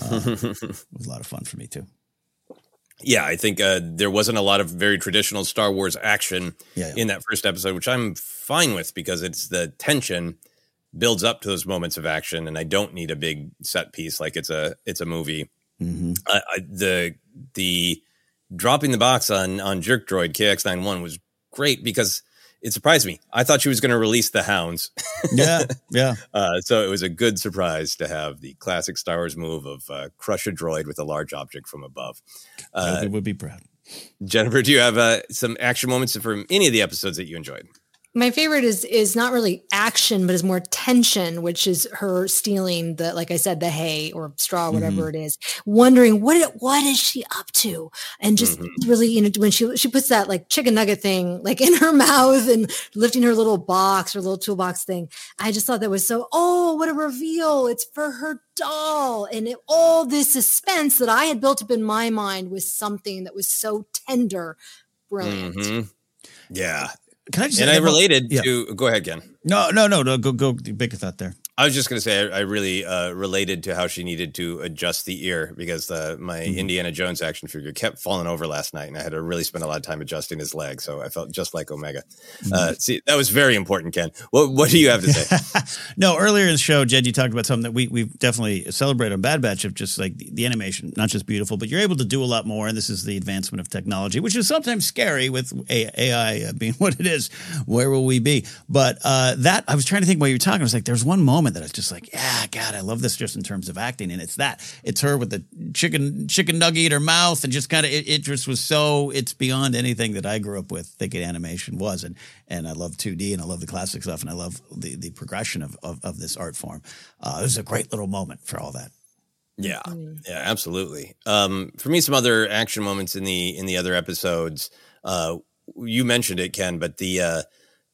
Uh, [LAUGHS] was a lot of fun for me too. Yeah, I think uh, there wasn't a lot of very traditional Star Wars action yeah, yeah. in that first episode, which I'm fine with because it's the tension builds up to those moments of action, and I don't need a big set piece like it's a it's a movie. Mm-hmm. I, the the dropping the box on on Jerk Droid KX91 was great because it surprised me. I thought she was going to release the hounds. [LAUGHS] yeah, yeah. [LAUGHS] Uh, so it was a good surprise to have the classic Star Wars move of uh, crush a droid with a large object from above. Uh, would be proud. Jennifer, do you have uh, some action moments from any of the episodes that you enjoyed? My favorite is is not really action but is more tension which is her stealing the like i said the hay or straw whatever mm-hmm. it is wondering what it, what is she up to and just mm-hmm. really you know when she she puts that like chicken nugget thing like in her [LAUGHS] mouth and lifting her little box her little toolbox thing i just thought that was so oh what a reveal it's for her doll and it, all this suspense that i had built up in my mind was something that was so tender brilliant mm-hmm. Yeah, can I just and I related yeah. to go ahead, Ken. No, no, no, no. Go, go. Big thought there. I was just going to say I, I really uh, related to how she needed to adjust the ear because uh, my mm-hmm. Indiana Jones action figure kept falling over last night, and I had to really spend a lot of time adjusting his leg. So I felt just like Omega. Mm-hmm. Uh, see, that was very important, Ken. What What do you have to say? [LAUGHS] no, earlier in the show, Jed, you talked about something that we we definitely celebrate on Bad Batch of just like the, the, animation, not just beautiful, but you're able to do a lot more. And this is the advancement of technology, which is sometimes scary with AI being [LAUGHS] what it is. Where will we be? But uh, that I was trying to think while you were talking. I was like, there's one moment moment that was just like, yeah, God, I love this just in terms of acting. And it's that. It's her with the chicken chicken nugget in her mouth and just kind of it, it just was so it's beyond anything that I grew up with thinking animation was. And and I love 2D and I love the classic stuff and I love the the progression of of, of this art form. Uh, it was a great little moment for all that. Yeah, yeah, absolutely. Um, for me, some other action moments in the in the other episodes. Uh, you mentioned it, Ken, but the uh,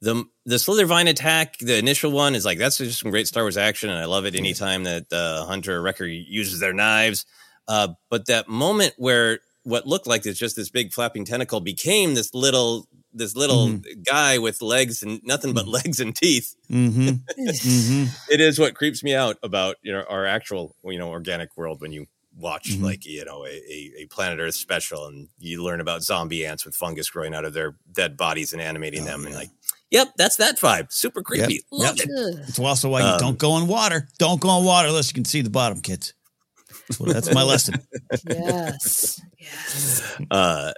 the the Slithervine attack, the initial one, is like that's just some great Star Wars action, and I love it anytime that uh, Hunter or Wrecker uses their knives. Uh, but that moment where what looked like it's just this big flapping tentacle became this little this little Mm-hmm. guy with legs and nothing but legs and teeth. Mm-hmm. [LAUGHS] mm-hmm. It is what creeps me out about you know our actual you know organic world when you watch Mhm. like you know a, a, a planet earth special and you learn about zombie ants with fungus growing out of their dead bodies and animating them and like yep that's that vibe super creepy Yep, Love yep. it It's also why you Um, don't go in water. Don't go in water unless you can see the bottom, kids. Well, that's my lesson. Yes. [LAUGHS] uh,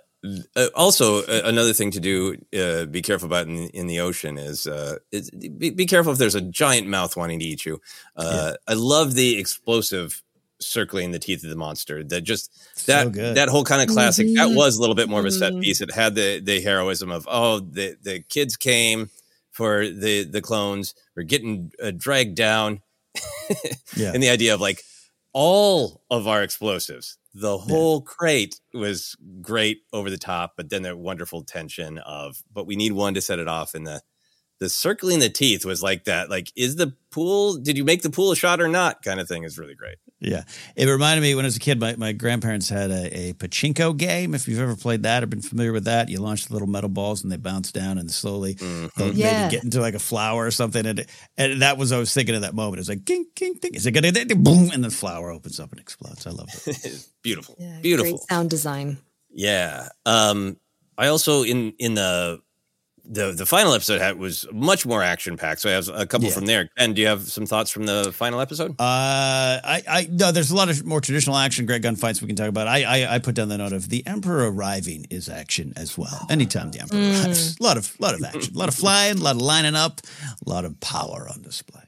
uh, also uh, another thing to do uh, be careful about in, in the ocean is, uh, is be, be careful if there's a giant mouth wanting to eat you uh, i love the explosive circling the teeth of the monster that just that good. that whole kind of classic that Mhm. was a little bit more of a set Mhm. piece it had the the heroism of oh the the kids came for the the clones we're getting uh, dragged down [LAUGHS] Yeah. and the idea of like all of our explosives the whole crate was great over the top but then the wonderful tension of but we need one to set it off and the the circling the teeth was like that like is the pool did you make the pool a shot or not kind of thing is really great Yeah. It reminded me when I was a kid, my, my grandparents had a, a pachinko game. If you've ever played that or been familiar with that, you launch the little metal balls and they bounce down and slowly they'll Yeah. maybe get into like a flower or something. And, and that was, I was thinking of that moment. It was like, king, king, king. Is it going to, boom, and the flower opens up and explodes. I love it. [LAUGHS] beautiful Yeah, beautiful Great sound design. Yeah. Um, I also in in the the the final episode had was much more action packed. So I have a couple Yeah. from there. And do you have some thoughts from the final episode? Uh, I, I, no, there's a lot of more traditional action, great gunfights we can talk about. I, I, I put down the note of the Emperor arriving is action as well. Anytime the Emperor Mm. arrives, a lot of, lot of action, a lot of flying, a lot of lining up, a lot of power on display.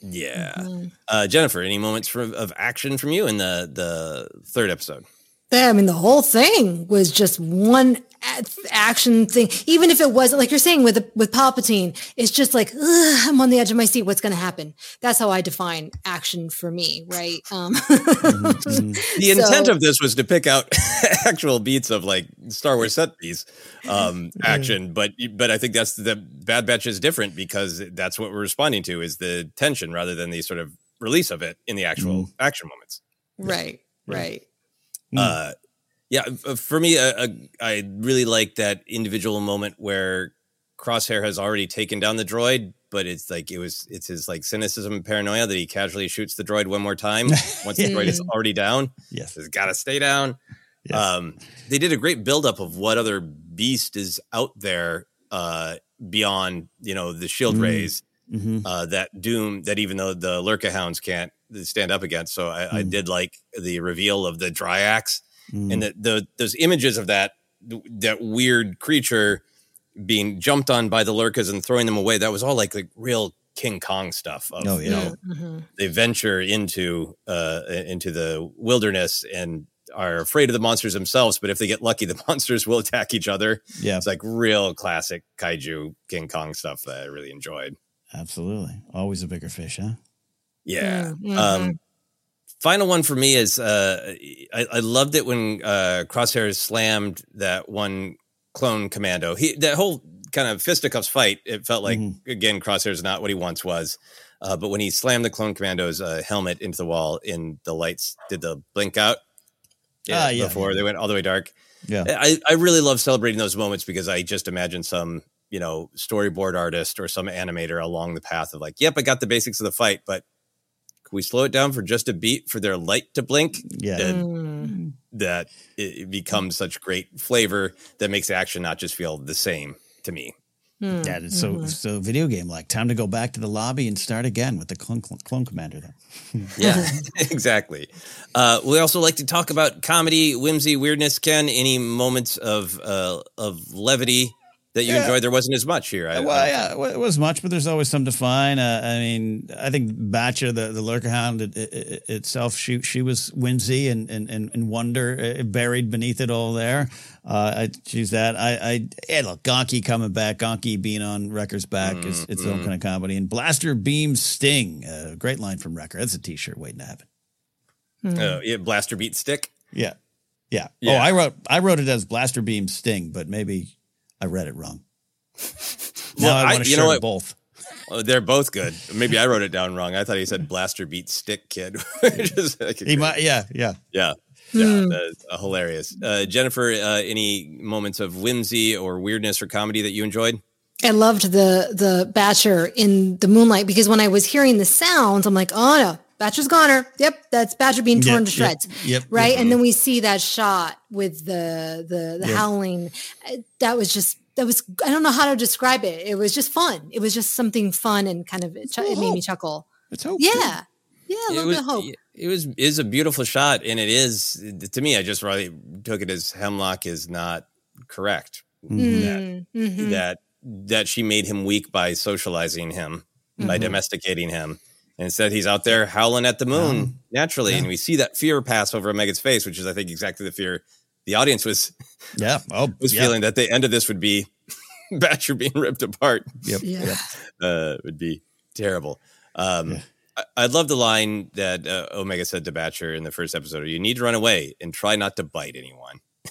Yeah. Mm-hmm. Uh, Jennifer, any moments from, of action from you in the the third episode? Yeah, I mean, the whole thing was just one action thing. Even if it wasn't like you're saying with with Palpatine, it's just like "Ugh, I'm on the edge of my seat. What's going to happen? That's how I define action for me, right? Um, The [LAUGHS] intent of this was to pick out [LAUGHS] actual beats of like Star Wars set piece um, action, but but I think that's the Bad Batch is different because that's what we're responding to is the tension rather than the sort of release of it in the actual action moments. right, right. Uh, yeah, for me, uh, uh, I really like that individual moment where Crosshair has already taken down the droid, but it's like it was it's his like cynicism and paranoia that he casually shoots the droid one more time [LAUGHS] once the droid is [LAUGHS] already down. Yes, it's got to stay down. Um, they did a great buildup of what other beast is out there uh, beyond you know the shield Mm. rays Mhm. uh, that doom that even though the lurca hounds can't stand up against. So I, I did like the reveal of the Dryax Mm. and the, the those images of that that weird creature being jumped on by the lurcas and throwing them away. That was all like like real King Kong stuff. Of, Oh, you yeah. know, Mm-hmm. they venture into uh, into the wilderness and are afraid of the monsters themselves. But if they get lucky, [LAUGHS] the monsters will attack each other. Yeah. it's like real classic kaiju King Kong stuff that I really enjoyed. Absolutely. Always a bigger fish, huh? Yeah. Mm-hmm. Um, final one for me is uh, I, I loved it when uh, Crosshair slammed that one clone commando. He that whole kind of fisticuffs fight. It felt like again Crosshair's is not what he once was. Uh, but when he slammed the clone commando's uh, helmet into the wall, in the lights did the blink out. Ah, yeah, before yeah. they went all the way dark. Yeah. I, I really love celebrating those moments because I just imagine some, you know, storyboard artist or some animator along the path of like, yep, I got the basics of the fight, but we slow it down for just a beat for their light to blink? Yeah. And that it, it becomes such great flavor that makes the action not just feel the same to me. Hmm. Yeah, it's so so video game like. Time to go back to the lobby and start again with the clone, clone, clone commander. There. [LAUGHS] Yeah, [LAUGHS] exactly. Uh, we also like to talk about comedy, whimsy, weirdness. Ken, any moments of uh, of levity that you Yeah. enjoyed. There wasn't as much here. I, well, I- yeah, it was much, but there's always some to find. Uh, I mean, I think Batcher, the the lurca hound it, it, it- itself, she she was whimsy and and and, and wonder uh, buried beneath it all. There, uh, I choose that. I I yeah, look, Gonky coming back, Gonky being on Wrecker's back is its own Mhm. kind of comedy, and Blaster Beam Sting, uh, great line from Wrecker. That's a T-shirt waiting to happen. uh, yeah, blaster beat stick. Yeah. Yeah. Yeah. Oh, I wrote I wrote it as Blaster Beam Sting, but maybe I read it wrong. [LAUGHS] now Well, I, I- want to you share know what? both. Oh, they're both good. Maybe I wrote it down wrong. I thought he said blaster beat stick kid. [LAUGHS] Like He might, yeah, yeah. Yeah. Yeah, that's uh, hilarious. Uh, Jennifer, uh, any moments of whimsy or weirdness or comedy that you enjoyed? I loved the the Batcher in the moonlight because when I was hearing the sounds, I'm like, oh no, Batcher's goner. Yep, that's Batcher being torn Yep, to shreds. Yep. yep right? yep. And then we see that shot with the the the Yeah. howling. That was just that was I don't know how to describe it. It was just fun. It was just something fun and kind of it, ch- it made me chuckle. It's hope. Yeah, yeah, a it little was, bit of hope. It was is a beautiful shot, and it is to me. I just really took it as Hemlock is not correct. Mm, mhm. That that she made him weak by socializing him, by Mhm. domesticating him. And instead, he's out there howling at the moon naturally, and we see that fear pass over Megan's face, which is, I think, exactly the fear the audience was Yeah. Oh, [LAUGHS] was yeah. feeling that the end of this would be [LAUGHS] Batcher being ripped apart. Yep. Yeah. Yep. uh, would be terrible. Um, I, I love the line that uh, Omega said to Batcher in the first episode: "You need to run away and try not to bite anyone." [LAUGHS]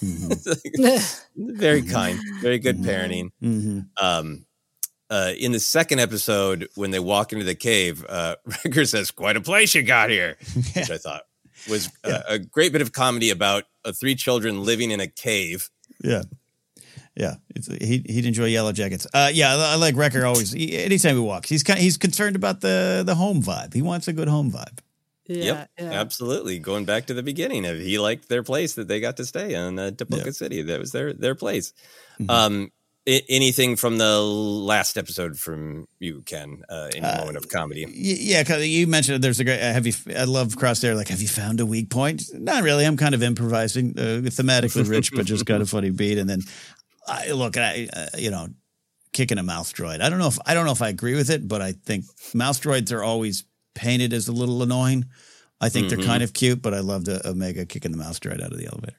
very kind, very good parenting. Mm-hmm. Um, uh, in the second episode, when they walk into the cave, uh, [LAUGHS] Wrecker says, "Quite a place you got here," [LAUGHS] which I thought was a, a great bit of comedy about uh, three children living in a cave. Yeah. Yeah, it's, he he'd enjoy Yellow Jackets. Uh, yeah, I, I like Wrecker always. He, anytime he walks, he's kind he's concerned about the the home vibe. He wants a good home vibe. yep, absolutely. Going back to the beginning of he liked their place that they got to stay in uh, Tipoca City. That was their their place. Mm-hmm. Um, a- anything from the last episode from you, Ken? Uh, any moment of comedy? Y- Yeah, 'cause you mentioned there's a great. uh, Have you? I love Crosshair. Like, have you found a weak point? Not really. I'm kind of improvising, uh, thematically rich, but just kind of funny beat. And then, I look, I uh, you know, kicking a mouse droid. I don't know if I don't know if I agree with it, but I think mouse droids are always painted as a little annoying. I think Mhm. they're kind of cute, but I loved uh, Omega kicking the mouse droid out of the elevator.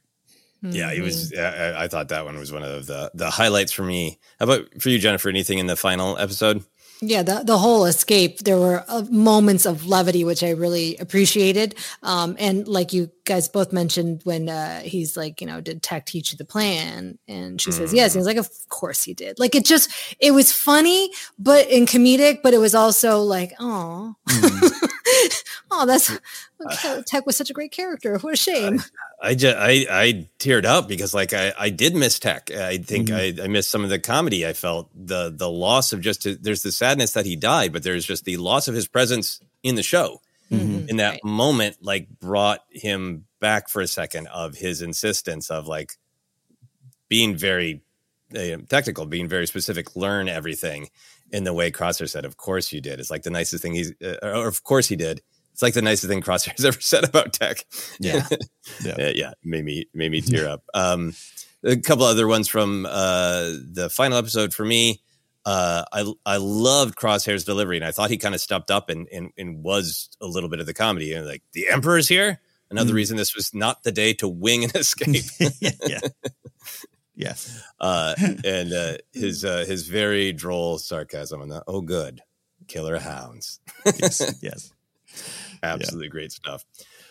Yeah, it was. Mm-hmm. I, I thought that one was one of the the highlights for me. How about for you, Jennifer? Anything in the final episode? Yeah, the, the whole escape, there were uh, moments of levity, which I really appreciated. Um, and like you guys both mentioned, when uh, he's like, you know, did Tech teach you the plan? And she says, yes. And he's like, of course he did. Like, it just, it was funny, but in comedic, but it was also like, oh, [LAUGHS] oh, that's, Tech was such a great character. What a shame. I just I I teared up because like I I did miss Tech. I think Mm-hmm. I I missed some of the comedy. I felt the the loss of just there's the sadness that he died, but there's just the loss of his presence in the show. Mm-hmm. In that moment, like brought him back for a second of his insistence of like being very uh, technical, being very specific, learn everything in the way Crosshair said. Of course you did. It's like the nicest thing he's. Uh, or of course he did. It's like the nicest thing Crosshair's [LAUGHS] ever said about tech. Yeah. [LAUGHS] yeah, yeah, yeah. Made me made me tear up. [LAUGHS] Um, a couple other ones from uh, the final episode for me. Uh, I I loved Crosshair's delivery, and I thought he kind of stepped up and, and and was a little bit of the comedy. And like the Emperor's here. Another Mhm. reason this was not the day to wing an escape. yeah. Yeah. uh, and uh, his uh, his very droll sarcasm on that. Oh, good, killer hounds. yes, yes, absolutely great stuff.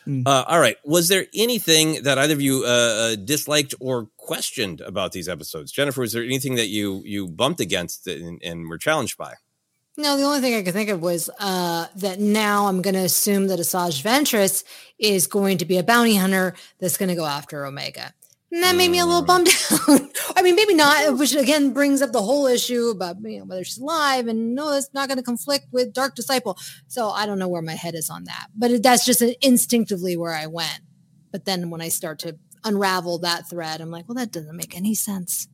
Mm. Uh, all right, was there anything that either of you uh, uh, disliked or questioned about these episodes? Jennifer, was there anything that you you bumped against and, and were challenged by? No, the only thing I could think of was uh, that now I'm going to assume that Asajj Ventress is going to be a bounty hunter that's going to go after Omega. And that made me a little bummed out. [LAUGHS] I mean, maybe not, which again brings up the whole issue about you know, whether she's alive and no, it's not going to conflict with Dark Disciple. So I don't know where my head is on that, but it, that's just instinctively where I went. But then when I start to unravel that thread, I'm like, well, that doesn't make any sense.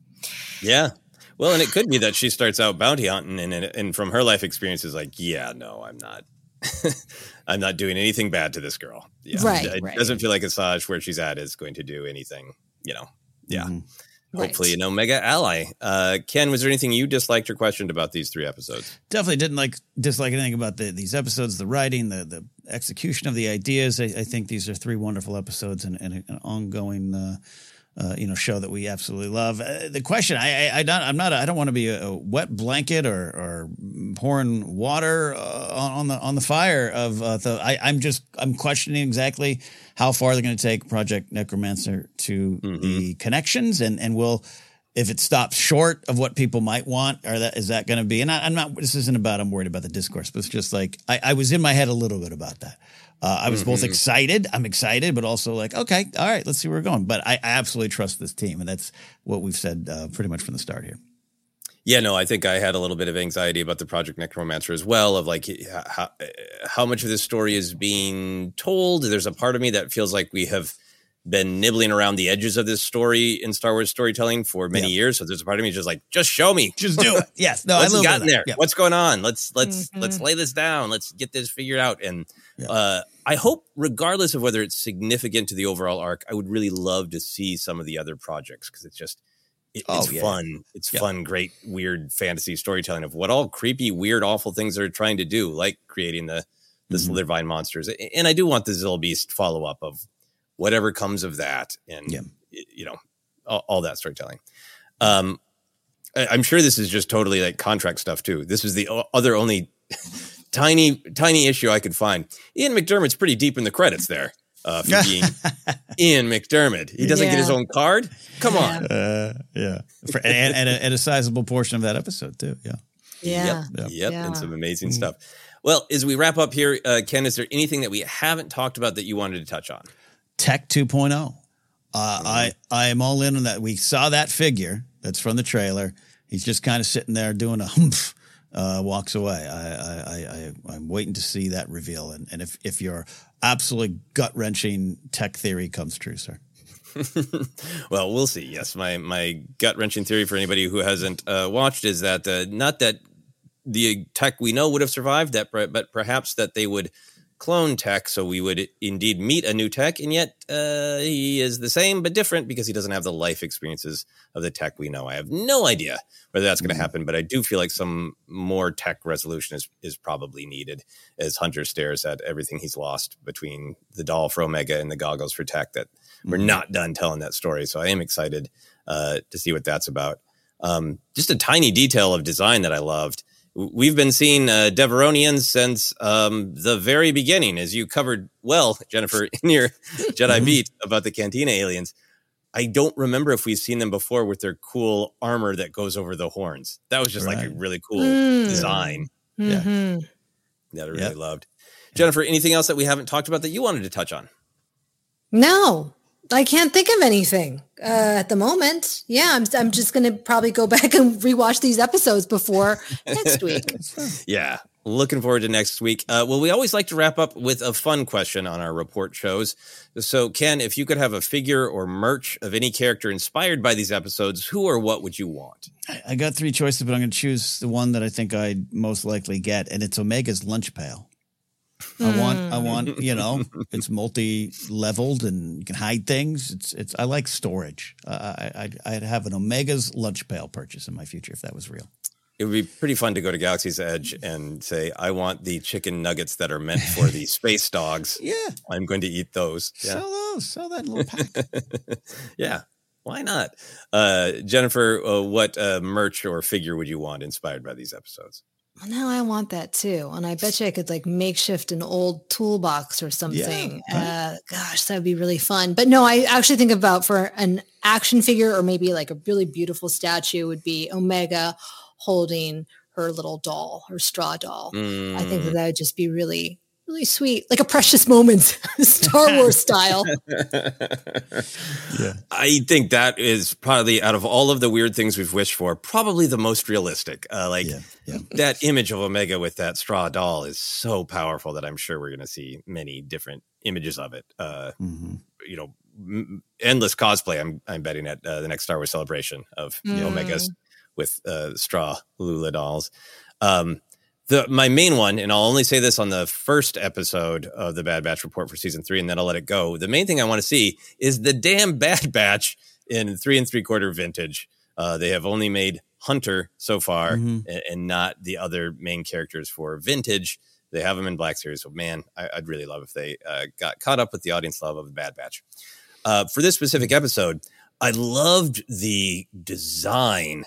Yeah. Well, and it could be that she starts out bounty hunting, and and, and from her life experience is like, yeah, no, I'm not. [LAUGHS] I'm not doing anything bad to this girl. Yeah. Right, It right. doesn't feel like Asajj where she's at is going to do anything, you know. Yeah. hopefully an Omega ally. Uh, Ken, was there anything you disliked or questioned about these three episodes? Definitely didn't like dislike anything about the, these episodes, the writing, the the execution of the ideas. I, I think these are three wonderful episodes and, and an ongoing. Uh, uh, you know, show that we absolutely love. Uh, the question, I, I, I don't, I'm not, I don't want to be a, a, wet blanket or, or pouring water uh, on the on the fire of uh, the. I, I'm just, I'm questioning exactly how far they're going to take Project Necromancer to mm-hmm. the connections, and and will if it stops short of what people might want, or that is that going to be? And I, am not. This isn't about. I'm worried about the discourse, but it's just like I, I was in my head a little bit about that. Uh, I was mm-hmm. both excited. I'm excited, but also like, okay, all right, let's see where we're going. But I, I absolutely trust this team, and that's what we've said uh, pretty much from the start here. Yeah, no, I think I had a little bit of anxiety about the Project Necromancer as well. Of like how, how much of this story is being told. There's a part of me that feels like we have been nibbling around the edges of this story in Star Wars storytelling for many years. So there's a part of me just like, just show me, just do it. [LAUGHS] Yes, no, What's I gotten there. What's going on? Let's let's mm-hmm. let's lay this down. Let's get this figured out. And uh, I hope, regardless of whether it's significant to the overall arc, I would really love to see some of the other projects because it's just it, oh, it's yeah. fun. It's yep. fun, great, weird fantasy storytelling of what all creepy, weird, awful things they're trying to do, like creating the the mm-hmm. Slithervine monsters. And I do want the Zillo Beast follow up of whatever comes of that, and yeah. you know all, all, that storytelling. Um, I, I'm sure this is just totally like contract stuff too. This is the other only [LAUGHS] tiny tiny issue I could find. Ian McDiarmid's pretty deep in the credits there uh, for being [LAUGHS] Ian McDiarmid. He doesn't yeah. get his own card. Come yeah. on. Uh, yeah, for, and, and, a, and, a, sizable portion of that episode too. Yeah. Yeah. Yep. Yep. yep. And some amazing mm-hmm. stuff. Well, as we wrap up here, uh, Ken, is there anything that we haven't talked about that you wanted to touch on? Tech 2.0. Uh. I I am all in on that. We saw that figure that's from the trailer. He's just kind of sitting there doing a humph uh, walks away. I, I, I, am waiting to see that reveal. And, and if, if your absolutely gut wrenching tech theory comes true, sir. [LAUGHS] well, we'll see. Yes, my my gut wrenching theory for anybody who hasn't uh, watched is that uh, not that the tech we know would have survived that, but perhaps that they would clone tech, so we would indeed meet a new tech, and yet uh, he is the same but different because he doesn't have the life experiences of the tech we know. I have no idea whether that's going to mm-hmm. happen, but I do feel like some more tech resolution is is probably needed as Hunter stares at everything he's lost between the doll for Omega and the goggles for tech. That mm-hmm. we're not done telling that story, so I am excited uh, to see what that's about. Um, just a tiny detail of design that I loved we've been seeing uh, Devaronians since um, the very beginning, as you covered well, Jennifer, in your [LAUGHS] Jedi mm-hmm. beat about the Cantina aliens. I don't remember if we've seen them before with their cool armor that goes over the horns. That was just right. like a really cool mm. design. Mm-hmm. Yeah. That I really yep. loved. Jennifer, anything else that we haven't talked about that you wanted to touch on? No, I can't think of anything uh, at the moment. Yeah, I'm, I'm just going to probably go [LAUGHS] back and rewatch these episodes before next week. [LAUGHS] yeah, looking forward to next week. Uh, well, we always like to wrap up with a fun question on our report shows. So, Ken, if you could have a figure or merch of any character inspired by these episodes, who or what would you want? I got three choices, but I'm going to choose the one that I think I'd most likely get, and it's Omega's lunch pail. I want, I want, hmm. you know, [LAUGHS] it's multi-leveled and you can hide things. It's, it's. I like storage. Uh, I, I'd, I'd have an Omega's lunch pail purchase in my future if that was real. It would be pretty fun to go to Galaxy's Edge and say, "I want the chicken nuggets that are meant for the [LAUGHS] space dogs. yeah, I'm going to eat those. Yeah. Sell those. Sell that little pack. [LAUGHS] yeah, why not? Uh, Jennifer, uh, what uh, merch or figure would you want inspired by these episodes? Well, now I want that too. And I bet you I could like makeshift an old toolbox or something. Yeah, uh, gosh, that would be really fun. But no, I actually think about for an action figure or maybe like a really beautiful statue would be Omega holding her little doll, her straw doll. Mm. I think that, mm. that would just be really, really sweet, like a precious moment, [LAUGHS] Star [LAUGHS] Wars style. yeah. I think that is probably out of all of the weird things we've wished for, probably the most realistic. Uh, like yeah, yeah. that image of Omega with that straw doll is so powerful that I'm sure we're going to see many different images of it. Uh, mm-hmm. You know, m- endless cosplay. I'm I'm betting at uh, the next Star Wars celebration of mm. Omegas with uh, straw Lula dolls. Um, the my main one, and I'll only say this on the first episode of the Bad Batch report for season three, and then I'll let it go. The main thing I want to see is the damn Bad [LAUGHS] Batch in three and three quarter vintage. Uh, they have only made Hunter so far Mhm. and, and not the other main characters for vintage. They have them in Black Series. So, man, I, I'd really love if they uh, got caught up with the audience love of the Bad Batch. Uh, for this specific episode, I loved the design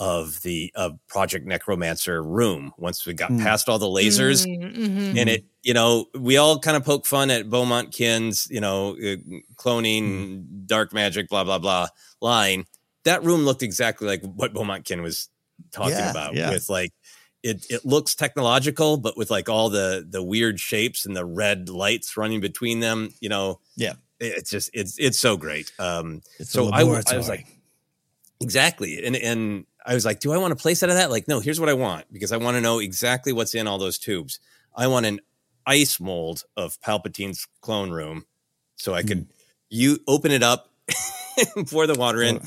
of the uh, Project Necromancer room once we got Mm. past all the lasers. Mhm. And it, you know, we all kind of poke fun at Beaumont Kin's, you know, uh, cloning, dark magic, blah, blah, blah line. That room looked exactly like what Beaumont Kin was talking Yeah, about yeah. with like, it, it looks technological, but with like all the the weird shapes and the red lights running between them, you know, Yeah. it- it's just it's it's so great. Um, It's a so I, w- I was like, exactly, and and I was like, do I want to place out of that? Like, no, here's what I want because I want to know exactly what's in all those tubes. I want an ice mold of Palpatine's clone room, so I could you open it up, [LAUGHS] pour the water in,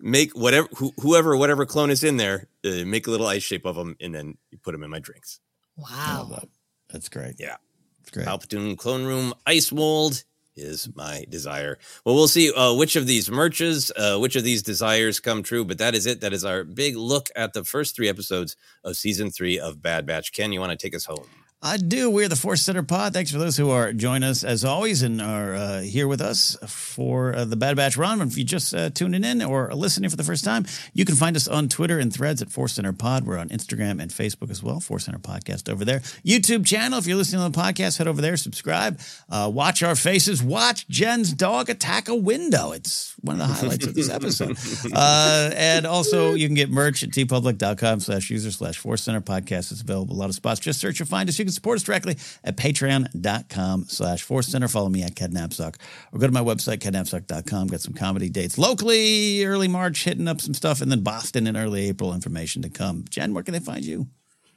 make whatever who, whoever whatever clone is in there, uh, make a little ice shape of them, and then you put them in my drinks. Wow. That's great. Yeah. It's great. Palpatine clone room ice mold is my desire. Well, we'll see uh, which of these merches, uh, which of these desires come true. But that is it. That is our big look at the first three episodes of season three of Bad Batch. Ken, you want to take us home? I do. We're the ForceCenter Pod. Thanks for those who are joining us as always and are uh, here with us for uh, the Bad Batch run. If you're just uh, tuning in or listening for the first time, you can find us on Twitter and threads at ForceCenter Pod. We're on Instagram and Facebook as well. ForceCenter Podcast over there. YouTube channel. If you're listening on the podcast, head over there, subscribe, uh, watch our faces, watch Jen's dog attack a window. It's one of the highlights of this episode. [LAUGHS] Uh, and also, you can get merch at teepublic.com slash user slash ForceCenter Podcast. It's available. A lot of spots. Just search or find us. You can support us directly at patreon.com slash ForceCenter. Follow me at KenNapzok or go to my website, kennapzok.com. Got some comedy dates locally, early March, hitting up some stuff, and then Boston in early April information to come. Jen, where can they find you?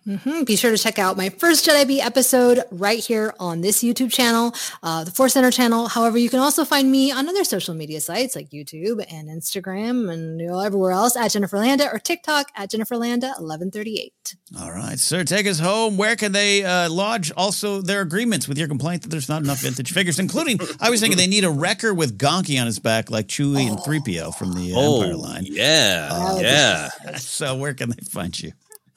Mhm. Be sure to check out my first Jedi Bee episode right here on this YouTube channel, uh, the ForceCenter channel. However, you can also find me on other social media sites like YouTube and Instagram and you know, everywhere else at Jennifer Landa or TikTok at Jennifer Landa 1138. All right, sir, take us home. Where can they uh, lodge also their agreements with your complaint that there's not enough vintage figures, including I was thinking they need a wrecker with Gonky on his back like Chewie and 3PO from the uh, Empire line. yeah, Oh, yeah. [LAUGHS] So where can they find you?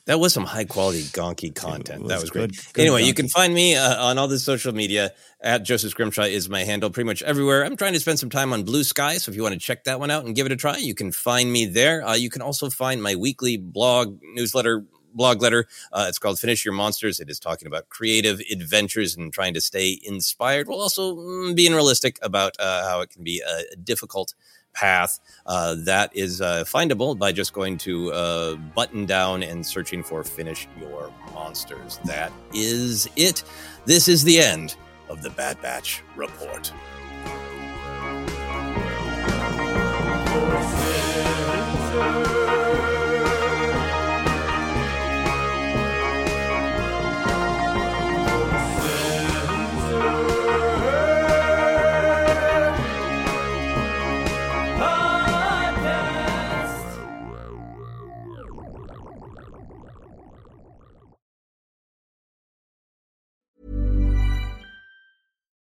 That was some high quality gonky content. that was was great. good- good anyway, you can find me uh, on all the social media at Joseph Scrimshaw is my handle pretty much everywhere. I'm trying to spend some time on Bluesky, so if you want to check that one out and give it a try, you can find me there. Uh, you can also find my weekly blog newsletter blog letter. Uh, it's called Finish Your Monsters. It is talking about creative adventures and trying to stay inspired while also mm, being realistic about uh, how it can be a difficult path. Uh, that is uh, findable by just going to uh, Buttondown and searching for Finish Your Monsters. That is it. This is the end of the Bad Batch Report.